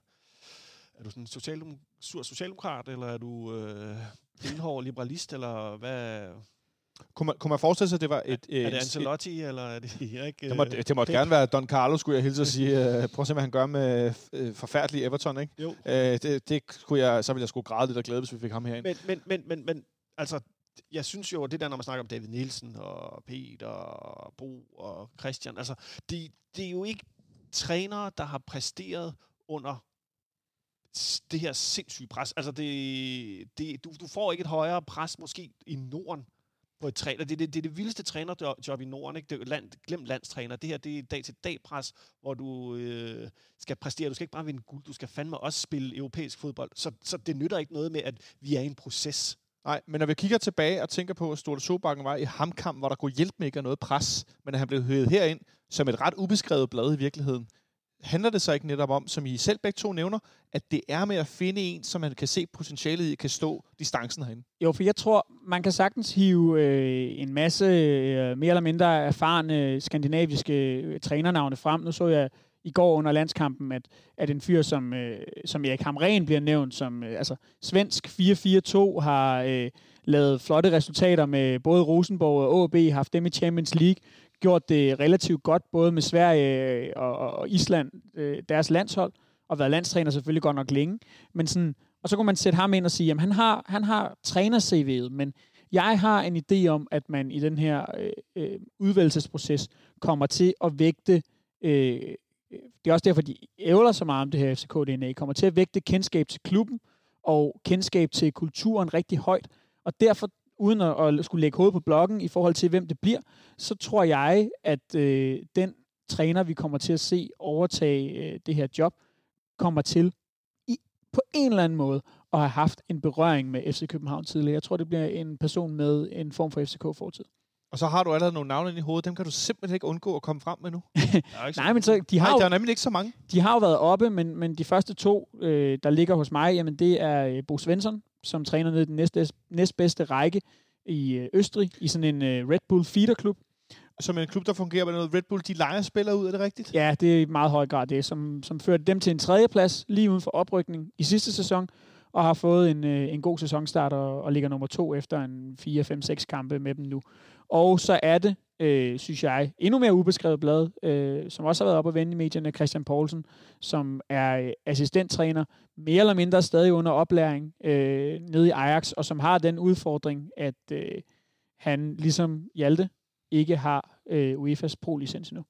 er du sådan en socialdem, sur socialdemokrat, eller er du øh, benhård liberalist, eller hvad? Kunne man, kunne man forestille sig, at det var et... er det et- Ancelotti, eller er det ikke? Det måtte, det måtte gerne være Don Carlo, skulle jeg hilse at sige. Øh, Prøv at se, hvad han gør med øh, forfærdelig Everton, ikke? Jo. Øh, det, det kunne jeg, så ville jeg sgu græde lidt og glæde, hvis vi fik ham herind. Men, men, men, men, men altså, jeg synes jo, at det der, når man snakker om David Nielsen og Peter og Bo og Christian, altså, det, det er jo ikke trænere, der har præsteret under det her sindssyge pres. Altså, det, det, du, du får ikke et højere pres måske i Norden på et træner. Det, det, det er det vildeste trænerjob i Norden. Ikke? Det er land, glem landstræner. Det her det er dag-til-dag pres, hvor du øh, skal præstere. Du skal ikke bare vinde guld, du skal fandme også spille europæisk fodbold. Så, så det nytter ikke noget med, at vi er i en proces. Nej, men når vi kigger tilbage og tænker på, at Ståle Sobakken var i Hamkamp, hvor der kunne hjælpe med ikke noget pres, men at han blev højet herind som et ret ubeskrevet blad i virkeligheden, handler det så ikke netop om, som I selv begge to nævner, at det er med at finde en, som man kan se potentialet i, kan stå distancen herinde? Jo, for jeg tror, man kan sagtens hive øh, en masse øh, mere eller mindre erfarne øh, skandinaviske øh, trænernavne frem. Nu så jeg i går under landskampen, at, at en fyr som, øh, som Erik Hamren bliver nævnt som øh, altså, svensk 4-4-2, har øh, lavet flotte resultater med både Rosenborg og AB, haft dem i Champions League, gjort det relativt godt, både med Sverige øh, og, og Island, øh, deres landshold, og været landstræner selvfølgelig godt nok længe. Men sådan, og så kunne man sætte ham ind og sige, at han har, han har træner-CV'et, men jeg har en idé om, at man i den her øh, øh udvalgelsesproces kommer til at vægte, øh, øh, det er også derfor, de ævler så meget om det her FCK-DNA, kommer til at vægte kendskab til klubben og kendskab til kulturen rigtig højt. Og derfor, uden at, at skulle lægge hovedet på blokken i forhold til, hvem det bliver, så tror jeg, at øh, den træner, vi kommer til at se overtage øh, det her job, kommer til i, på en eller anden måde at have haft en berøring med FC København tidligere. Jeg tror, det bliver en person med en form for FCK-fortid. Og så har du allerede nogle navne inde i hovedet, dem kan du simpelthen ikke undgå at komme frem med nu. Nej, men så, de, har Nej, der er nemlig ikke så mange. de har jo været oppe, men, men de første to, øh, der ligger hos mig, jamen det er øh, Bo Svensson, som træner ned i den næste, næstbedste række i øh, Østrig, i sådan en øh, Red Bull feederklub. Som en klub, der fungerer med noget Red Bull, de leger spillere ud, er det rigtigt? Ja, det er i meget høj grad det, som, som førte dem til en tredjeplads lige uden for oprykning i sidste sæson, og har fået en, øh, en god sæsonstart og, og ligger nummer to efter en 4-5-6 kampe med dem nu. Og så er det, øh, synes jeg, endnu mere ubeskrevet blad, øh, som også har været oppe at vende i medierne, Christian Poulsen, som er øh, assistenttræner, mere eller mindre stadig under oplæring øh, nede i Ajax, og som har den udfordring, at øh, han ligesom Hjalte ikke har øh, UEFA's pro-licens endnu.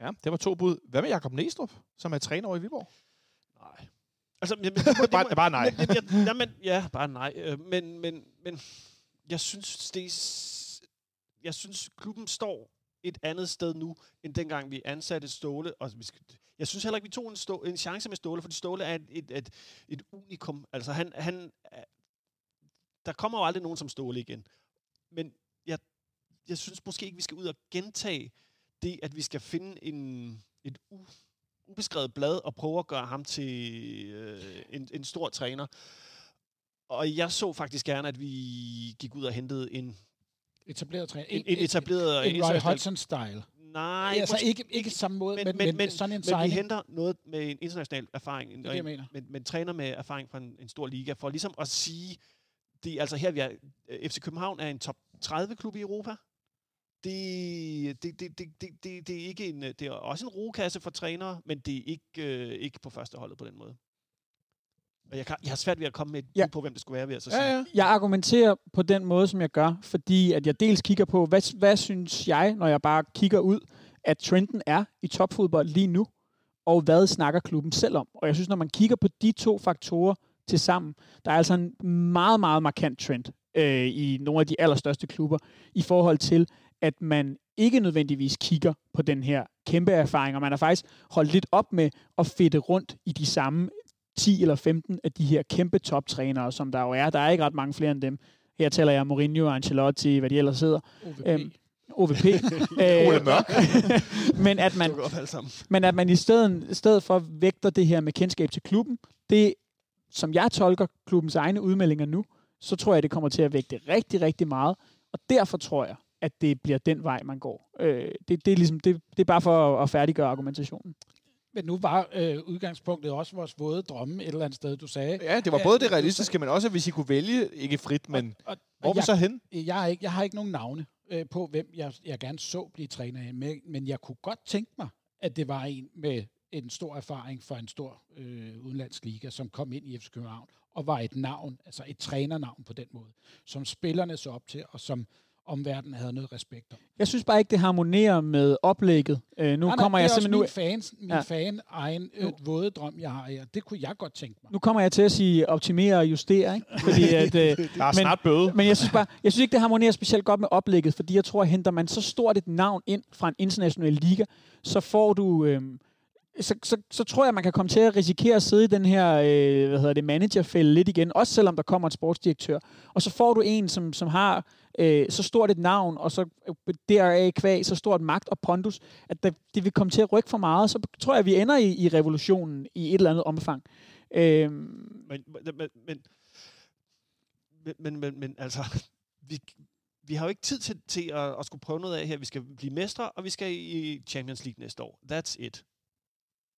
Ja, det var to bud. Hvad med Jakob Næstrup, som er træner over i Viborg? Altså, men, men, det må- det Bare- må- bare nej. Men, men, jeg, jamen, ja, bare nej. Øh, Men, men, men jeg synes, det er, jeg synes, klubben står et andet sted nu, end dengang vi ansatte Ståle. Og vi skal, jeg synes heller ikke, vi tog en, stå, en chance med Ståle, fordi Ståle er et, et, et, et unikum. Altså, han, han, øh, der kommer jo aldrig nogen som Ståle igen. Men jeg, jeg synes måske ikke, vi skal ud og gentage det, at vi skal finde en, et u, ubeskrevet blad og prøve at gøre ham til øh, en, en stor træner. Og jeg så faktisk gerne, at vi gik ud og hentede en, Etableret træner. en, en etableret... En Roy international- Hodgson-style. Nej, Altså måske- ikke, ikke samme måde, men, men, men, men sådan en men vi henter noget med en international erfaring. En, Det det, jeg mener. Men, men træner med erfaring fra en, en stor liga, for ligesom at sige, det er altså her, vi er, øh, FC København er en top 30-klub i Europa. Det, det, det, det, det, det, det, er ikke en, det er også en rokasse for trænere, men det er ikke, øh, ikke på første holdet på den måde. Og jeg, kan, jeg har svært ved at komme med et bud Ja. på, hvem det skulle være, ved at så Ja, sige. ja. Jeg argumenterer på den måde, som jeg gør, fordi at jeg dels kigger på, hvad, hvad synes jeg, når jeg bare kigger ud, at trenden er i topfodbold lige nu, og hvad snakker klubben selv om. Og jeg synes, når man kigger på de to faktorer til sammen, der er altså en meget, meget markant trend øh, i nogle af de allerstørste klubber, i forhold til, at man ikke nødvendigvis kigger på den her kæmpe erfaring, og man har faktisk holdt lidt op med at fedte rundt i de samme 10 eller 15 af de her kæmpe toptrænere, som der jo er. Der er ikke ret mange flere end dem. Her taler jeg Mourinho, Ancelotti, hvad de ellers hedder. OVP. Øhm, OVP. øh, Ole Mørk. men at man, men at man i stedet, i stedet for vægter det her med kendskab til klubben, det, som jeg tolker klubbens egne udmeldinger nu, så tror jeg, det kommer til at vægte rigtig, rigtig meget. Og derfor tror jeg, at det bliver den vej, man går. Øh, det, det, er ligesom, det, det er bare for at, at færdiggøre argumentationen. Men nu var øh, udgangspunktet også vores våde drømme et eller andet sted, du sagde. Ja, det var både det realistiske, men også, hvis I kunne vælge, ikke frit, men og, hvor og vi jeg, så hen? jeg, er ikke, jeg har ikke nogen navne øh, på, hvem jeg, jeg gerne så blive træner af, men, men jeg kunne godt tænke mig, at det var en med en stor erfaring fra en stor øh, udenlandsk liga, som kom ind i FC København og var et navn, altså et trænernavn på den måde, som spillerne så op til, og som omverdenen havde noget respekt om. Jeg synes bare ikke, det harmonerer med oplægget. Øh, nu Nej, nej, kommer det jeg er simpelthen nu... min, fans, min Ja. fan egen øh, våde drøm, jeg har. Ja. Det kunne jeg godt tænke mig. Nu kommer jeg til at sige optimere og justere, ikke? Fordi at, øh, Der er snart bøde. men jeg synes bare, jeg synes ikke, det harmonerer specielt godt med oplægget, fordi jeg tror, at henter man så stort et navn ind fra en international liga, så får du... Øh, så, så, så tror jeg, man kan komme til at risikere at sidde i den her øh, hvad hedder det, managerfælde lidt igen, også selvom der kommer en sportsdirektør. Og så får du en, som, som har øh, så stort et navn, og så øh, deraf kvæg, så stort magt og pondus, at der, det vil komme til at rykke for meget. Så tror jeg, at vi ender i, i revolutionen i et eller andet omfang. Øh, Men, men, men, men, men, men, men, men altså, vi, vi har jo ikke tid til, til at, at skulle prøve noget af her. Vi skal blive mestre, og vi skal i Champions League næste år. That's it.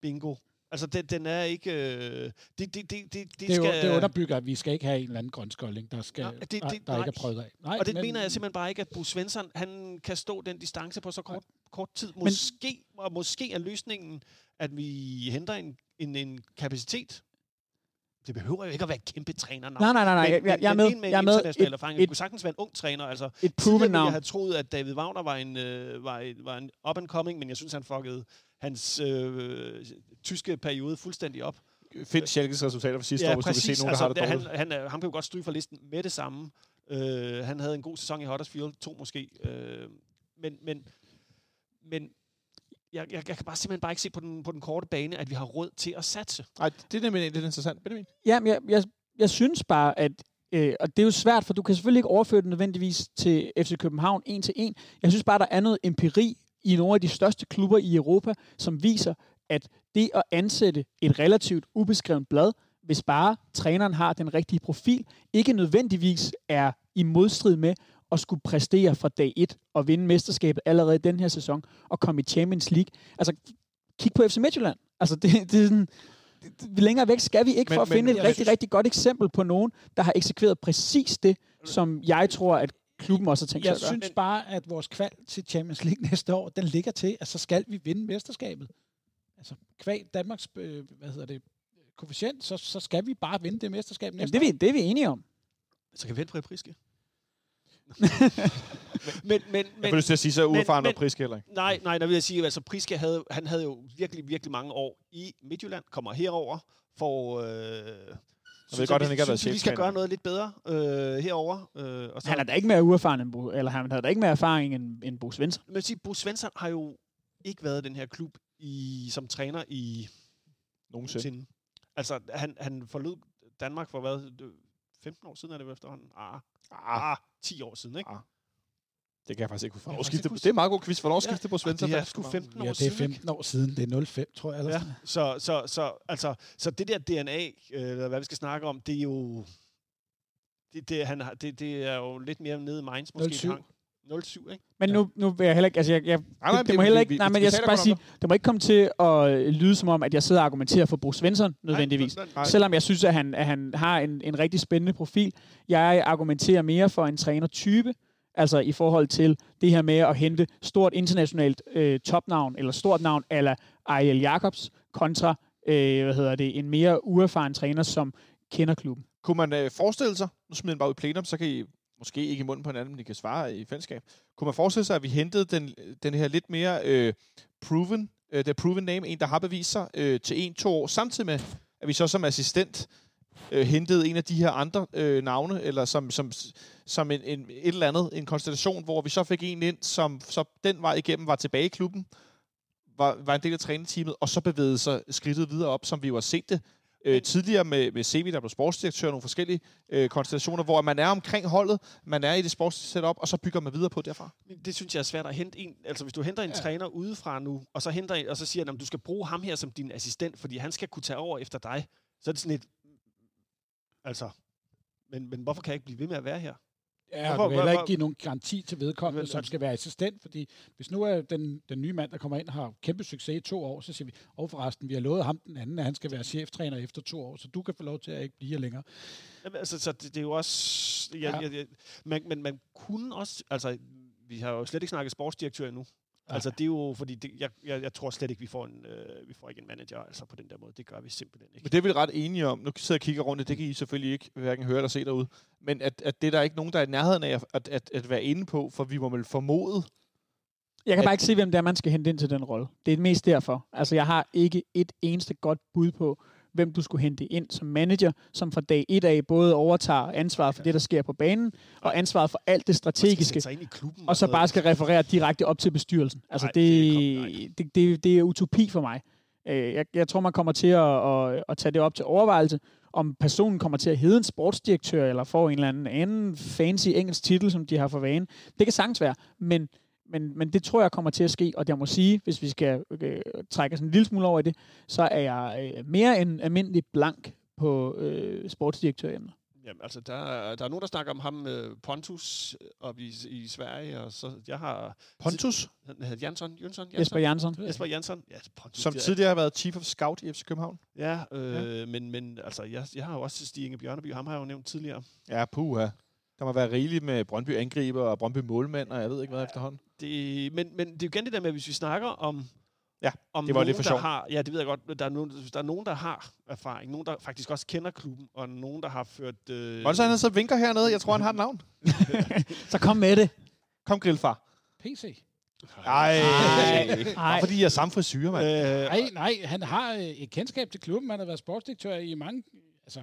Bingo. Altså, den, den er ikke... Øh, det, det, det, det, det, Det, skal, jo, det underbygger, at vi skal ikke have en eller anden grønskolding, der, skal, Nej, det- det, det, der nej. ikke er prøvet af. Nej, og det men, mener jeg simpelthen bare ikke, at Bo Svensson, han kan stå den distance på så kort, kort tid. Måske, og måske er løsningen, at vi henter en, en, en kapacitet. Det behøver jo ikke at være et kæmpe træner. nej, nej, nej, nej. Jeg, jeg, jeg er med. med Jeg er med. international Et, erfaring. Et, kunne sagtens være en ung træner. Altså, et proven ville jeg navn. have troet, at David Wagner var en, øh, var, var en up and coming, men jeg synes, han fuckede hans øh, tyske periode fuldstændig op. Find Schalkes resultater fra sidste år, hvis du kan se nogen, der har det det, dårligt. han, han, er- ham kan jo godt stryge fra listen med det samme. Øh, han havde en god sæson i Huddersfield, to måske. Øh, men men, men jeg, jeg, jeg kan bare simpelthen bare ikke se på den, på den korte bane, at vi har råd til at satse. Nej, det er nemlig lidt interessant. Benjamin. Ja, men jeg, jeg, jeg synes bare, at øh, og det er jo svært, for du kan selvfølgelig ikke overføre det nødvendigvis til FC København en til en. Jeg synes bare, der er noget empiri i nogle af de største klubber i Europa, som viser, at det at ansætte et relativt ubeskrevet blad, hvis bare træneren har den rigtige profil, ikke nødvendigvis er i modstrid med at skulle præstere fra dag 1 og vinde mesterskabet allerede den her sæson og komme i Champions League. Altså, kig på FC Midtjylland. Altså, det, det er sådan, længere væk skal vi ikke Men- for at men finde et rigtig, synes- rigtig godt eksempel på nogen, der har eksekveret præcis det, som jeg tror, at klubben også har tænkt sig Jeg at gøre. synes bare, at vores kval til Champions League næste år, den ligger til, at så skal vi vinde mesterskabet. Altså, kval Danmarks, øh, hvad hedder det, koefficient, så, så skal vi bare vinde det mesterskab Jamen, næste det, er vi, det er vi enige om. Så kan vi vente på Priske. men, men, Jeg får lyst til at sige, så er men- uerfaren og men- prisk heller ikke. Nej, nej, der vil jeg sige, altså Priske havde, han havde jo virkelig, virkelig mange år i Midtjylland, kommer herover, får... Øh, Jeg ved godt, han ikke har været synes, vi skal gøre noget lidt bedre øh, herover. Øh, og så, Han er da ikke mere uerfaren end Bo, eller han har da ikke mere erfaring end, end Bo Svensson. Men sige, Bo Svensson har jo ikke været den her klub i, som træner i Nogensinde. Altså, han, han forlod Danmark for hvad? Det- 15 år siden er det efterhånden? Ah, ah, 10 år siden, ikke? Ah. Det kan jeg faktisk ikke huske. Hvornår skifte, det er meget god quiz. Hvornår Ja. skifte på Svensson? det er sgu 15 år Ja, det er siden, ikke? 15 år siden. Det er 05, tror jeg. Eller Ja, så, så, så, altså, så det der DNA, øh, eller hvad vi skal snakke om, det er jo... Det, det, han har, det, det er jo lidt mere nede i Mainz, måske. 07. 07, ikke? Men Ja. nu, nu vil jeg heller ikke... Altså, jeg, jeg, Nej, nej, det, det må vi- heller ikke... vi- Nej, men jeg skal bare sige, det må ikke komme til at øh, lyde som om, at jeg sidder og argumenterer for Bo Svensson nødvendigvis. Nej, nej, Nej. Selvom jeg synes, at han, at han har en, en rigtig spændende profil. Jeg argumenterer mere for en trænertype, altså i forhold til det her med at hente stort internationalt øh, topnavn, eller stort navn, eller Ariel Jacobs, kontra øh, hvad hedder det, en mere uerfaren træner, som kender klubben. Kunne man øh, forestille sig, nu smider den bare ud i plenum, så kan I måske ikke i munden på hinanden, men I kan svare i fællesskab. Kunne man forestille sig, at vi hentede den, den her lidt mere øh, proven, øh, the proven name, en, der har bevist sig øh, til en-to år, samtidig med, at vi så som assistent øh, hentede en af de her andre øh, navne, eller som, som, som en, en, et eller andet, en konstellation, hvor vi så fik en ind, som så den vej igennem var tilbage i klubben, var, var en del af træneteamet, og så bevægede sig skridtet videre op, som vi jo har set det øh, tidligere med, med Sevi, der blev sportsdirektør, nogle forskellige øh, konstellationer, hvor man er omkring holdet, man er i det sportssetup, og så bygger man videre på derfra. Det synes jeg er svært at hente en. Altså, hvis du henter en ja. træner udefra nu, og så, henter en, og så siger, at du skal bruge ham her som din assistent, fordi han skal kunne tage over efter dig, så er det sådan et... Altså, men, men hvorfor kan jeg ikke blive ved med at være her? Ja, Hvorfor- du kan heller ikke give nogen garanti til vedkommende, Men- som skal være assistent, fordi hvis nu er den, den nye mand, der kommer ind, har kæmpe succes i to år, så siger vi, og forresten, vi har lovet ham den anden, at han skal være cheftræner efter to år, så du kan få lov til at ikke blive her længere. Jamen, altså, så det, det er jo også... Ja. ja. jeg, jeg, man, men man kunne også... Altså, vi har jo slet ikke snakket sportsdirektør endnu. Altså, det er jo... Fordi det, jeg, jeg, jeg tror slet ikke, vi får, en, øh, vi får ikke en manager altså på den der måde. Det gør vi simpelthen ikke. Men det er vi ret enige om. Nu sidder jeg og kigger rundt, det kan I selvfølgelig ikke hverken høre eller se derude. Men at, at det er der ikke nogen, der er i nærheden af at, at, at, at være inde på, for vi må vel formode, Jeg kan At- bare ikke se, hvem det er, man skal hente ind til den rolle. Det er mest derfor. Altså, jeg har ikke et eneste godt bud på, hvem du skulle hente ind som manager, som fra dag et af både overtager ansvaret for det, der sker på banen, og ansvaret for alt det strategiske, i klubben og så bare skal referere direkte op til bestyrelsen. Altså, Nej, det, det det, det, det er utopi for mig. Øh, Jeg, jeg tror, man kommer til at, at, at tage det op til overvejelse, om personen kommer til at hedde en sportsdirektør, eller får en eller anden anden fancy engelsk titel, som de har for vane. Det kan sagtens være, men, men, men det tror jeg kommer til at ske, og jeg må sige, hvis vi skal øh, trække sådan en lille smule over i det, så er jeg øh, mere end almindelig blank på øh, sportsdirektøremnet. Jamen, altså, der, er- der er nogen, der snakker om ham øh, Pontus øh, op i, i Sverige, og så jeg har... Pontus, Han hedder Jansson, Jønsson, Jansson? Jesper Jansson. Jesper Jansson. Ja, Pontus. som er- tidligere har været Chief of Scout i FC København. Ja, øh, ja. Men, men altså, jeg, jeg har jo også Stig Inge Bjørneby, ham har jeg jo nævnt tidligere. Ja, puha. Der må være rigeligt med Brøndby angriber og Brøndby målmand, og jeg ved ikke hvad efterhånden. Det, men, men det er jo igen det der med, hvis vi snakker om, Ja, om det var nogen, lidt for der sjov. har, ja, det ved jeg godt, der er, nogen, der er nogen, der har erfaring, nogen, der faktisk også kender klubben, og nogen, der har ført... Øh, Monster, han så vinker hernede. Jeg tror, han har et navn. Så kom med det. Kom, grillfar. PC. Ej, Ej. Bare fordi jeg er samme frisyrer, mand. Øh, Nej, nej, han har øh, et kendskab til klubben. Han har været sportsdirektør i mange... Altså,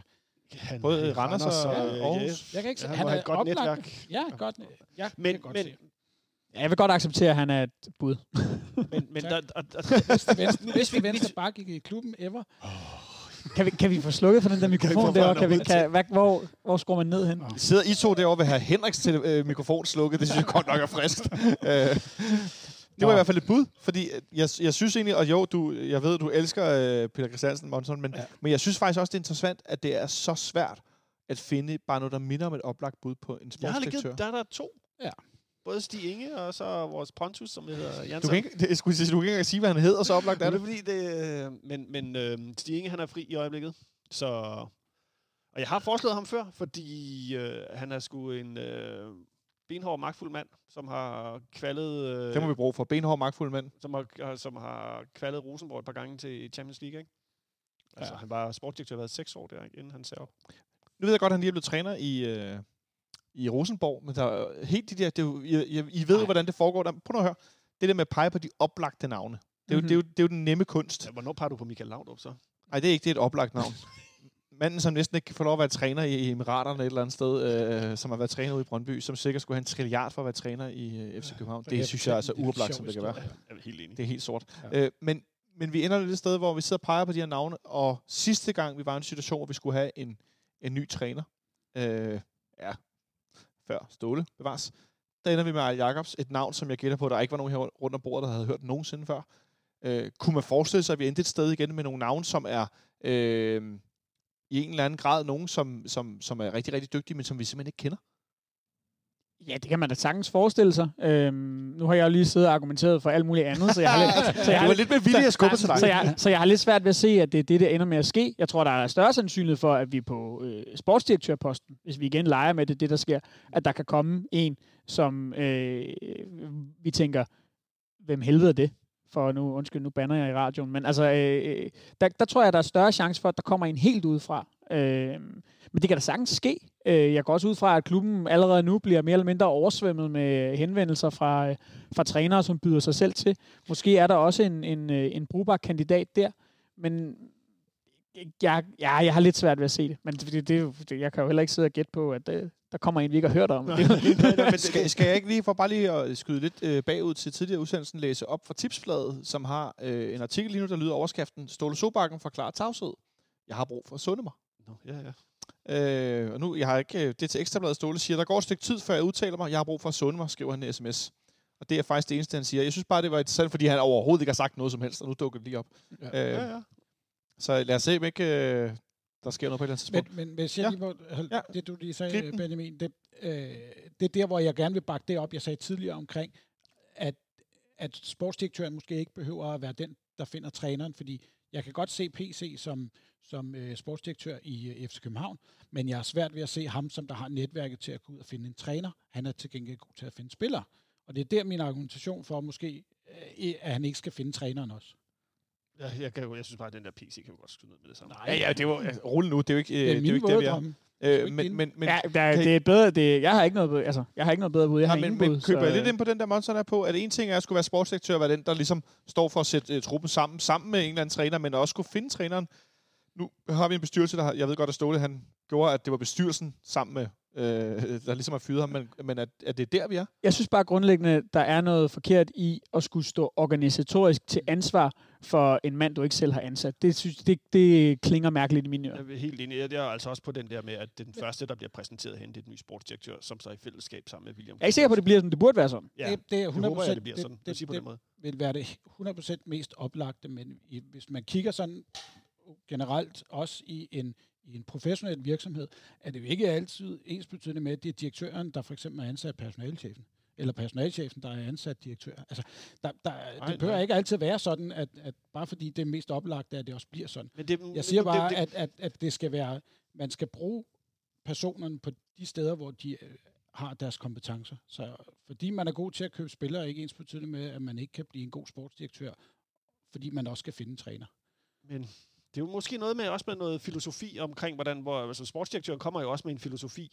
han, Både øh, Randers og øh, Aarhus. jeg kan ikke Ja, han han er et godt oplagt. netværk. Ja, godt. Ja, Men, godt men, se. Ja, jeg vil godt acceptere, at han er et bud. men, men der, der, der, Bedste venstre, bedste venstre bakke i klubben ever. Kan vi, kan vi få slukket for den der vi mikrofon derovre? Kan vi, kan, hvad, hvor, hvor skruer man ned hen? Sidder I to derovre ved at have Henriks til, øh, mikrofon slukket? Det synes jeg godt nok er frisk. øh, det var i hvert fald et bud, fordi jeg, jeg synes egentlig, og jo, du, jeg ved, du elsker øh, Peter Christiansen, Monson, men, ja. Men jeg synes faktisk også, det er interessant, at det er så svært at finde bare noget, der minder om et oplagt bud på en jeg har lige sportsdirektør. givet, der er der to. Ja. Både Stig Inge og så vores Pontus, som hedder Jansson. Du kan ikke, det, jeg skulle sige, du kan ikke sige, hvad han hedder, så oplagt er det er fordi, det, øh, men, men øh, Stig Inge, han er fri i øjeblikket. Så, og jeg har foreslået ham før, fordi øh, han er sgu en øh, benhård, magtfuld mand, som har kvalet... Øh, Det må vi bruge for benhård, magtfuld mand. som har, som har kvalet Rosenborg et par gange til Champions League, ikke? Altså, Ja. han var sportsdirektør, været seks år der, inden han sagde op. Nu ved jeg godt, at han lige er blevet træner i, øh, i Rosenborg, men der er helt de der, det er jo, I, I- ved jo, hvordan det foregår. Der, prøv nu at høre. Det der med at pege på de oplagte navne. Det er, jo, Mhm. det, er jo, det er jo den nemme kunst. Ja, hvornår peger du på Michael Laudrup så? Nej, det er ikke. Det er et oplagt navn. Manden, som næsten ikke kan få lov at være træner i Emiraterne et eller andet sted, øh, som har været træner ude i Brøndby, som sikkert skulle have en trilliard for at være træner i øh, FC København. Så Det jeg synes jeg er så fortæller en uoplagt, som det kan være. Jeg er helt enig. Det er helt sort. Ja. Ja. Øh, men, men vi ender lidt et sted, hvor vi sidder og peger på de her navne, og sidste gang vi var i en situation, hvor vi skulle have en, en ny træner, øh, ja, før Ståle bevares, der ender vi med Arne Jacobs, et navn, som jeg gætter på, der ikke var nogen her rundt om bordet, der havde hørt nogensinde før. Øh, kunne man forestille sig, at vi endte et sted igen med nogle navne, som er øh, i en eller anden grad nogen, som, som, som er rigtig, rigtig dygtige, men som vi simpelthen ikke kender? Ja, det kan man da sagtens forestille sig. Øhm, nu har jeg jo lige siddet og argumenteret for alt muligt andet, så jeg har lidt, så jeg har lidt med vilje at skubbe til dig. Så jeg, så jeg har lidt svært ved at se, at det er det, der ender med at ske. Jeg tror, der er større sandsynlighed for, at vi på øh, sportsdirektørposten, hvis vi igen leger med det, det der sker, at der kan komme en, som øh, vi tænker, hvem helvede er det? For nu, undskyld, nu banner jeg i radioen. Men altså, øh, der, der tror jeg, der er større chance for, at der kommer en helt udefra. Øh, men det kan da sagtens ske. Øh, jeg går også ud fra, at klubben allerede nu bliver mere eller mindre oversvømmet med henvendelser fra, øh, fra trænere, som byder sig selv til. Måske er der også en, en, øh, en brugbar kandidat der, men jeg, ja, jeg har lidt svært ved at se det. Men det, det, det, jeg kan jo heller ikke sidde og gætte på, at øh, der kommer en, vi ikke har hørt om. Det, Men skal, skal jeg ikke lige, for bare lige at skyde lidt øh, bagud til tidligere udsendelsen, læse op fra Tipsbladet, som har øh, en artikel lige nu, der lyder overskriften Ståle Sobakken forklarer tavshed. Jeg har brug for at sunde mig. Nå, ja, ja. Øh, og nu, jeg har ikke, øh, det er til Ekstrabladet Ståle siger, der går et stykke tid, før jeg udtaler mig. Jeg har brug for at sunde mig, skriver han i sms. Og det er faktisk det eneste, han siger. Jeg synes bare, det var interessant, fordi han overhovedet ikke har sagt noget som helst, og nu dukker det lige op. Ja. Øh, ja, ja. Så lad os se, om ikke øh, der sker noget på et eller andet tidspunkt. Men, men hvis jeg Ja. lige må, hold- Ja. det du lige sagde, den. Benjamin, det, øh, det er der, hvor jeg gerne vil bakke det op, jeg sagde tidligere omkring, at, at sportsdirektøren måske ikke behøver at være den, der finder træneren, fordi jeg kan godt se PC som, som øh, sportsdirektør i øh, FC København, men jeg har svært ved at se ham, som der har netværket til at gå ud og finde en træner. Han er til gengæld god til at finde spillere. Og det er der min argumentation for måske, øh, at han ikke skal finde træneren også. Ja, jeg, kan, jo- jeg synes bare, at den der PC kan vi godt skyde ned med det samme. Ja, ja, det var altså, rulle nu. Det er jo ikke, øh, Det er det er jo ikke der, vi er. Øh, men, men, men, ja, der, det er bedre, det, jeg har ikke noget, bud- altså, jeg har ikke noget bedre bud. Jeg har Ja, men, ingen men bud, køber jeg så- lidt ind på den der monster der er på, at en ting er at skulle være sportsdirektør, være den, der ligesom står for at sætte uh, truppen sammen, sammen med en eller anden træner, men også skulle finde træneren. Nu har vi en bestyrelse, der har, jeg ved godt, at Ståle han gjorde, at det var bestyrelsen sammen med, øh, der ligesom har fyret ham, men, men at, at det er der, vi er. Jeg synes bare grundlæggende, der er noget forkert i at skulle stå organisatorisk til ansvar for en mand, du ikke selv har ansat. Det, synes, det, det klinger mærkeligt i mine ører. Jeg er helt enig. Jeg er altså også på den der med, at den første, der bliver præsenteret hen, det er den nye sportsdirektør, som så er i fællesskab sammen med William. Jeg er ikke sikker på, at det bliver sådan. Det burde være sådan. Ja, det, det er 100%, det håber jeg, det bliver det- sådan. Det, det- det, på det- den måde. vil være det 100% mest oplagte, men i, hvis man kigger sådan generelt også i en, i en professionel virksomhed, er det jo ikke altid ens betydende med, at det er direktøren, der for eksempel er ansat personalchefen, eller personalchefen, der er ansat direktør. Altså, der, der, Nej, det behøver nej. ikke altid være sådan, at, at bare fordi det er mest oplagte, at det også bliver sådan. Men det, Jeg siger det- bare, det, at, at, at det skal være, man skal bruge personerne på de steder, hvor de øh, har deres kompetencer. Så fordi man er god til at købe spillere, er ikke ens betydende med, at man ikke kan blive en god sportsdirektør, fordi man også skal finde en træner. Men det er jo måske noget med også med noget filosofi omkring, hvordan, hvor altså sportsdirektøren kommer jo også med en filosofi.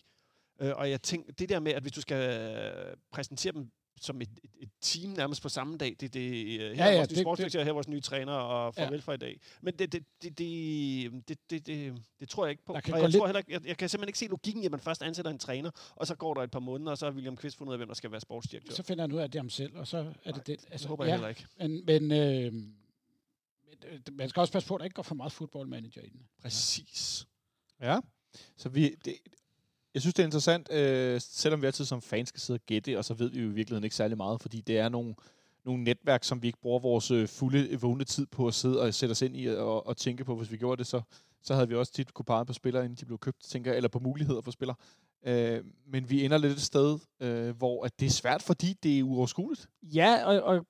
Øh, og jeg tænker, det der med, at hvis du skal øh, præsentere dem som et, et, et team nærmest på samme dag, det, det, øh, her Ja, ja, er vores nye det- sportsdirektør, her er vores nye træner, og farvel Ja. for i dag. Men det, det, det, det, det, det, det, det tror jeg ikke på. Og kan jeg, gå lidt- tror heller jeg, jeg kan simpelthen ikke se logikken i, at man først ansætter en træner, og så går der et par måneder, og så har William Kvist fundet ud af, hvem der skal være sportsdirektør. Så finder han ud af det ham selv, og så er det Nej, det. Altså, det håber jeg ja, heller ikke. Men, men, øh, man skal også passe på, at der ikke går for meget football manager i den. Præcis. Ja. Så vi, det, jeg synes, det er interessant, øh, selvom vi altid som fans skal sidde og gætte, og så ved vi jo i virkeligheden ikke særlig meget, fordi det er nogle, nogle netværk, som vi ikke bruger vores øh, fulde vågne tid på at sidde og sætte os ind i og, og tænke på. Hvis vi gjorde det, så, så havde vi også tit kunne pege på spillere, inden de blev købt, tænker eller på muligheder for spillere. Øh, men vi ender lidt et sted, øh, hvor at det er svært, fordi det er uoverskueligt. Ja, og, og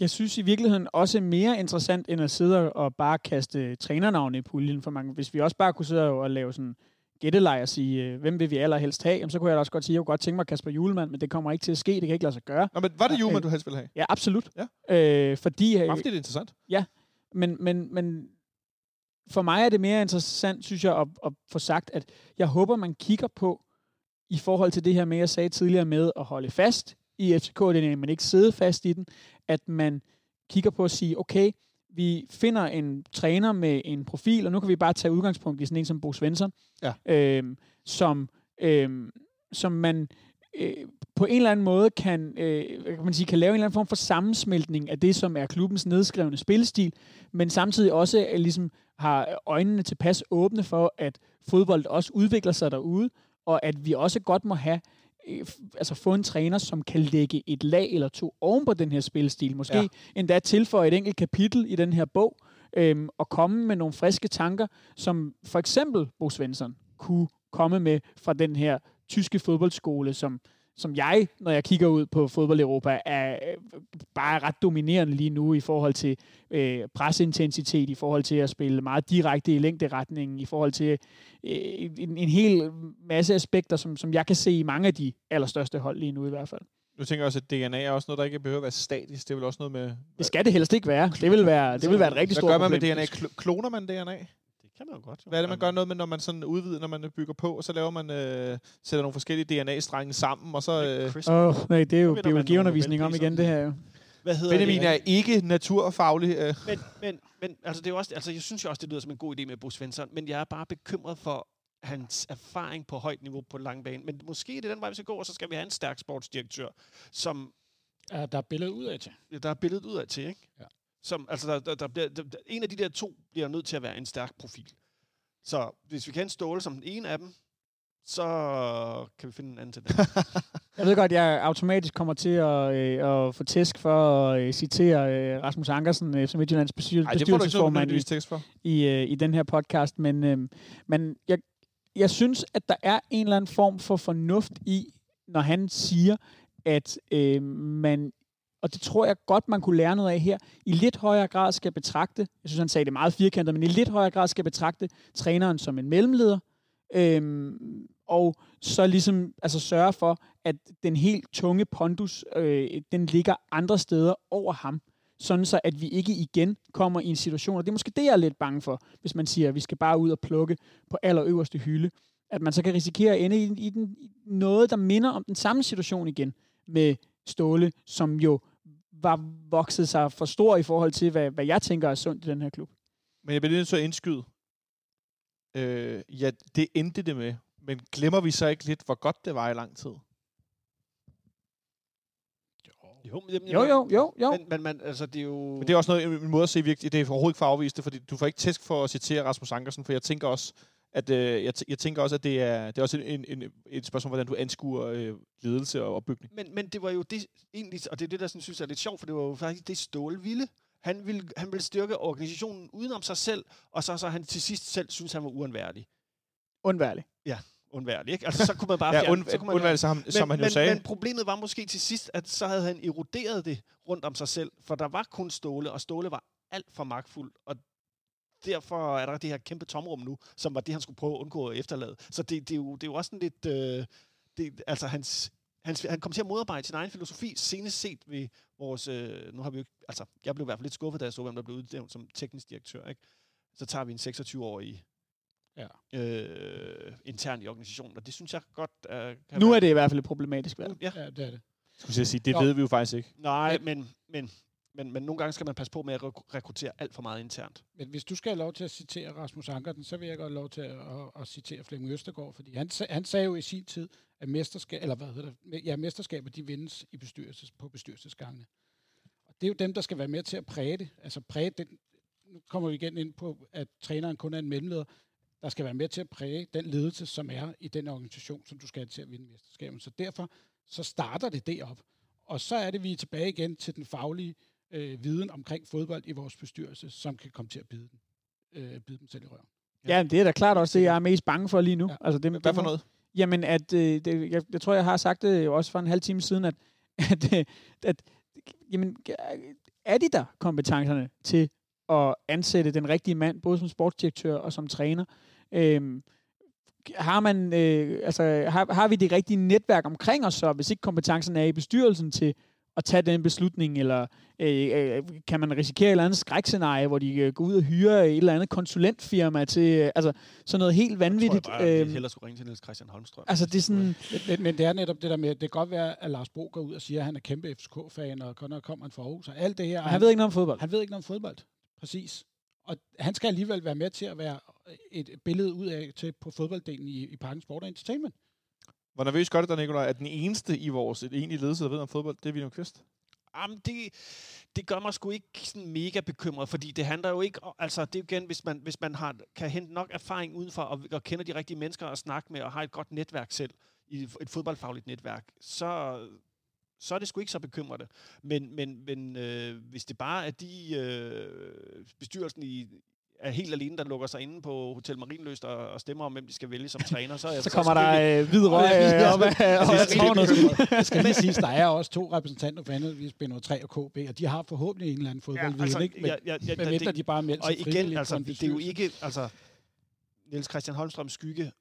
jeg synes i virkeligheden også mere interessant, end at sidde og bare kaste trænernavne i puljen. For man, hvis vi også bare kunne sidde og lave sådan gætteleg og sige, øh, hvem vil vi allerhelst have, jamen, så kunne jeg da også godt sige, at jeg kunne godt tænke mig Kasper Julemand, men det kommer ikke til at ske, det kan ikke lade sig gøre. Nå, men var det Ja, Juman, øh, du helst ville have? Ja, absolut. Ja. Øh, fordi, øh, Bare fordi det er interessant. men, men, men for mig er det mere interessant, synes jeg, at, at få sagt, at jeg håber, man kigger på, i forhold til det her med, jeg sagde tidligere med at holde fast i FCK, det er, men ikke sidde fast i den, at man kigger på at sige, okay, vi finder en træner med en profil, og nu kan vi bare tage udgangspunkt i sådan en som Bo Svensson, Ja. øhm, som, øhm, som man øh, på en eller anden måde kan, øh, kan, man sige, kan lave en eller anden form for sammensmeltning af det, som er klubbens nedskrevne spillestil, men samtidig også øh, ligesom har øjnene tilpas åbne for, at fodbold også udvikler sig derude, og at vi også godt må have altså få en træner, som kan lægge et lag eller to oven på den her spilstil. Måske Ja. endda tilføje et enkelt kapitel i den her bog, øhm, og komme med nogle friske tanker, som for eksempel Bo Svensson kunne komme med fra den her tyske fodboldskole, som, som jeg, når jeg kigger ud på fodbold Europa, er øh, bare ret dominerende lige nu i forhold til øh, presintensitet, i forhold til at spille meget direkte i længderetningen, i forhold til øh, en, en hel masse aspekter, som, som jeg kan se i mange af de allerstørste hold lige nu i hvert fald. Du tænker også, at DNA er også noget, der ikke behøver at være statisk. Det er vel også noget med... Det skal det helst ikke være. Det vil være, det vil være et rigtig Hvad stort gør man med problem. DNA? Kl- kloner man DNA? Kan man jo godt. Jo. Hvad er det, man gør noget med, når man sådan udvider, når man bygger på, og så laver man, øh, sætter nogle forskellige DNA-strenge sammen, og så... Øh, Åh, oh, nej, det er jo biologiundervisning om igen, det her jo. hvad hedder Benjamin det? er ikke naturfaglig. Øh. Men, men, men altså, det er jo også, altså, jeg synes jo også, det lyder som en god idé med Bo Svensson, men jeg er bare bekymret for hans erfaring på højt niveau på lang bane. Men måske er det den vej, vi skal gå, og så skal vi have en stærk sportsdirektør, som Ja, der er billedet ud af til. ja, der er billedet ud af til, ikke? Ja. Som, altså, der, der, der bliver, der, der, en af de der to bliver nødt til at være en stærk profil. Så hvis vi kan Ståle som den ene af dem, så kan vi finde en anden til det. Jeg ved godt, jeg automatisk kommer til at, øh, at få tæsk for at øh, citere øh, Rasmus Ankersen, øh, som Midtjyllands bestyr- Ej, bestyrelsesformand i, for. i, øh, i den her podcast, men, øh, men jeg, jeg synes, at der er en eller anden form for fornuft i, når han siger, at øh, man, og det tror jeg godt, man kunne lære noget af her, i lidt højere grad skal betragte, jeg synes, han sagde det meget firkantet, men i lidt højere grad skal betragte træneren som en mellemleder, Øhm, og så ligesom altså sørge for, at den helt tunge pondus, øh, den ligger andre steder over ham sådan så at vi ikke igen kommer i en situation, og det er måske det, jeg er lidt bange for, hvis man siger, at vi skal bare ud og plukke på allerøverste hylde, at man så kan risikere at ende i, i, den, i noget, der minder om den samme situation igen med Ståle, som jo var vokset sig for stor i forhold til, hvad, hvad jeg tænker er sundt i den her klub. Men jeg bliver nødt til at indskyde. Øh, ja, det endte det med. Men glemmer vi så ikke lidt, hvor godt det var i lang tid? jo, men, Jo, jo, jo, jo. Men, men man, altså, det er jo... Men det er også noget, en måde at se virkelig, det er overhovedet ikke for at afvise det, fordi du får ikke tæsk for at citere Rasmus Ankersen, for jeg tænker også, at, øh, jeg, t- jeg tænker også, at det er, det er også en, en, en, et spørgsmål, hvordan du anskuer øh, ledelse og opbygning. Men, men det var jo det egentlig, og det er det, der sådan, synes jeg er lidt sjovt, for det var jo faktisk det Ståle ville. Han ville, han ville styrke organisationen udenom sig selv, og så så han til sidst selv synes, han var uundværlig. Undværlig. Undværlig, ikke? Altså, så kunne man bare Ja, fjerne, und, så kunne man undvalg, som, som han jo men, sagde. Men problemet var måske til sidst, at så havde han eroderet det rundt om sig selv, for der var kun Ståle, og Ståle var alt for magtfuld, og derfor er der det her kæmpe tomrum nu, som var det, han skulle prøve at undgå at efterlade. Så det, det, er, jo, det er jo også sådan lidt... Øh, det, altså, hans, hans, han kom til at modarbejde sin egen filosofi, senest set ved vores... Øh, nu har vi jo ikke, altså, jeg blev i hvert fald lidt skuffet, da jeg så, hvem der blev udnævnt som teknisk direktør. Ikke? Så tager vi en 26-årig Ja. øh, intern i organisationen, og det synes jeg godt... Øh, kan Nu være- er det i hvert fald et problematisk valg. Ja, Ja, det er det. Skulle jeg sige, det Nå. ved vi jo faktisk ikke. Nej, men, men, men, men nogle gange skal man passe på med at rekruttere alt for meget internt. Men hvis du skal have lov til at citere Rasmus Ankersen, så vil jeg godt have lov til at, at, at citere Flemming Østergaard, fordi han, han sagde jo i sin tid, at mesterskab, eller hvad hedder det, ja, mesterskaber, de vindes i bestyrelses, på bestyrelsesgangene. Og det er jo dem, der skal være med til at præge det. Altså præge den, nu kommer vi igen ind på, at træneren kun er en mellemleder, der skal være med til at præge den ledelse, som er i den organisation, som du skal have til at vinde mesterskabet. Så derfor så starter det derop. Og så er det, vi er tilbage igen til den faglige øh, viden omkring fodbold i vores bestyrelse, som kan komme til at bide, den, øh, bide dem selv i røven. Ja, det er da klart også det, jeg er mest bange for lige nu. Ja. Altså, det, Hvad for noget? Jamen, at, øh, det, jeg, jeg tror, jeg har sagt det jo også for en halv time siden, at, at, øh, at jamen, er de der kompetencerne til at ansætte den rigtige mand, både som sportsdirektør og som træner? Øhm, har, man, øh, altså, har, har vi det rigtige netværk omkring os så, hvis ikke kompetencen er i bestyrelsen til at tage den beslutning, eller øh, øh, kan man risikere et eller andet skrækscenarie, hvor de øh, går ud og hyrer et eller andet konsulentfirma til, øh, altså sådan noget helt vanvittigt. Jeg tror jeg bare, at vi hellere skulle ringe til Niels Christian Holmstrøm. Altså, det er sådan... Men, men, det er netop det der med, at det kan godt være, at Lars Bro går ud og siger, at han er kæmpe FCK-fan, og kun kommer han fra Aarhus, og alt det her. og Han ved ikke noget om fodbold. han ved ikke noget om fodbold. præcis. Og han skal alligevel være med til at være et billede ud af til på fodbolddelen i, i Parken Sport og Entertainment. Hvor nervøs gør det dig, Nicolaj, at den eneste i vores et egentlige ledelse, der ved om fodbold, det er Vino Kvist? Jamen, det, det gør mig sgu ikke sådan mega bekymret, fordi det handler jo ikke... Altså, det er jo igen, hvis man, hvis man har, kan hente nok erfaring udenfor, og, og kender de rigtige mennesker at snakke med, og har et godt netværk selv, i et fodboldfagligt netværk, så, så er det sgu ikke så bekymrende. Men, men, men øh, hvis det bare er de øh, bestyrelsen i, er helt alene, der lukker sig inde på Hotel Marienløst og, og stemmer om, hvem de skal vælge som træner, så, jeg Så kommer der øh, hvid røg øh, op af tårnet. Det skal lige siges, der er også to repræsentanter for henholdsvis B03 og KB, og de har forhåbentlig en eller anden fodboldviden, ja, altså, ikke? Men, ja, ja, ja, men det- de bare melder Og igen, altså, det er jo ikke, altså, Niels Christian Holmstrøm skygge,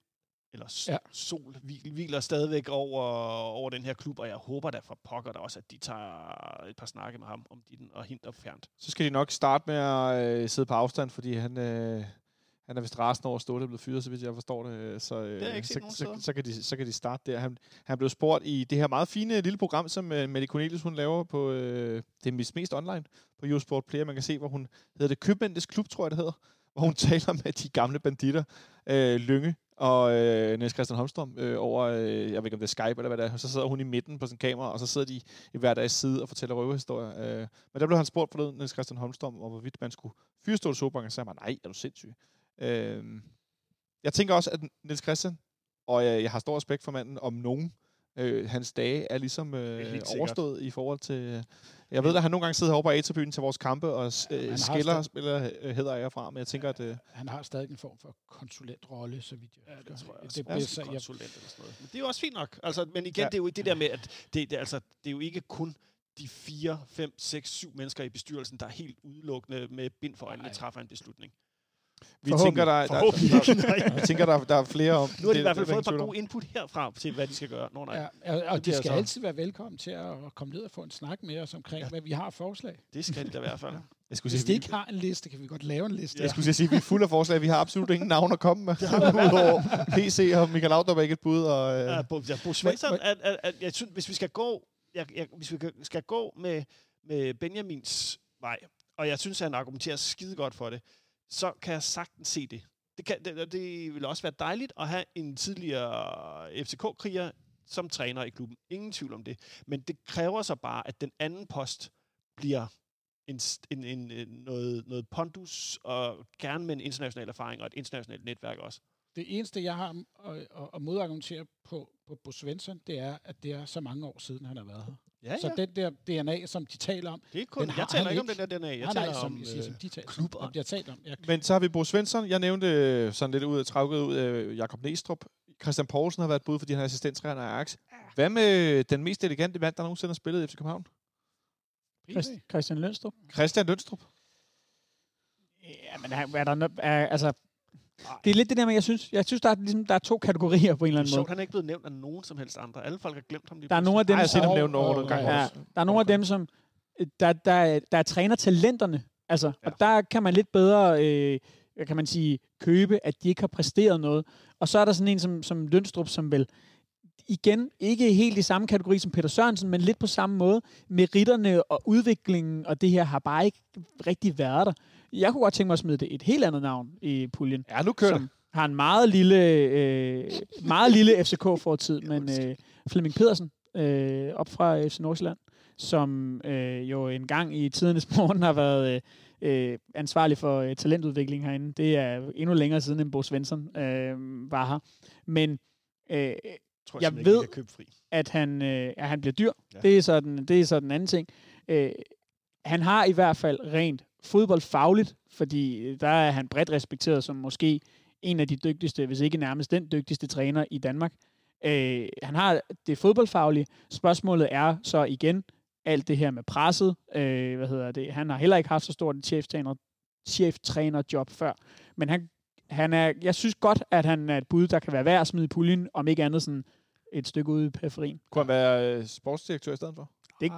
eller Ja. sol, hvil- hviler stadigvæk over, over den her klub, og jeg håber da for pokker der også, at de tager et par snakke med ham om din og hint fjernt. Så skal de nok starte med at øh, sidde på afstand, fordi han, øh, han er vist rasende over at Ståle er blevet fyret, så vidt jeg forstår det. Så, øh, jeg ikke set så, så, steder. så, kan de, så kan de starte der. Han, han blev spurgt i det her meget fine lille program, som øh, Mette Cornelius hun laver på øh, det er mest, mest online på Eurosport Player. Man kan se, hvor hun hedder det Købmændenes Klub, tror jeg det hedder, hvor hun taler med de gamle banditter, øh, Lynge og øh, Niels Christian Holmstrøm øh, over, øh, jeg ved ikke om det er Skype eller hvad det er, så sidder hun i midten på sin kamera, og så sidder de i hver deres side og fortæller røverhistorier. Øh, men der blev han spurgt forleden, Niels Christian Holmstrøm, om hvorvidt man skulle fyrstå Ståle Solbakken, og så sagde han, nej, er du sindssyg? Øh, jeg tænker også, at Niels Christian, og jeg, jeg har stor respekt for manden, om nogen, øh, hans dage er ligesom øh, overstået i forhold til... Jeg ved, at han nogle gange sidder herovre på A-tribunen til vores kampe og Ja, øh, har skiller stadig- spiller øh, hedder jeg fra, men jeg tænker, at... Øh, Han har stadig en form for konsulentrolle, så vidt jeg Ja, det tror jeg også. Det er jeg, konsulent eller sådan noget. Men det er jo også fint nok. Altså, men igen, Ja. ja. det er jo ikke det der med, at det, det, altså, det er jo ikke kun de 4, 5, 6, 7 mennesker i bestyrelsen, der er helt udelukkende med bind for øjnene træffer en beslutning. vi tænker, der, der, der, vi tænker, der, der er flere om. Nu har de det- i hvert fald fået et par gode input herfra til, hvad de skal gøre. Nå, nej, ja, ja. og, og Det de skal så- altid være velkommen til at komme ned og få en snak med os omkring, Ja. hvad vi har forslag. det skal de da i hvert fald. Jeg skulle Hvis sige, de vi- ikke har en liste, kan vi godt lave en liste. Jeg skulle sige, at vi er fulde af forslag. Vi har absolut ingen navn at komme med. Udover PC og Michael Laudrup er ikke et bud. Og, øh, Ja, Bo, ja, Bo Svensson, at, at, at, jeg synes, hvis vi skal gå, jeg, jeg, hvis vi skal gå med, med Benjamins vej, og jeg synes, at han argumenterer skide godt for det, så kan jeg sagtens se det. Det, kan, det, det vil også være dejligt at have en tidligere FCK-kriger som træner i klubben. Ingen tvivl om det. Men det kræver så bare, at den anden post bliver en, en, en, en, noget, noget pondus, og gerne med en international erfaring og et internationalt netværk også. Det eneste, jeg har at, at, modargumentere på, på Bo Svensson, det er, at det er så mange år siden, han har været her. Ja, Så den der DNA, som de taler om, Det er kun, Den jeg har taler ikke om den der DNA. Jeg nej, taler nej, som, om jeg siger, som de taler klubber. Om, jeg taler om. Ja, Men så har vi Bo Svensson. Jeg nævnte øh, sådan lidt ud af travket ud af Jakob Næstrup. Christian Poulsen har været et bud, fordi han er assistenttræner af Ajax. Hvad med den mest elegante mand, der nogensinde har spillet i FC København? Christ- Christian Lønstrup. Christian Lønstrup. Ja, men er, er der no, er, altså, det er lidt det der med, jeg synes, jeg synes der, er, ligesom, der er to kategorier på en eller er anden sjovt, måde. han er ikke blevet nævnt af nogen som helst andre. Alle folk har glemt ham lige Der er nogle af dem, Ej, jeg har set ham nævnt over Ja, der er nogle af dem, som øh, der, der, der er træner talenterne. Altså, ja. og der kan man lidt bedre, øh, kan man sige, købe, at de ikke har præsteret noget. Og så er der sådan en som, som Lønstrup, som vel igen ikke helt i samme kategori som Peter Sørensen, men lidt på samme måde. Meritterne og udviklingen og det her har bare ikke rigtig været der. Jeg kunne godt tænke mig at smide det et helt andet navn i puljen Ja, nu kører det. som har en meget lille, øh, meget lille FCK-fortid, men øh, Flemming Pedersen øh, op fra FC Nordsjælland, som øh, jo engang i tidernes morgen har været øh, øh, ansvarlig for øh, talentudvikling herinde. Det er endnu længere siden, end Bo Svensson øh, var her. Men øh, tror jeg ikke, ved- fri. at han, øh, at han bliver dyr. Ja. Det, er sådan, det er så den anden ting. Øh, han har i hvert fald rent fodboldfagligt, fordi øh, der er han bredt respekteret som måske en af de dygtigste, hvis ikke nærmest den dygtigste træner i Danmark. Øh, han har det fodboldfaglige. Spørgsmålet er så igen alt det her med presset. Øh, hvad hedder det? Han har heller ikke haft så stort et cheftræner, cheftrænerjob før. Men han, han er, jeg synes godt, at han er et bud, der kan være værd at smide i puljen, om ikke andet sådan et stykke ude i periferien. Kunne han være øh, sportsdirektør i stedet for? Det-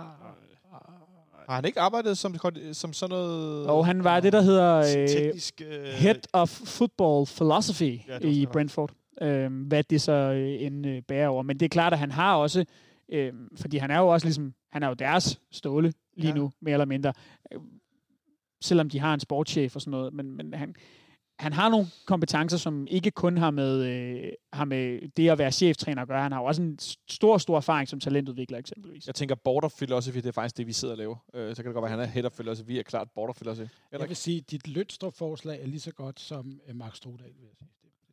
Har han ikke arbejdet som, som sådan noget... Og han var det, der hedder øh, Teknisk... Øh, Head of Football Philosophy Ja, i. Brentford. Øh, hvad det så øh, end øh, bærer over. Men det er klart, at han har også... Øh, fordi han er jo også ligesom... Han er jo deres ståle lige ja. nu, mere eller mindre. Øh, selvom de har en sportschef og sådan noget. Men, men han, han har nogle kompetencer, som ikke kun har med, øh, har med det at være cheftræner at gøre. Han har jo også en stor, stor erfaring som talentudvikler eksempelvis. Jeg tænker, border philosophy, det er faktisk det, vi sidder og laver. Øh, så kan det godt være, at han er head of philosophy. Vi er klart border philosophy. Eller Jeg vil sige, at dit Lønstrup-forslag er lige så godt som øh, Mark Strudal, vil jeg sige.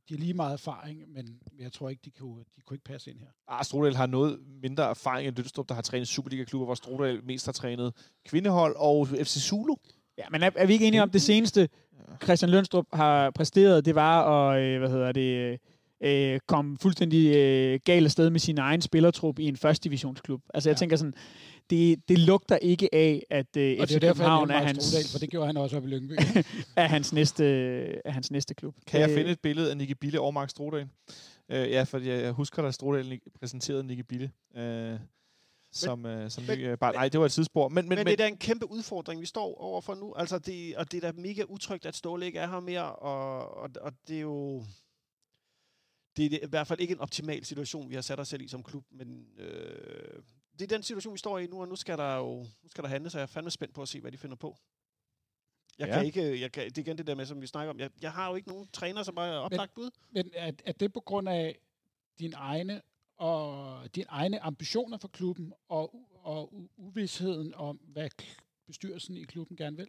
De har lige meget erfaring, men jeg tror ikke, de kunne, de kunne ikke passe ind her. Ah, Strodal har noget mindre erfaring end Lønstrup, der har trænet Superliga-klubber, hvor Strodal mest har trænet kvindehold og FC Zulu. Ja, men er, er vi ikke enige om, det seneste Christian Lønstrup har præsteret, det var at, øh, hvad hedder det, øh, komme fuldstændig øh, galt afsted med sin egen spillertrup i en første divisionsklub. Altså jeg Ja. tænker sådan, det, det lugter ikke af, at øh, Og FC det er derfor, København er hans, Strudal, for det gjorde han også op i Lyngby. er hans, næste, er hans næste klub. Kan jeg Øh, finde et billede af Nicky Bille og Mark Strodal? Øh, ja, for jeg husker, da Strodal ni- præsenterede Nicky Bille. Øh, som, øh, som men- ny, øh, bare, nej, det var et sidespor. Men, men, Men, men, men, det er da en kæmpe udfordring, vi står overfor nu. Altså det, og det er da mega utrygt, at Ståle ikke er her mere, og, og, og det er jo... Det er i hvert fald ikke en optimal situation, vi har sat os selv i som klub, men øh, det er den situation, vi står i nu, og nu skal der jo nu skal der handles, og jeg er fandme spændt på at se, hvad de finder på. Jeg Ja. kan ikke, jeg kan, det er igen det der med, som vi snakker om. Jeg, jeg har jo ikke nogen træner, som bare er oplagt bud. Men er, er det på grund af din egne og dine egne ambitioner for klubben og, og uvidsheden om, hvad bestyrelsen i klubben gerne vil?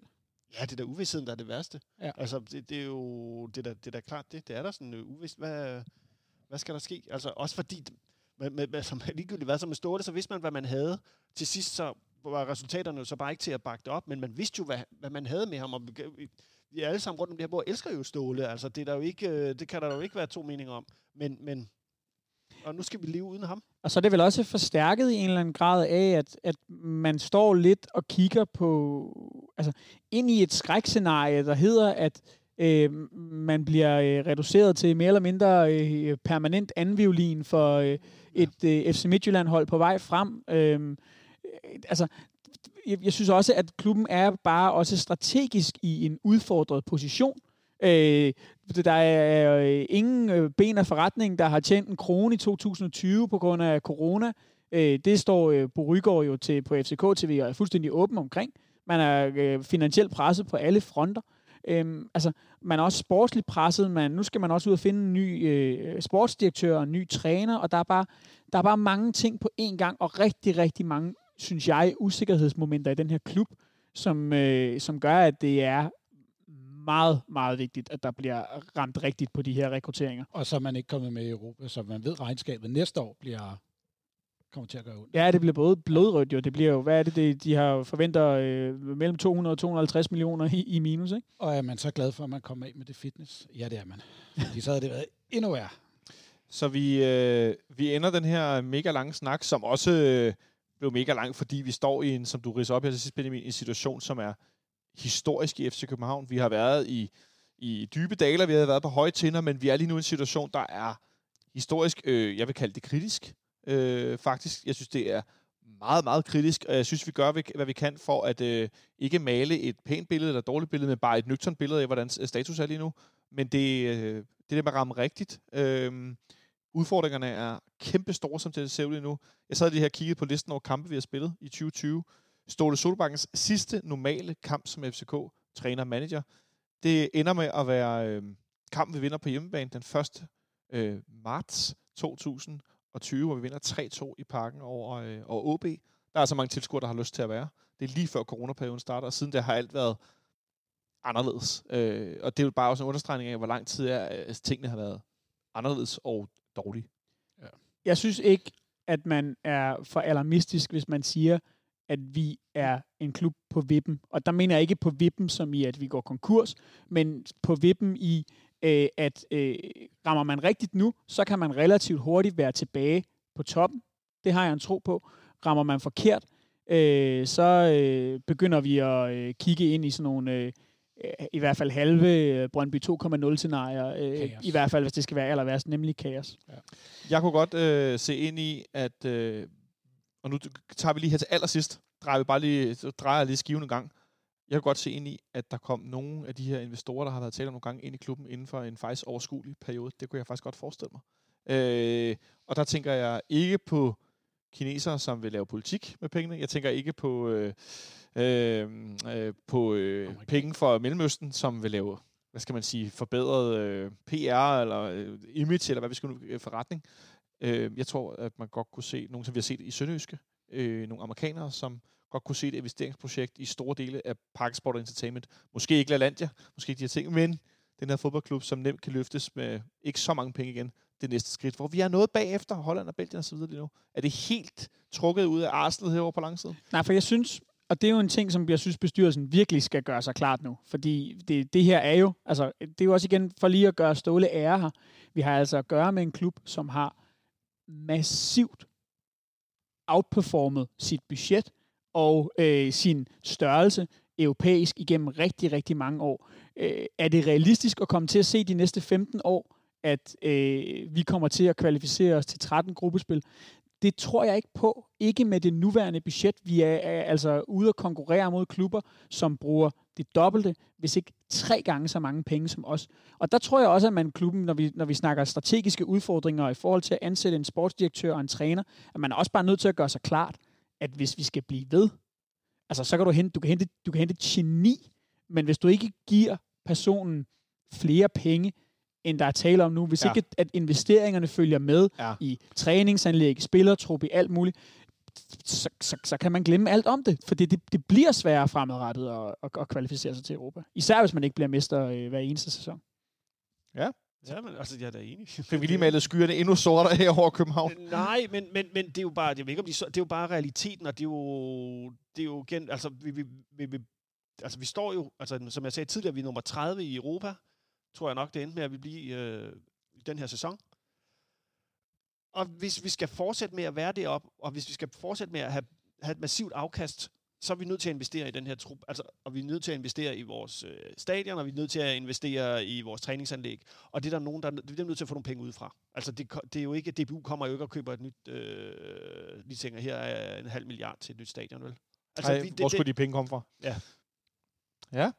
Ja, det er da uvidsheden, der er det værste. Ja. Altså, det, det er jo det er da, det er da klart, det, det er der sådan uh, uvist. Hvad, hvad skal der ske? Altså, også fordi, med, med, med, som ligegyldigt hvad som med Ståle, så vidste man, hvad man havde. Til sidst så var resultaterne jo så bare ikke til at bakke det op, men man vidste jo, hvad, hvad man havde med ham. Og vi- alle sammen rundt om det her bord elsker jo Ståle. Altså, det, er der jo ikke, øh, det kan der jo ikke være to meninger om. Men, men og nu skal vi leve uden ham. Og så er det vel også forstærket i en eller anden grad af, at, at man står lidt og kigger på, altså ind i et skrækscenarie, der hedder, at øh, man bliver øh, reduceret til mere eller mindre øh, permanent anviolin for øh, et øh, FC Midtjylland-hold på vej frem. Øh, altså, jeg, jeg synes også, at klubben er bare også strategisk i en udfordret position. Øh, der er øh, ingen øh, ben af forretning, der har tjent en krone i 2020 på grund af corona. Øh, det står øh, Bo Rygaard jo til på FCK TV og er fuldstændig åben omkring. Man er øh, finansielt presset på alle fronter. Øhm, altså, man er også sportsligt presset. Man, nu skal man også ud og finde en ny øh, sportsdirektør og en ny træner, og der er, bare, der er bare mange ting på én gang, og rigtig, rigtig mange, synes jeg, usikkerhedsmomenter i den her klub, som, øh, som gør, at det er meget, meget vigtigt, at der bliver ramt rigtigt på de her rekrutteringer. Og så er man ikke kommet med i Europa, så man ved, at regnskabet næste år bliver kommer til at gøre ondt. Ja, det bliver både blodrødt jo. Det bliver jo, hvad er det, det de har forventer øh, mellem 200 og 250 millioner i, i minus, ikke? Og er man så glad for, at man kommer af med det fitness? Ja, det er man. Fordi så havde det været endnu værre. Så vi, øh, vi ender den her mega lange snak, som også øh, blev mega lang, fordi vi står i en, som du ridser op her til sidst, Benjamin, en situation, som er historisk i FC København. Vi har været i, i dybe daler, vi har været på høje tinder, men vi er lige nu i en situation, der er historisk, øh, jeg vil kalde det kritisk, øh, faktisk. Jeg synes, det er meget, meget kritisk, og jeg synes, vi gør, hvad vi kan for at øh, ikke male et pænt billede eller et dårligt billede, men bare et nøgternt billede af, hvordan øh, status er lige nu. Men det, øh, det der med at ramme rigtigt. Øh, udfordringerne er kæmpe store, som det ser ud lige nu. Jeg sad lige her og kiggede på listen over kampe, vi har spillet i 2020. Ståle Solbakkens sidste normale kamp som FCK-træner-manager. Det ender med at være øh, kampen, vi vinder på hjemmebane den 1. Øh, marts 2020, hvor vi vinder 3-2 i parken over, øh, over OB. Der er så mange tilskuere, der har lyst til at være. Det er lige før coronaperioden starter, og siden det har alt været anderledes. Øh, og det er jo bare også en understregning af, hvor lang tid er, at tingene har været anderledes og dårlige. Jeg synes ikke, at man er for alarmistisk, hvis man siger, at vi er en klub på vippen. Og der mener jeg ikke på vippen, som i, at vi går konkurs, men på vippen i, øh, at øh, rammer man rigtigt nu, så kan man relativt hurtigt være tilbage på toppen. Det har jeg en tro på. Rammer man forkert, øh, så øh, begynder vi at øh, kigge ind i sådan nogle, øh, i hvert fald halve øh, Brøndby 2.0 scenarier. Øh, Kaos. I hvert fald, hvis det skal være aller værst, nemlig kaos. Jeg kunne godt øh, se ind i, at... Øh, og nu tager vi lige her til allersidst, drejer vi bare lige, drejer lige skiven en gang. Jeg kunne godt se ind i, at der kom nogle af de her investorer, der har været talt om nogle gange ind i klubben inden for en faktisk overskuelig periode. Det kunne jeg faktisk godt forestille mig. Øh, og der tænker jeg ikke på kinesere, som vil lave politik med pengene. Jeg tænker ikke på øh, øh, øh, på øh, penge for Mellemøsten, som vil lave, hvad skal man sige, forbedret øh, PR eller øh, image, eller hvad vi skal nu, øh, forretning. Øh, jeg tror, at man godt kunne se, nogle som vi har set i Sønderjyske, øh, nogle amerikanere, som godt kunne se et investeringsprojekt i store dele af Park Sport Entertainment. Måske ikke LaLandia, måske ikke de her ting, men den her fodboldklub, som nemt kan løftes med ikke så mange penge igen, det næste skridt, hvor vi er noget bagefter, Holland og Belgien osv. lige nu. Er det helt trukket ud af Arsenal herovre på langsiden? Nej, for jeg synes, og det er jo en ting, som jeg synes, bestyrelsen virkelig skal gøre sig klart nu. Fordi det, det her er jo, altså, det er jo også igen for lige at gøre Ståle ære her. Vi har altså at gøre med en klub, som har massivt outperformet sit budget og øh, sin størrelse europæisk igennem rigtig, rigtig mange år. Øh, er det realistisk at komme til at se de næste 15 år, at øh, vi kommer til at kvalificere os til 13 gruppespil? Det tror jeg ikke på. Ikke med det nuværende budget. Vi er, er altså ude at konkurrere mod klubber, som bruger det dobbelte, hvis ikke tre gange så mange penge som os. Og der tror jeg også, at man klubben, når vi, når vi snakker strategiske udfordringer i forhold til at ansætte en sportsdirektør og en træner, at man er også bare nødt til at gøre sig klart, at hvis vi skal blive ved, altså så kan du hente, du kan hente, du kan hente geni, men hvis du ikke giver personen flere penge, end der er tale om nu, hvis Ja. ikke at investeringerne følger med Ja. i træningsanlæg, spillertrup, i alt muligt, så, så, så kan man glemme alt om det, for det, det, det bliver sværere fremadrettet at, at, at kvalificere sig til Europa. Især hvis man ikke bliver mester øh, hver eneste sæson. Ja, men altså, jeg er da enig. Fik vi lige malet skyerne endnu sortere her over København? Nej, men, men, men det er jo bare, jeg ved ikke, om de, det er jo bare realiteten, og det er jo, det er jo igen, altså vi, vi, vi, vi, altså vi står jo, altså som jeg sagde tidligere, vi er nummer 30 i Europa, tror jeg nok, det endte med at vi blive øh, i den her sæson. Og hvis vi skal fortsætte med at være deroppe, og hvis vi skal fortsætte med at have, have et massivt afkast, så er vi nødt til at investere i den her trup. Altså, og vi er nødt til at investere i vores øh, stadion, og vi er nødt til at investere i vores træningsanlæg. Og det er der nogen, der det er nødt til at få nogle penge udefra. Altså, det, det er jo ikke, DBU kommer jo ikke og køber et nyt, øh, de tænker, her er en halv milliard til et nyt stadion, vel? Altså, Ej, hvor skulle de penge komme fra?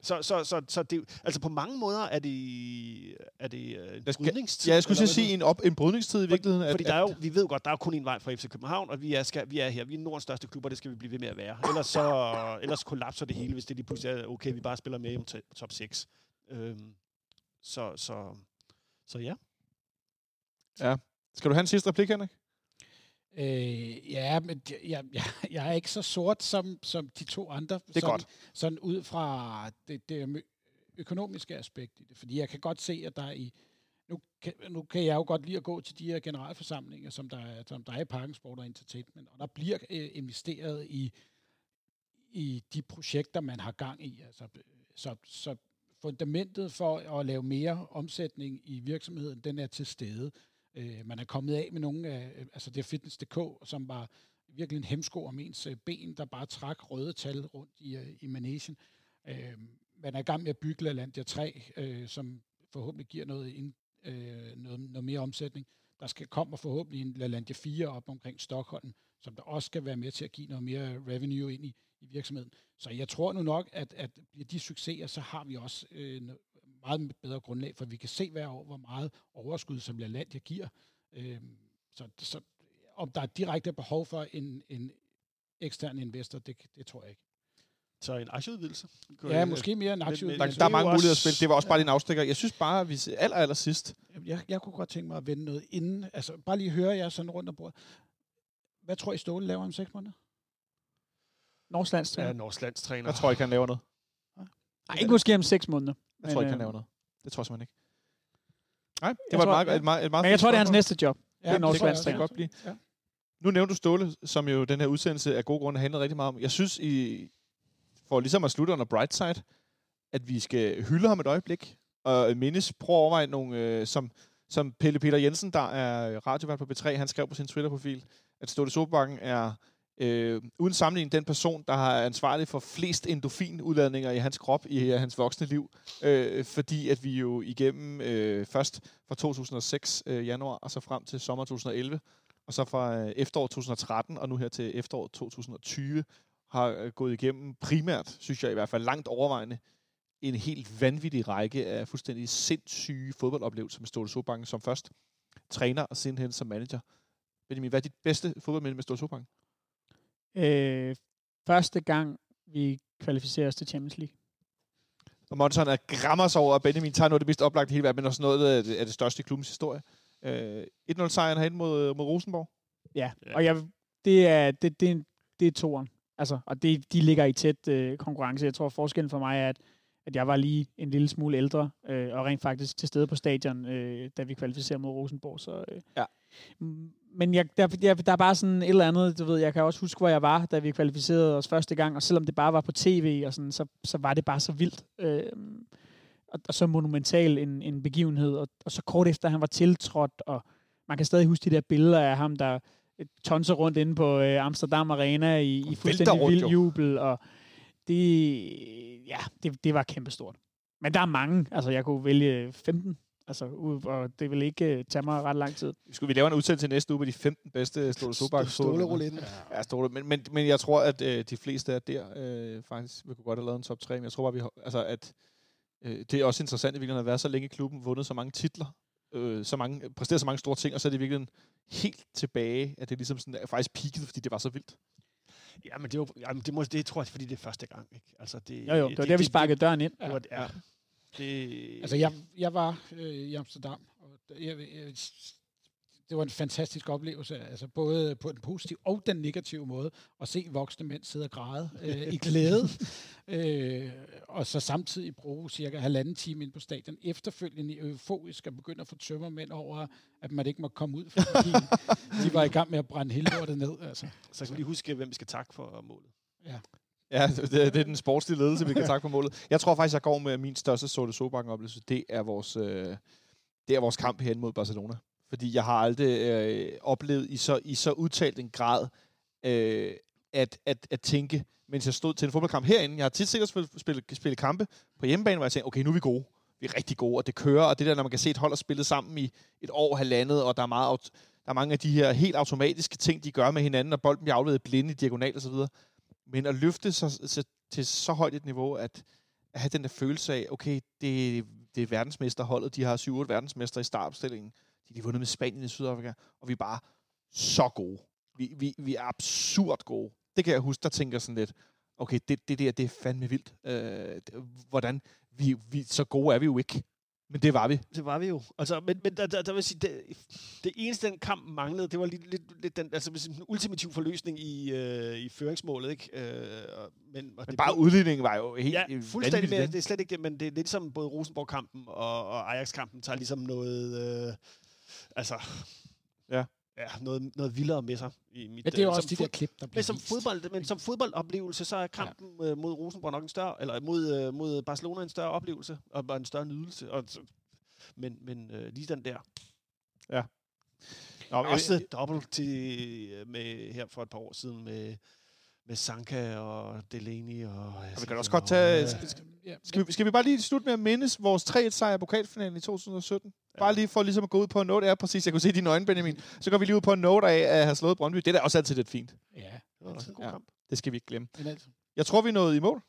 Så, så, så, så det, altså på mange måder er det, er det øh, en Jeg skal- brydningstid. Ja, jeg skulle at sige en, op, en brydningstid i virkeligheden. Fordi der er jo, vi ved godt, der er kun en vej fra FC København, og vi er, skal, vi er her. Vi er Nordens største klub, og det skal vi blive ved med at være. Ellers, så, ellers kollapser det hele, hvis det lige pludselig er, okay, vi bare spiller med om to- top 6. Øhm, så, så, så ja. Skal du have en sidste replik, Henrik? Øh, ja, men jeg, jeg, jeg, er ikke så sort som, som de to andre. Det er sådan, godt. Sådan ud fra det, det økonomiske aspekt i det. Fordi jeg kan godt se, at der er i... Nu kan, nu kan jeg jo godt lide at gå til de her generalforsamlinger, som der, er- som der er i Parken Sport og Entertainment, og der bliver øh, investeret i, i de projekter, man har gang i. Altså, øh, så, så fundamentet for at lave mere omsætning i virksomheden, den er til stede. Øh, man er kommet af med nogle af, øh, altså det er Fitness.dk, som var virkelig en hemsko om ens øh, ben, der bare trak røde tal rundt i, øh, i managen. Øh, man er i gang med at bygge LaLandia 3, øh, som forhåbentlig giver noget, ind, øh, noget, noget mere omsætning. Der skal kommer forhåbentlig en LaLandia 4 op omkring Stockholm, som der også skal være med til at give noget mere revenue ind i, i virksomheden. Så jeg tror nu nok, at, at bliver de succeser, så har vi også øh, meget bedre grundlag, for vi kan se hver år, hvor meget overskud, som LaLandia giver. Øh, så, så om der er direkte behov for en, en ekstern investor, det, det tror jeg ikke. Så en aktieudvidelse. Ja, måske mere en men- Der, der er mange muligheder at også- spille. Det var også bare din afstikker. Jeg synes bare, at vi aller, aller sidst... Jeg, jeg kunne godt tænke mig at vende noget inden. Altså, bare lige høre jer sådan rundt om bordet. Hvad tror I, Ståle laver om seks måneder? Norsk landstræner. Ja, Norsk landstræner. Jeg tror ikke, han laver noget. Nej, ikke måske om seks måneder. Jeg tror ikke, han øh, laver noget. Det tror jeg simpelthen ikke. Nej, det Jeg var tror- et meget, et meget, et meget Men jeg tror, det er hans næste job. Ja, det er norsk det, kan, det kan godt blive. Ja. Nu nævnte du Ståle, som jo den her udsendelse af gode grunde handlede rigtig meget om. Jeg synes, I, for ligesom at slutte under bright side, at vi skal hylde ham et øjeblik, og mindes, prøv at overveje nogle, øh, som, som Pelle Peter Jensen, der er radiovært på B3, han skrev på sin Twitter-profil, at Ståle Solbakken er øh, uden sammenligning den person, der har ansvarlig for flest endofinudladninger i hans krop i øh, hans voksne liv. Øh, fordi at vi jo igennem øh, først fra 2006 øh, januar, og så frem til sommer 2011, og så fra øh, efterår 2013 og nu her til efterår 2020 har øh, gået igennem primært, synes jeg i hvert fald langt overvejende, en helt vanvittig række af fuldstændig sindssyge fodboldoplevelser med Ståle Sobangen som først træner og sidenhen som manager. Benjamin, hvad er dit bedste fodboldminde med Ståle Sobangen? Øh, første gang, vi kvalificerer os til Champions League. Og Monson er grammer sig over, at Benjamin tager noget af det mest oplagte i hele verden, men også noget af det, af det største i klubbens historie. Øh, 1-0-sejren herinde mod, mod Rosenborg. Ja, Ja. og jeg, det er, det, det, det er toeren. Altså, og det, de ligger i tæt øh, konkurrence. Jeg tror, forskellen for mig er, at, at jeg var lige en lille smule ældre, øh, og rent faktisk til stede på stadion, øh, da vi kvalificerede mod Rosenborg. Så, øh, Ja. Men jeg, der, der, der er bare sådan et eller andet, du ved, jeg kan også huske, hvor jeg var, da vi kvalificerede os første gang, og selvom det bare var på tv, og sådan, så, så var det bare så vildt. Øh, og, og så monumental en, en begivenhed, og, og så kort efter han var tiltrådt, og man kan stadig huske de der billeder af ham, der øh, tonser rundt inde på øh, Amsterdam Arena i, i fuldstændig vild jubel, og det, ja, det, det var kæmpestort. Men der er mange, altså jeg kunne vælge 15, altså, og det vil ikke øh, tage mig ret lang tid. Skulle vi lave en udsendelse til næste uge med de 15 bedste Ståle Sobak? Stålerouletten. Ja, Ståle. Men, men, men jeg tror, at øh, de fleste af der øh, faktisk vi kunne godt have lavet en top 3. Men jeg tror bare, vi har, altså, at øh, det er også interessant i virkeligheden at være så længe i klubben, vundet så mange titler, øh, så mange, præsteret så mange store ting, og så er det i virkeligheden helt tilbage, at det ligesom sådan, er faktisk peaked, fordi det var så vildt. Ja, men det, er jo, jamen, det, må, det tror jeg, fordi det er første gang. Ikke? Altså, det, Jo, jo, det var der, vi sparkede døren ind. Det, var, ja. Det, Altså, jeg, jeg var øh, i Amsterdam, og jeg, jeg, det var en fantastisk oplevelse, altså både på den positive og den negative måde, at se voksne mænd sidde og græde øh, i glæde, øh, og så samtidig bruge cirka halvanden time ind på stadion, efterfølgende euforisk at begynde at få tømmermænd over, at man ikke må komme ud, fordi de var i gang med at brænde hele lortet ned. Altså. Så kan vi lige huske, hvem vi skal takke for målet. Ja, Ja, det, det er den sportslige ledelse, vi kan takke for målet. Jeg tror faktisk, jeg går med min største Ståle Sobak-oplevelse. Det er vores, øh, det er vores kamp hen mod Barcelona. Fordi jeg har aldrig øh, oplevet i så, i så udtalt en grad øh, at, at, at tænke, mens jeg stod til en fodboldkamp herinde. Jeg har tit sikkert spillet, spillet, spillet kampe på hjemmebane, hvor jeg tænkte, okay, nu er vi gode. Vi er rigtig gode, og det kører. Og det der, når man kan se et hold, og spillet sammen i et år, halvandet, og der er, meget, der er mange af de her helt automatiske ting, de gør med hinanden, og bolden bliver afledet blinde i diagonal og så videre. Men at løfte sig så, til så højt et niveau, at, at have den der følelse af, okay, det, det er verdensmesterholdet, de har 7-8 verdensmester i startopstillingen, de har vundet med Spanien i Sydafrika, og vi er bare så gode. Vi, vi, vi er absurd gode. Det kan jeg huske, der tænker sådan lidt, okay, det, det der, det er fandme vildt. Øh, hvordan, vi, vi, så gode er vi jo ikke. Men det var vi. Det var vi jo. Altså, men, men der, der, der vil sige, det, det eneste, den kamp manglede, det var lidt, lidt, lidt den, altså, hvis en ultimativ forløsning i, øh, i føringsmålet, ikke? Øh, men, og Men bare udligningen var jo helt Ja, fuldstændig. Med, det er slet ikke det, men det er lidt som både Rosenborg-kampen og, og Ajax-kampen tager ligesom noget, øh, altså, Ja. Ja noget, noget vildere med sig. I mit, Ja, det er jo øh, også som de der klip, der bliver men som, vist. fodbold, men som fodboldoplevelse, så er kampen ja. mod Rosenborg nok en større, eller mod, øh, mod Barcelona en større oplevelse, og en større nydelse. Og, men men øh, lige den der. Nå, men- Også dobbelt til, øh, med, her for et par år siden med, med Sanka og Delaney. Og, vi kan også godt tage- Ja. Ja, Skal vi, skal vi bare lige slutte med at mindes vores 3-1-sejr i pokalfinalen i 2017? Bare lige for ligesom at gå ud på en note. Ja, præcis. Jeg kunne se i dine øjne, Benjamin. Så går vi lige ud på en note af at have slået Brøndby. Det er da også altid lidt fint. ja, Det var også en god Ja. kamp. Det skal vi ikke glemme. altså, Jeg tror, vi nåede i mål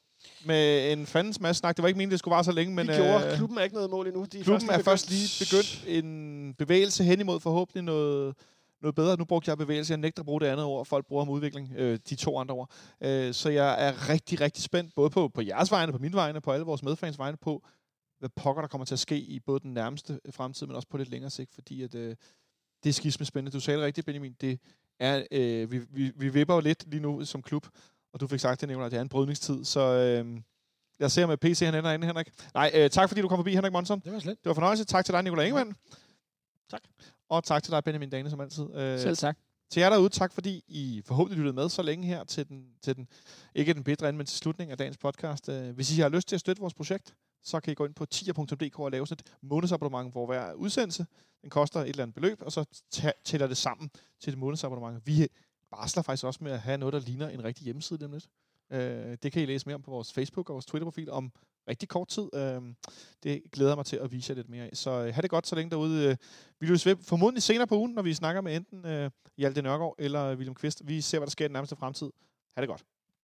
med en fandens masse snak. Det var ikke meningen, det skulle vare så længe, men vi gjorde. øh, Klubben er ikke noget mål endnu. De er klubben er først lige begyndt en bevægelse hen imod forhåbentlig noget, noget bedre. Nu brugte jeg bevægelse. Jeg nægter at bruge det andet ord. Folk bruger om udvikling. Øh, de to andre ord. Øh, så jeg er rigtig, rigtig spændt, både på, på jeres vegne, på mine vegne, på alle vores medfans vegne, på hvad pokker der kommer til at ske i både den nærmeste fremtid, men også på lidt længere sigt, fordi at, øh, det er skisme spændende. Du sagde det rigtigt, Benjamin. Det er, øh, vi, vi, vi vipper jo lidt lige nu som klub, og du fik sagt det, Nicolaj, det er en brydningstid, så øh, lad os se, om PC han ender inde, Henrik. Nej, øh, tak fordi du kom forbi, Henrik Monson. det var slet. Det var fornøjelse. Tak til dig, Nicolai Ingemann. Tak. Og tak til dig, Benjamin Dane, som altid. Øh, Selv tak. til jer derude, tak fordi I forhåbentlig lyttede med så længe her til den, til den ikke den bedre ende, men til slutningen af dagens podcast. Øh, hvis I har lyst til at støtte vores projekt, så kan I gå ind på tier.dk og lave sådan et månedsabonnement for hver udsendelse. Den koster et eller andet beløb, og så tæller det sammen til et månedsabonnement. Vi barsler faktisk også med at have noget, der ligner en rigtig hjemmeside om lidt. Øh, det kan I læse mere om på vores Facebook og vores Twitter-profil om rigtig kort tid. Øh, det glæder jeg mig til at vise jer lidt mere af. Så øh, have det godt så længe derude. Øh, vi lyttes ved formodentlig senere på ugen, når vi snakker med enten øh, Hjalte Nørgaard eller William Kvist. Vi ser, hvad der sker i den nærmeste fremtid. Ha' det godt.